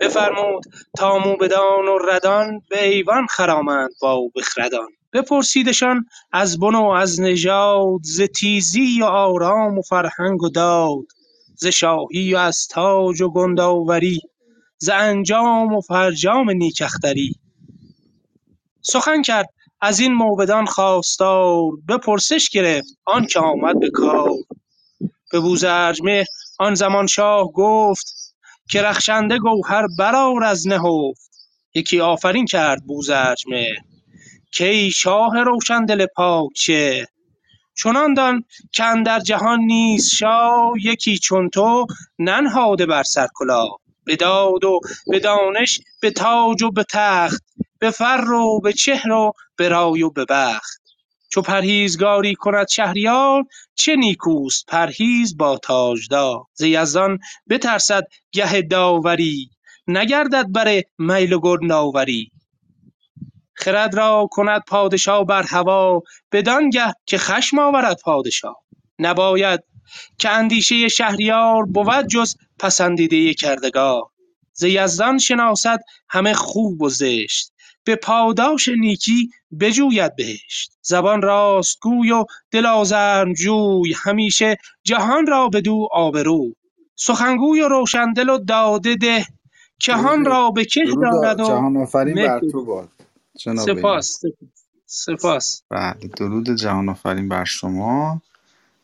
بفرمود تا موبدان و ردان به ایوان خرامند با بخردان. بپرسیدشان از بن و از نژاد ز تیزی و آرام و فرهنگ و داد ز شاهی و از تاج و گندآوری ز انجام و فرجام نیک اختری. سخن کرد از این موبدان خواستار بپرسش گرفت آنکه آمد به کار. به بوزرجمهر آن زمان شاه گفت که رخشنده گوهر برآر از نهفت. یکی آفرین کرد بوزرجمهر کای شاه روشندل پاکچهر چنان دان که اندر جهان نیست شاه یکی چون تو ننهاده بر سر کلاه. به داد و به دانش به تاج و به تخت به فر و به چهر و به رای و به بخت. چو پرهیزگاری کند شهریار چه نیکوست پرهیز با تاجدار. ز یزدان بترسد گه داوری نگردد بر میل و گندآوری خرد را کند پادشا بر هوا بدانگه که خشم آورد پادشا نباید که اندیشه شهریار بود جز پسندیده کردگار. ز یزدان شناسد همه خوب و زشت. به پاداش نیکی بجوید بهشت. زبان راستگوی و دل آزرمجوی همیشه جهان را بدو آبرو. سخنگوی و روشندل و داده ده. کهان را به که دارد و جهان آفرین بر. تو باد. جناب سپاس سپاس بله درود جهان آفرین بر شما.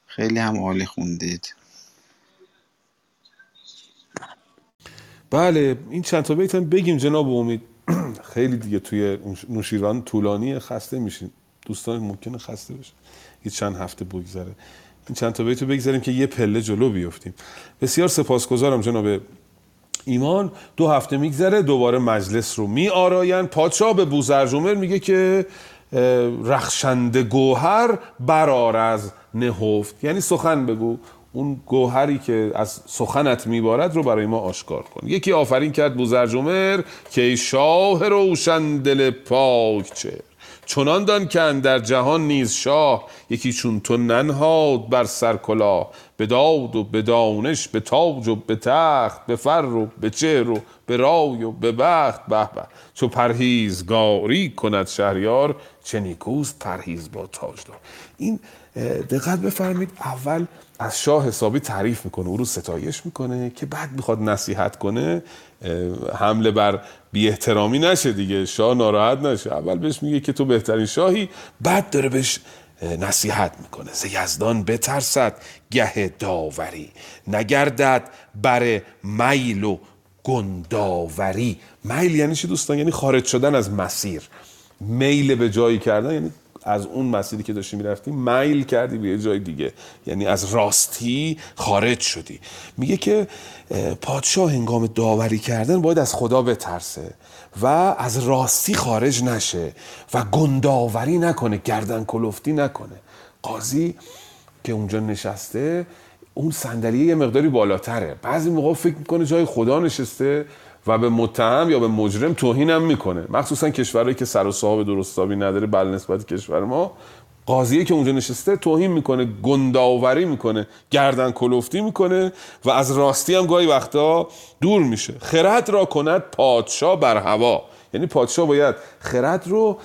خیلی هم عالی خوندید. بله این چند تا بیت هم بگیم جناب امید. <clears throat> خیلی دیگه توی نوشیروان طولانی خسته میشین. دوستان ممکنه خسته بشه. یه چند هفته بگذره. این چند تا بیت رو بگذاریم که یه پله جلو بیفتیم. بسیار سپاسگزارم جناب ایمان. دو هفته میگذره دوباره مجلس رو می آراین پادشاه به بوزرجمر میگه که رخشنده گوهر برار از نهفت. یعنی سخن بگو. اون گوهری که از سخنت میبارد رو برای ما آشکار کن. یکی آفرین کرد بوزرجمر که شاه روشن دل پاک چه چنان دان که در جهان نیز شاه یکی چون تو ننهاد بر سر کلاه. به داد و به دانش به تاج و به تخت به فر و به چهر و به رای و به بخت. به به چو پرهیزگاری کند شهریار چه نیکوست پرهیز با تاجدار این اه، دقت بفرمید اول از شاه حسابی تعریف می‌کنه. او رو ستایش می‌کنه که بعد می‌خواد نصیحت کنه حمله بر بی احترامی نشه دیگه. شاه ناراحت نشه. اول بهش میگه که تو بهترین شاهی بعد داره بهش نصیحت می‌کنه. ز یزدان بترسد گه داوری نگردد بر میل و گنداوری. میل یعنی چی دوستان؟ یعنی خارج شدن از مسیر. میل به جایی کردن یعنی از اون مسیری که داشتی می‌رفتی میل کردی به یه جای دیگه. یعنی از راستی خارج شدی. میگه که اه، پادشاه هنگام داوری کردن باید از خدا بترسه و از راستی خارج نشه و گنداوری نکنه گردن کلفتی نکنه. قاضی که اونجا نشسته اون صندلیه یه مقداری بالاتره. بعضی موقع فکر می‌کنه جای خدا نشسته. و به متهم یا به مجرم توهین هم می‌کنه. مخصوصا کشورهایی که سر و صاحب درستابی نداره بل نسبت کشور ما قاضیه که اونجا نشسته توهین می‌کنه گنداوری می‌کنه گردن کلفتی می‌کنه و از راستی هم گاهی وقتا دور میشه. خرد را کند پادشاه بر هوا. یعنی پادشاه باید خرد رو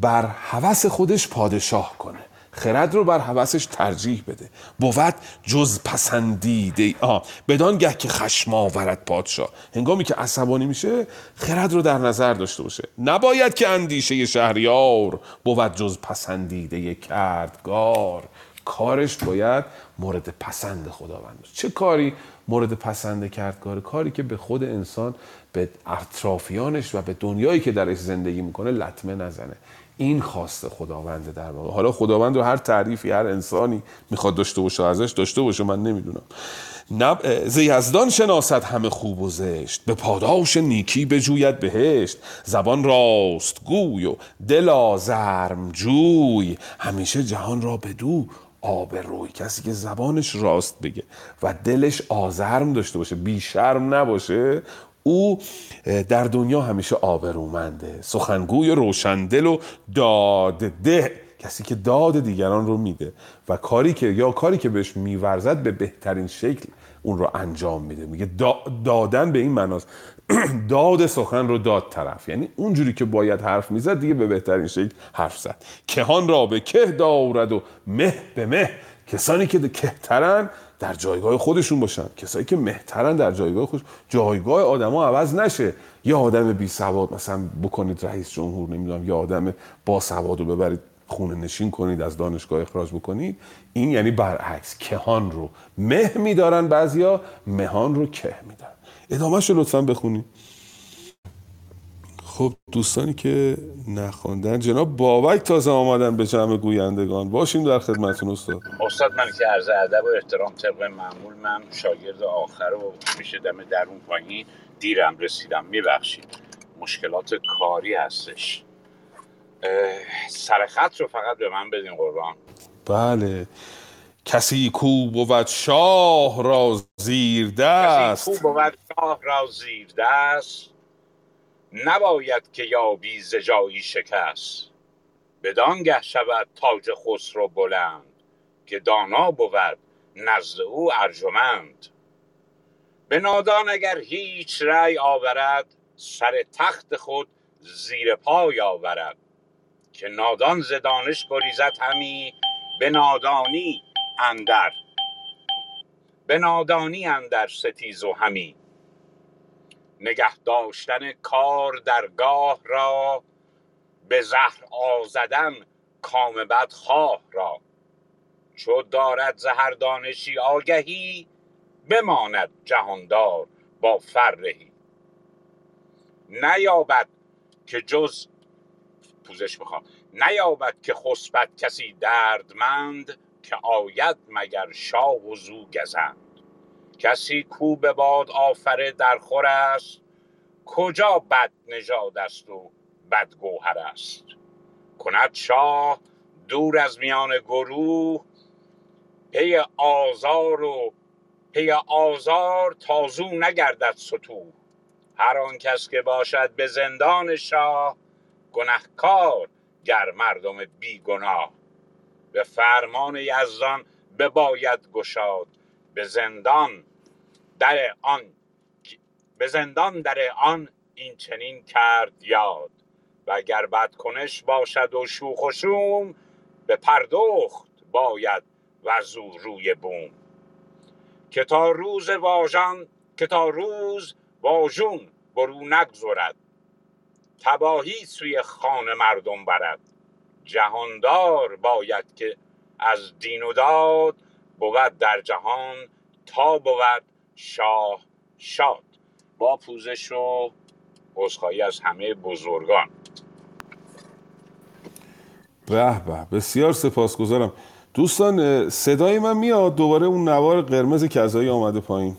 بر هوس خودش پادشاه کنه. خرد رو بر هوسش ترجیح بده. بود جز پسندیده آه. بدان گه که خشم آورد پادشاه. هنگامی که عصبانی میشه خرد رو در نظر داشته باشه. نباید که اندیشه شهریار بود جز پسندیده کردگار. کارش باید مورد پسند خداوند باشه. چه کاری مورد پسند کردگار؟ کاری که به خود انسان به اطرافیانش و به دنیایی که درش زندگی می‌کنه لطمه نزنه. این خواسته خداونده در واقع. حالا خداوند رو هر تعریفی هر انسانی می‌خواد داشته باشه ازش داشته باشه من نمی‌دونم. نب... زیزدان شناست همه خوب و زشت. به پاداش نیکی بجوید بهشت. زبان راست گوی و دل آزرم جوی. همیشه جهان را بدو آب روی. کسی که زبانش راست بگه و دلش آزرم داشته باشه بی شرم نباشه او در دنیا همیشه آبرومنده سخنگوی روشندل و دادده کسی که داد دیگران رو میده و کاری که یا کاری که بهش میورزد به بهترین شکل اون رو انجام میده. میگه دادن به این معناست. <clears throat> داد سخن رو داد طرف. یعنی اونجوری که باید حرف می‌زد دیگه به بهترین شکل حرف زد. کهان را به که دارد و مه به مه. کسانی که کهترن در جایگاه خودشون باشن. کسایی که مهترن در جایگاه خودش جایگاه آدما عوض نشه. یا آدم بی سواد مثلا بکنید رئیس جمهور نمی‌دونم یا آدم با سواد رو ببرید خونه نشین کنید از دانشگاه اخراج بکنید. این یعنی برعکس کهان رو مه میدارن بعضیا مهان رو که میدارن. ادامهش رو لطفا بخونید. خب دوستانی که نخوندن جناب بابک تازه آمدن به جمع گویندگان. باشیم در خدمتون استاد. استاد من که عرض ادب و احترام طبق معمول من شاگرد آخر و میشه دم در اون پایین دیرم رسیدم. میبخشید. مشکلات کاری هستش. سرخط رو فقط به من بدین قربان. بله. کسی کو بود شاه را زیر دست کسی کو بود شاه را زیر دست؟ نباید که یابی ز جایی شکست. بدانگه شود تاج خسرو بلند که دانا بود نزد او ارجمند. به نادان اگر هیچ رأی آورد سر تخت خود زیر پای آورد. که نادان ز دانش گریزد همی به نادانی اندر. به نادانی اندر ستیز و همی. نگه داشتن کار در گاه را به زهر آزدن کام بد خواه را. چو دارد زهر دانشی آگهی بماند جهاندار با فرهی. نیابد که جز پوزش می‌خوام. نیابد که خسبت کسی دردمند که آید مگر شاه و زو گزند. کسی کو به باد آفره در خور است؟ کجا بد نژاد است و بد گوهر است؟ کند شاه دور از میان گروه پی آزار و پی آزار تازو نگردد ستوه. هر آن کس که باشد به زندان شاه گنهکار گر مردم بی گناه به فرمان یزدان بباید گشاد به زندان در آن به زندان در آن این چنین کرد یاد. و اگر بدکنش باشد و شوخ و شوم به پردخت باید و روی بوم. که تا روز واژان که تا روز واژون برو نگذرد. تباهی سوی خان مردم برد. جهاندار باید که از دین و داد بود در جهان تا بود شاه شاد. با پوزش و عذرخواهی از همه بزرگان. به به بسیار سپاسگزارم. دوستان صدای من میاد؟ دوباره اون نوار قرمز کذایی آمده پایین.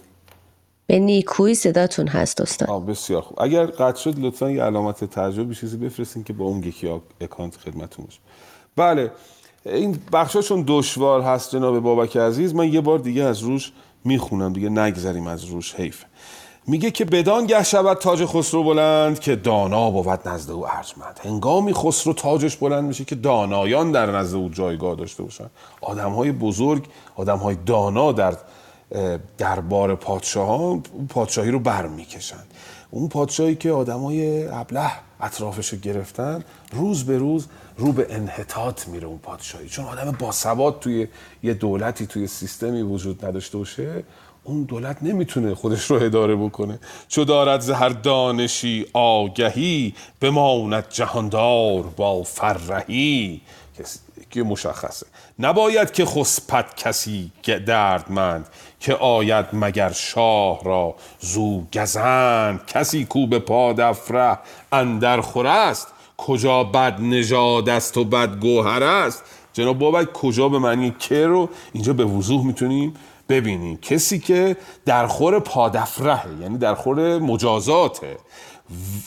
به نیکویی صداتون هست استاد آه بسیار خوب. اگر قطع شد لطفا یه علامت ترجمه چیزی بفرستین که با اون یکی اکانت خدمتتون باشه. بله این بخشاشون دشوار هست جناب بابک عزیز. من یه بار دیگه از روش می‌خونم دیگه نگذریم از روش. حیف. میگه که بدان گه شود تاج خسرو بلند که دانا بود نزد او ارجمند. هنگامی خسرو تاجش بلند میشه که دانایان در نزد او جایگاه داشته باشن. آدم های بزرگ آدم های دانا در دربار پادشاهان پادشاهی رو بر می‌کشند اون پادشاهی که آدمای ابله اطرافش رو گرفتن روز به روز رو به انحطاط میره اون پادشاهی. چون آدم باسواد توی یه دولتی توی سیستمی وجود نداشته باشه اون دولت نمی‌تونه خودش رو اداره بکنه. چو دارد زهر دانشی آگهی بماند جهاندار با فرهی. که مشخصه. نباید که خسپت کسی دردمند که آید مگر شاه را زو گزند. کسی کو به پادفره اندر خور است کجا بد نژاد است و بد گوهر است؟ جناب بابک کجا به معنی که رو اینجا به وضوح می‌تونیم ببینیم. کسی که در خور پادفرهه یعنی در خور مجازاته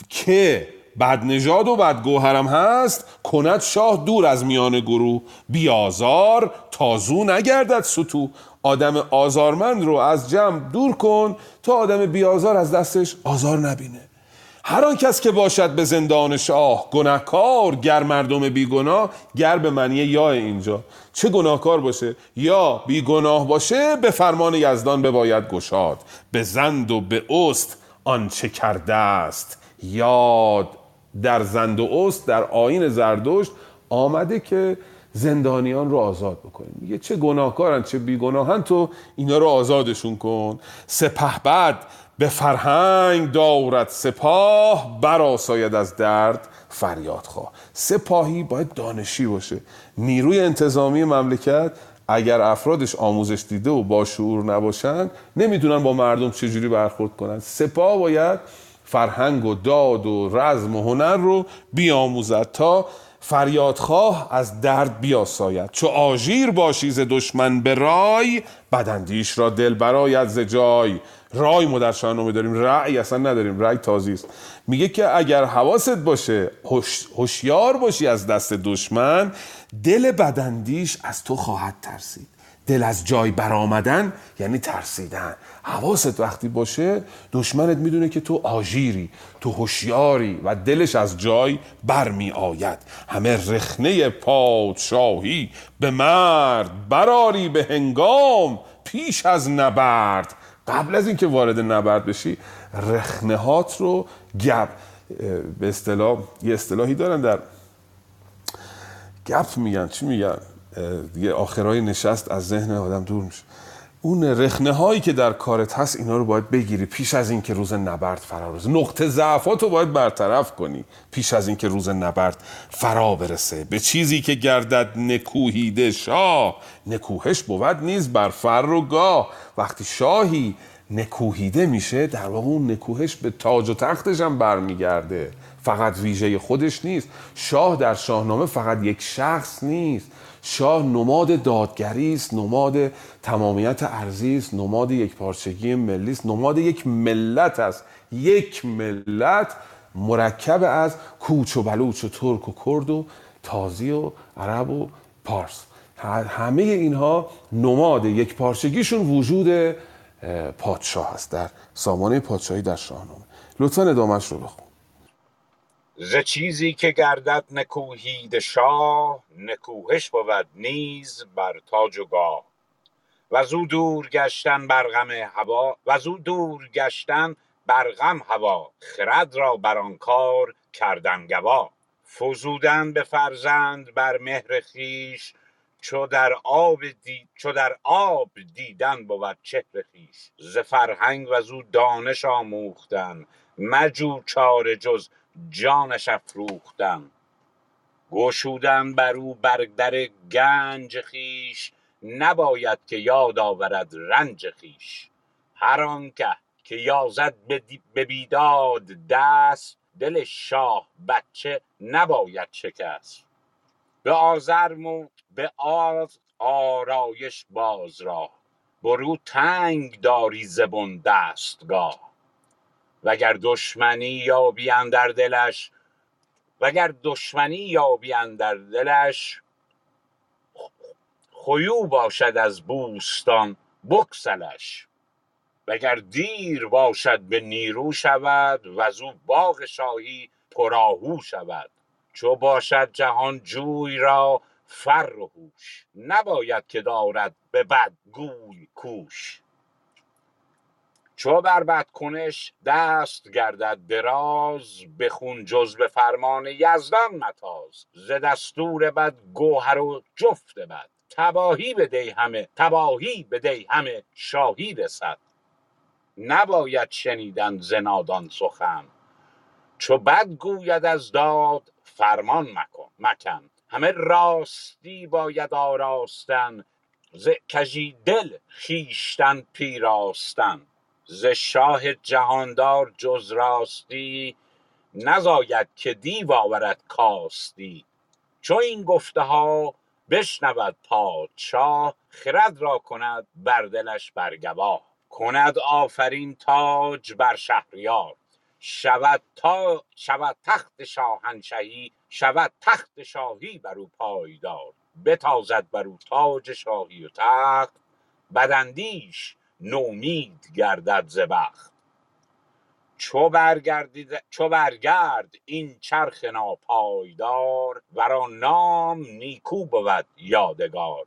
که بد نژاد و بد گوهرم هست کند شاه دور از میان گروه. بیازار تازو نگردد ستو. آدم آزارمند رو از جمع دور کن تا آدم بیازار از دستش آزار نبینه. هر آن کس که باشد به زندان شاه گناهکار گر مردم بیگناه گر به معنی یا اینجا. چه گناهکار باشه؟ یا بیگناه باشه به فرمان یزدان بباید گشاد. به زند و به است آنچه کرده است یاد در زند و است در آین زردشت آمده که زندانیان رو آزاد بکنیم. میگه چه گناهکارن چه بیگناهن تو اینا رو آزادشون کن. سپه بعد به فرهنگ دارد سپاه براساید از درد فریاد خواه. سپاهی باید دانشی باشه. نیروی انتظامی مملکت اگر افرادش آموزش دیده و با شعور نباشن نمی‌تونن با مردم چجوری برخورد کنن. سپاه باید فرهنگ و داد و رزم و هنر رو بیاموزد تا فریادخواه از درد بیاساید. چو آژیر باشی ز دشمن به رای بدندیش را دل برایت ز جای. رای ما در شاهنامه داریم رأی اصلا نداریم رأی تازی است. میگه که اگر حواست باشه هوشیار باشی از دست دشمن دل بدندیش از تو خواهد ترسید. دل از جای برآمدن یعنی ترسیدن. حواست وقتی باشه دشمنت می‌دونه که تو آژیری تو هوشیاری و دلش از جای برمی آید همه رخنه پادشاهی به مرد براری به هنگام پیش از نبرد. قبل از اینکه وارد نبرد بشی رخنهات رو گپ. به اصطلاح یه اصطلاحی دارن در گپ میگن. چی میگن؟ دیگه آخرای نشست از ذهن آدم دور میشه. اون رخنه هایی که در کارت هست اینا رو باید بگیری پیش از اینکه روز نبرد فرا برسه نقطه ضعفات رو باید برطرف کنی پیش از اینکه روز نبرد فرا برسه. به چیزی که گردد نکوهیده شاه. نکوهش بود نیز بر فر و گاه. وقتی شاهی نکوهیده میشه در واقع اون نکوهش به تاج و تختش هم برمیگرده. فقط ویژه خودش نیست. شاه در شاهنامه فقط یک شخص نیست. شاه نماد دادگری است نماد تمامیت ارزی است نماد یک پارچگی ملی است نماد یک ملت است. یک ملت مرکب از کوچ و بلوچ و ترک و کرد و تازی و عرب و پارس. همه اینها نماد یک پارچگیشون وجود پادشاه است. در سامانه پادشاهی در شاهنامه. لطفا ادامهش رو بخون. ز چیزی که گردد نکوهید شاه نکوهش بود نیز بر تاج و گاه. زو دور گشتن بر غم هوا و زو دور گشتن بر غم هوا. خرد را بر آن کار کردن گوا. فزودن به فرزند بر مهر خویش چو در آب دی... چو در آب دیدن بود چهر خویش. ز فرهنگ زو دانش آموختن مجو چاره جز جانش افروختن گشودن بر او بر در گنج خویش. نباید که یاد آورد رنج خویش. هر آنگه که یازد به بیداد دست دل شاه بچه نباید شکست. به آزرم و به آز آرایش باز را برو تنگ داری زبون دستگاه. وگر دشمنی یابی اندر دلش وگر دشمنی یابی اندر دلش خویو باشد از بوستان بگسلش. وگر دیر باشد به نیرو شود وزو باغ شاهی پرآهو شود. چو باشد جهان جوی را فر و هوش نباید که دارد به بد گوی کوش. چو بر بدکنش دست گردد دراز بخون جز به فرمان یزدان متاز. ز دستور بد گوهر و جفت بد. تباهی بدی همه تباهی بدی همه شاهی رسد. نباید شنیدن ز سخن. چو بد گوید از داد فرمان مکن مکن. همه راستی باید آراستن ز کژی دل خویشتن پیراستن. ز شاه جهاندار جز راستی نزاید که دیو آورد کاستی. چو این گفته ها بشنود پادشاه خرد را کند بر دلش برگواه کند آفرین تاج بر شهریار. شود تا شود تخت شاهنشهی شود تخت شاهی بر او پایدار. بتازد بر او تاج شاهی و تخت بداندیش نومید گردد ز بخت. چو چو برگرد این چرخ ناپایدار ورا نام نیکو بود یادگار.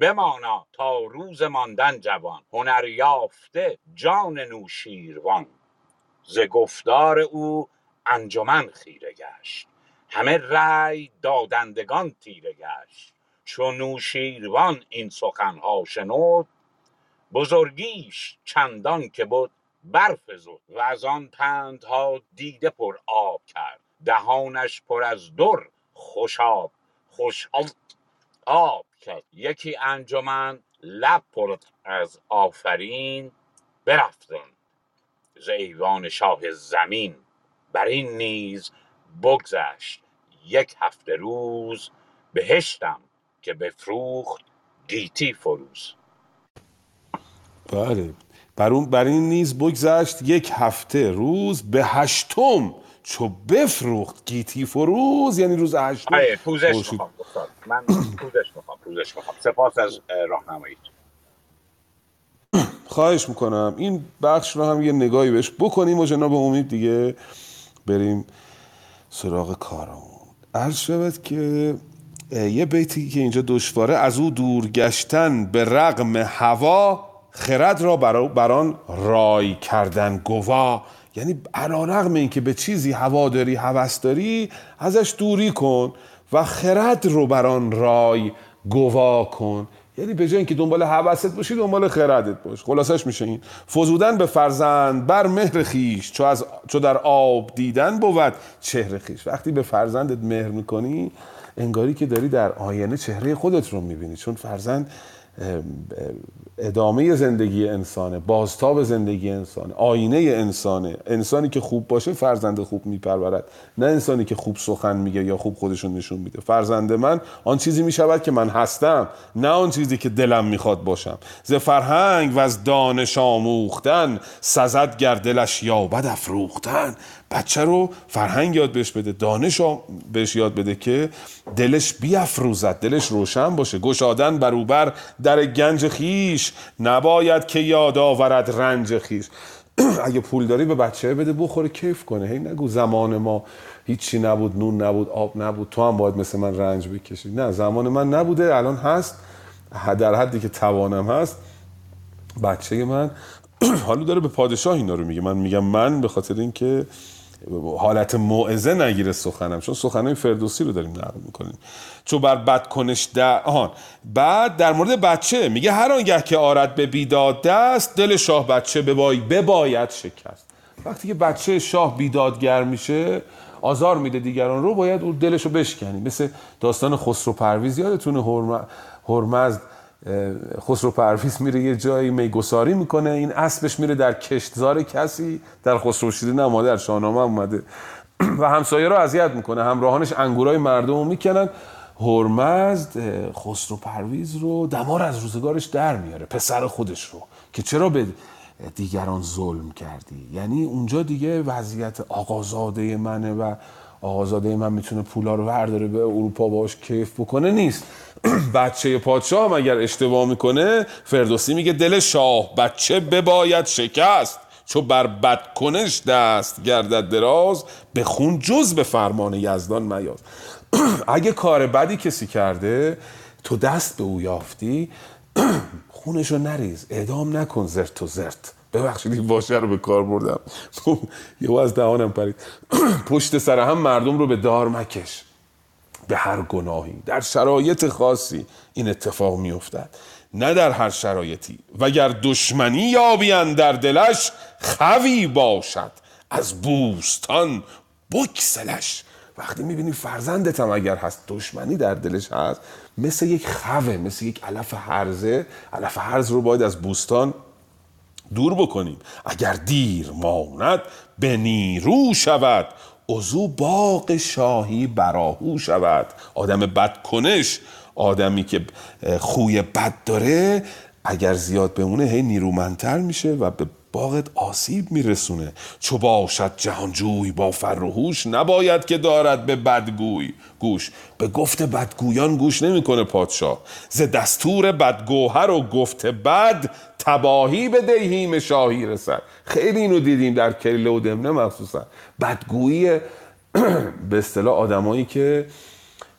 بمانا تا روز ماندن جوان هنر یافته جان نوشیروان. ز گفتار او انجمن خیره گشت همه رأی دادندگان تیره گشت. چو نوشیروان این سخنها شنود بزرگیش چندان که بد برفزود و از آن پندها دیده پر آب کرد. دهانش پر از در خوشاب خوش آب, آب کرد. یکی انجمن لب پر از آفرین برفتند. ز ایوان شاه زمین بر این نیز بگذشت. یک هفته روز بهشتم که بفروخت گیتی فروز. بله. بر, اون بر این نیز بگذشت یک هفته روز به هشتم. چو بفروخت گیتی فروز یعنی روز هشتم. آره پوزش می‌خوام. من <clears throat> پوزش می‌خوام پوزش می‌خوام. سپاس از اه، راهنماییت <clears throat> خواهش می‌کنم. این بخش رو هم یه نگاهی بهش بکنیم و جناب امید دیگه بریم سراغ کارمون. عرض شود که یه بیتی که اینجا دشواره از او دور گشتن به رغم هوا خرد را برا- بران رای کردن گوا. یعنی علا رغم این که به چیزی هوا داری هوس داری ازش دوری کن و خرد رو بران رای گوا کن. یعنی به جای اینکه دنبال حوست باشی دنبال خردت باش. خلاصش میشه این. فزودن به فرزند بر مهر خیش. چو, از چو در آب دیدن بود چهره خیش. وقتی به فرزندت مهر می‌کنی انگاری که داری در آینه چهره خودت رو می‌بینی. چون فرزند ادامه زندگی انسانه بازتاب زندگی انسانه آینه انسانه. انسانی که خوب باشه فرزند خوب میپرورد. نه انسانی که خوب سخن میگه یا خوب خودشون نشون میده. فرزند من آن چیزی می‌شود که من هستم نه آن چیزی که دلم می‌خواد باشم. ز فرهنگ و از دانش آموختن سزد گر دلش یابد افروختن. بچه رو فرهنگ یاد بهش بده دانش بهش یاد بده که دلش بیافروزد دلش روشن باشه. گشادن بروبر در گنج خیش نباید که یاد آورد رنج خیش <clears throat> اگه پول داری به بچه بده بخوره کیف کنه. هی نگو زمان ما هیچی نبود نون نبود آب نبود. تو هم باید مثل من رنج بکشی. نه زمان من نبوده الان هست. در حدی که توانم هست. بچه من <clears throat> حالا داره به پادشاه اینا رو میگه. من میگم من به خاطر اینکه حالت موعظه نگیره سخنم چون سخنهای فردوسی رو داریم نقل می‌کنیم. چو بر بد کنش در آهان. بعد در مورد بچه میگه هر آنگه که آرد به بیداد دست دل شاه بچه ببای بباید شکست. وقتی که بچه شاه بیدادگر میشه آزار میده دیگران رو باید اون دلش رو بشکنی. مثل داستان خسرو پرویز یادتونه؟ هرم- هرمزد خسرو پرویز میره یه جایی میگساری می‌کنه این اسبش میره در کشتزار کسی در خسرو شیرین هم در شاهنامه اومده. <clears throat> و همسایه رو اذیت می‌کنه همراهانش انگورای مردم رو می‌کنن. هرمزد خسرو پرویز رو دمار از روزگارش در میاره پسر خودش رو که چرا به دیگران ظلم کردی؟ یعنی اونجا دیگه وضعیت آقازاده منه و آقازاده من می‌تونه پولا رو برداره به اروپا باش کیف بکنه نیست. <clears throat> بچه پادشاه هم اگر اشتباه می‌کنه فردوسی میگه دل شاه بچه بباید شکست. چو بر کنش دست گردد دراز به خون جز به فرمان یزدان میاز <clears throat> اگه کار بدی کسی کرده تو دست به او یافتی. <clears throat> خونش رو نریز. اعدام نکن زرت و زرت. ببخشید این واژه رو به کار بردم. یه از دهانم پرید. <clears throat> پشت سر هم مردم رو به دار مکش. به هر گناهی. در شرایط خاصی این اتفاق میافتد. نه در هر شرایطی. وگر دشمنی یابیان در دلش خوی باشد. از بوستان بکسلش. وقتی می‌بینی فرزندت هم اگر هست دشمنی در دلش هست مثل یک خوه مثل یک علف هرزه علف هرز رو باید از بوستان دور بکنیم. اگر دیر ماند به نیرو شود. عضو باغ شاهی براهو شود. آدم بدکنش آدمی که خوی بد داره اگر زیاد بمونه هی نیرومندتر میشه و به باغت آسیب میرسونه. چو باشد جهانجوی با فر و هوش نباید که دارد به بدگوی گوش. به گفت بدگویان گوش نمی‌کنه پادشاه. ز دستور بدگوهر و گفت بد تباهی به دیهیم شاهی رسد. خیلی اینو دیدیم در کله و دمنه مخصوصا. بدگویی <clears throat> به اصطلاح آدمایی که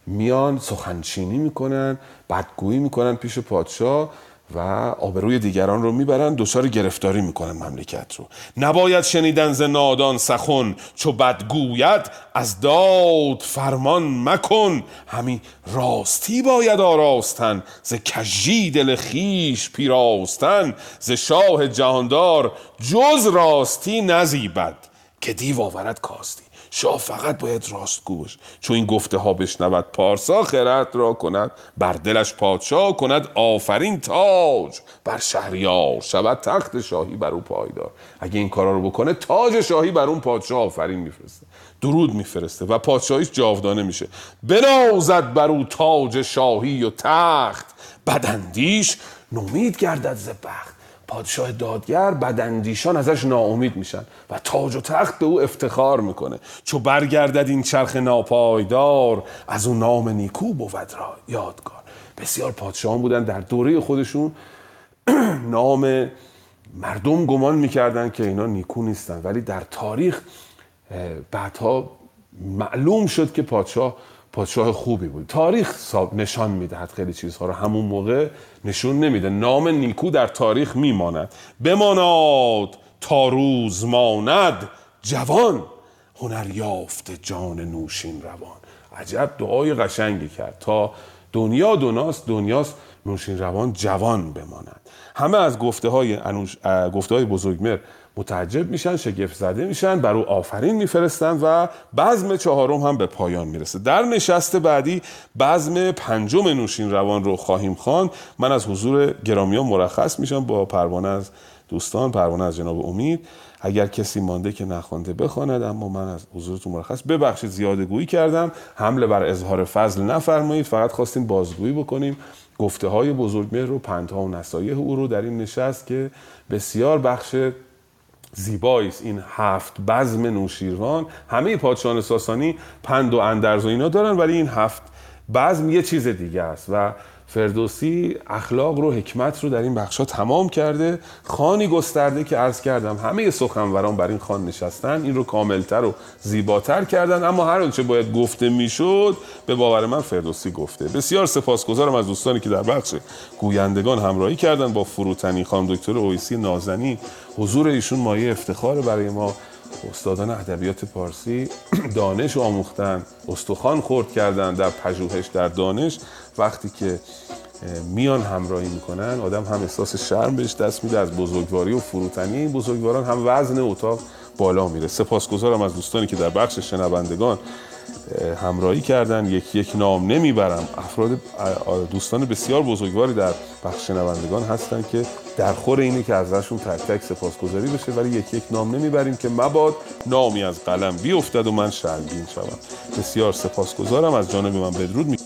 میان سخنچینی می‌کنن بدگویی می‌کنن پیش پادشاه. و آبروی دیگران رو می‌برن دچار گرفتاری می‌کنن مملکت رو. نباید شنیدن ز نادان سخن چو بدگوید از داد فرمان مکن. همین راستی باید آراستن ز کژی دل خیش پیراستن ز شاه جهاندار جز راستی نزیبد که دیو آورد کاستی. شاه فقط باید راستگو باشه. چون این گفته ها بشنود پارسا خرد را کند بر دلش پادشاه کند آفرین تاج! بر شهریار شود تخت شاهی بر او پایدار. اگه این کارا رو بکنه تاج شاهی بر اون پادشاه آفرین میفرسته. درود میفرسته و پادشاهیش جاودانه میشه. بنازد بر او تاج شاهی و تخت. بدندیش نومید گردد ز بخت. پادشاه دادگر بداندیشان ازش ناامید میشن و تاج و تخت به او افتخار می‌کنه. چو برگردد این چرخ ناپایدار از اون نام نیکو بود را یادگار. بسیار پادشاهان بودن در دوره خودشون <clears throat> نام مردم گمان می‌کردن که اینا نیکو نیستن. ولی در تاریخ بعدها معلوم شد که پادشاه پادشاه خوبی بود. تاریخ نشان می‌دهد خیلی چیزها رو. همون موقع نشون نمیده. نام نیکو در تاریخ میماند. بماناد تا روز ماند جوان. هنر یافت جان نوشین روان. عجب دعای قشنگی کرد. تا دنیا دوناست دنیاست نوشین روان جوان بماند. همه از گفته های, گفته های بزرگمر متعجب میشن شگفت زده میشن بر او آفرین میفرستن و بزم چهارم هم به پایان می‌رسه. در نشست بعدی بزم پنجم نوشین روان رو خواهیم خوان من از حضور گرامیان مرخص میشم با پروانه از دوستان پروانه از جناب امید. اگر کسی مانده که نخوانده بخواند اما من از حضورتون مرخص. ببخشید زیاده گویی کردم. حمله بر اظهار فضل نفرمایید. فقط خواستیم بازگویی بکنیم. گفته های بزرگمهر و پندها و نصایح او رو در این نشست که بسیار بخش زیبایی است. این هفت بزم نوشیروان همه پادشاهان ساسانی پند و اندرز و اینا دارن ولی این هفت بزم یه چیز دیگه است. و فردوسی اخلاق رو حکمت رو در این بخشا تمام کرده. خانی گسترده که عرض کردم همه سخنوران بر این خان نشستن. این رو کاملتر و زیباتر کردن. اما هر آنچه باید گفته می‌شد به باور من فردوسی گفته. بسیار سپاسگزارم از دوستانی که در بخش گویندگان همراهی کردن با فروتنی. خان دکتر اویسی نازنی حضور ایشون مایه افتخار برای ما. استادان ادبیات پارسی <clears throat> دانش آموختن. استخوان خورد کردن در پژوهش در دانش. وقتی که میان همراهی می‌کنن آدم هم احساس شرم بهش دست میده از بزرگواری و فروتنی. این بزرگواران هم وزن اتاق بالا میره. سپاسگزارم از دوستانی که در بخش شنوندگان همراهی کردن. یک یک نام نمی‌برم. افراد دوستان بسیار بزرگواری در بخش شنوندگان هستن که در خور اینه که ازشون تک تک سپاسگزاری بشه. ولی یک یک نام نمی‌بریم که مباد نامی از قلم بیفتد و من شرمگین شوم. بسیار سپاسگزارم. از جانب من بدرود می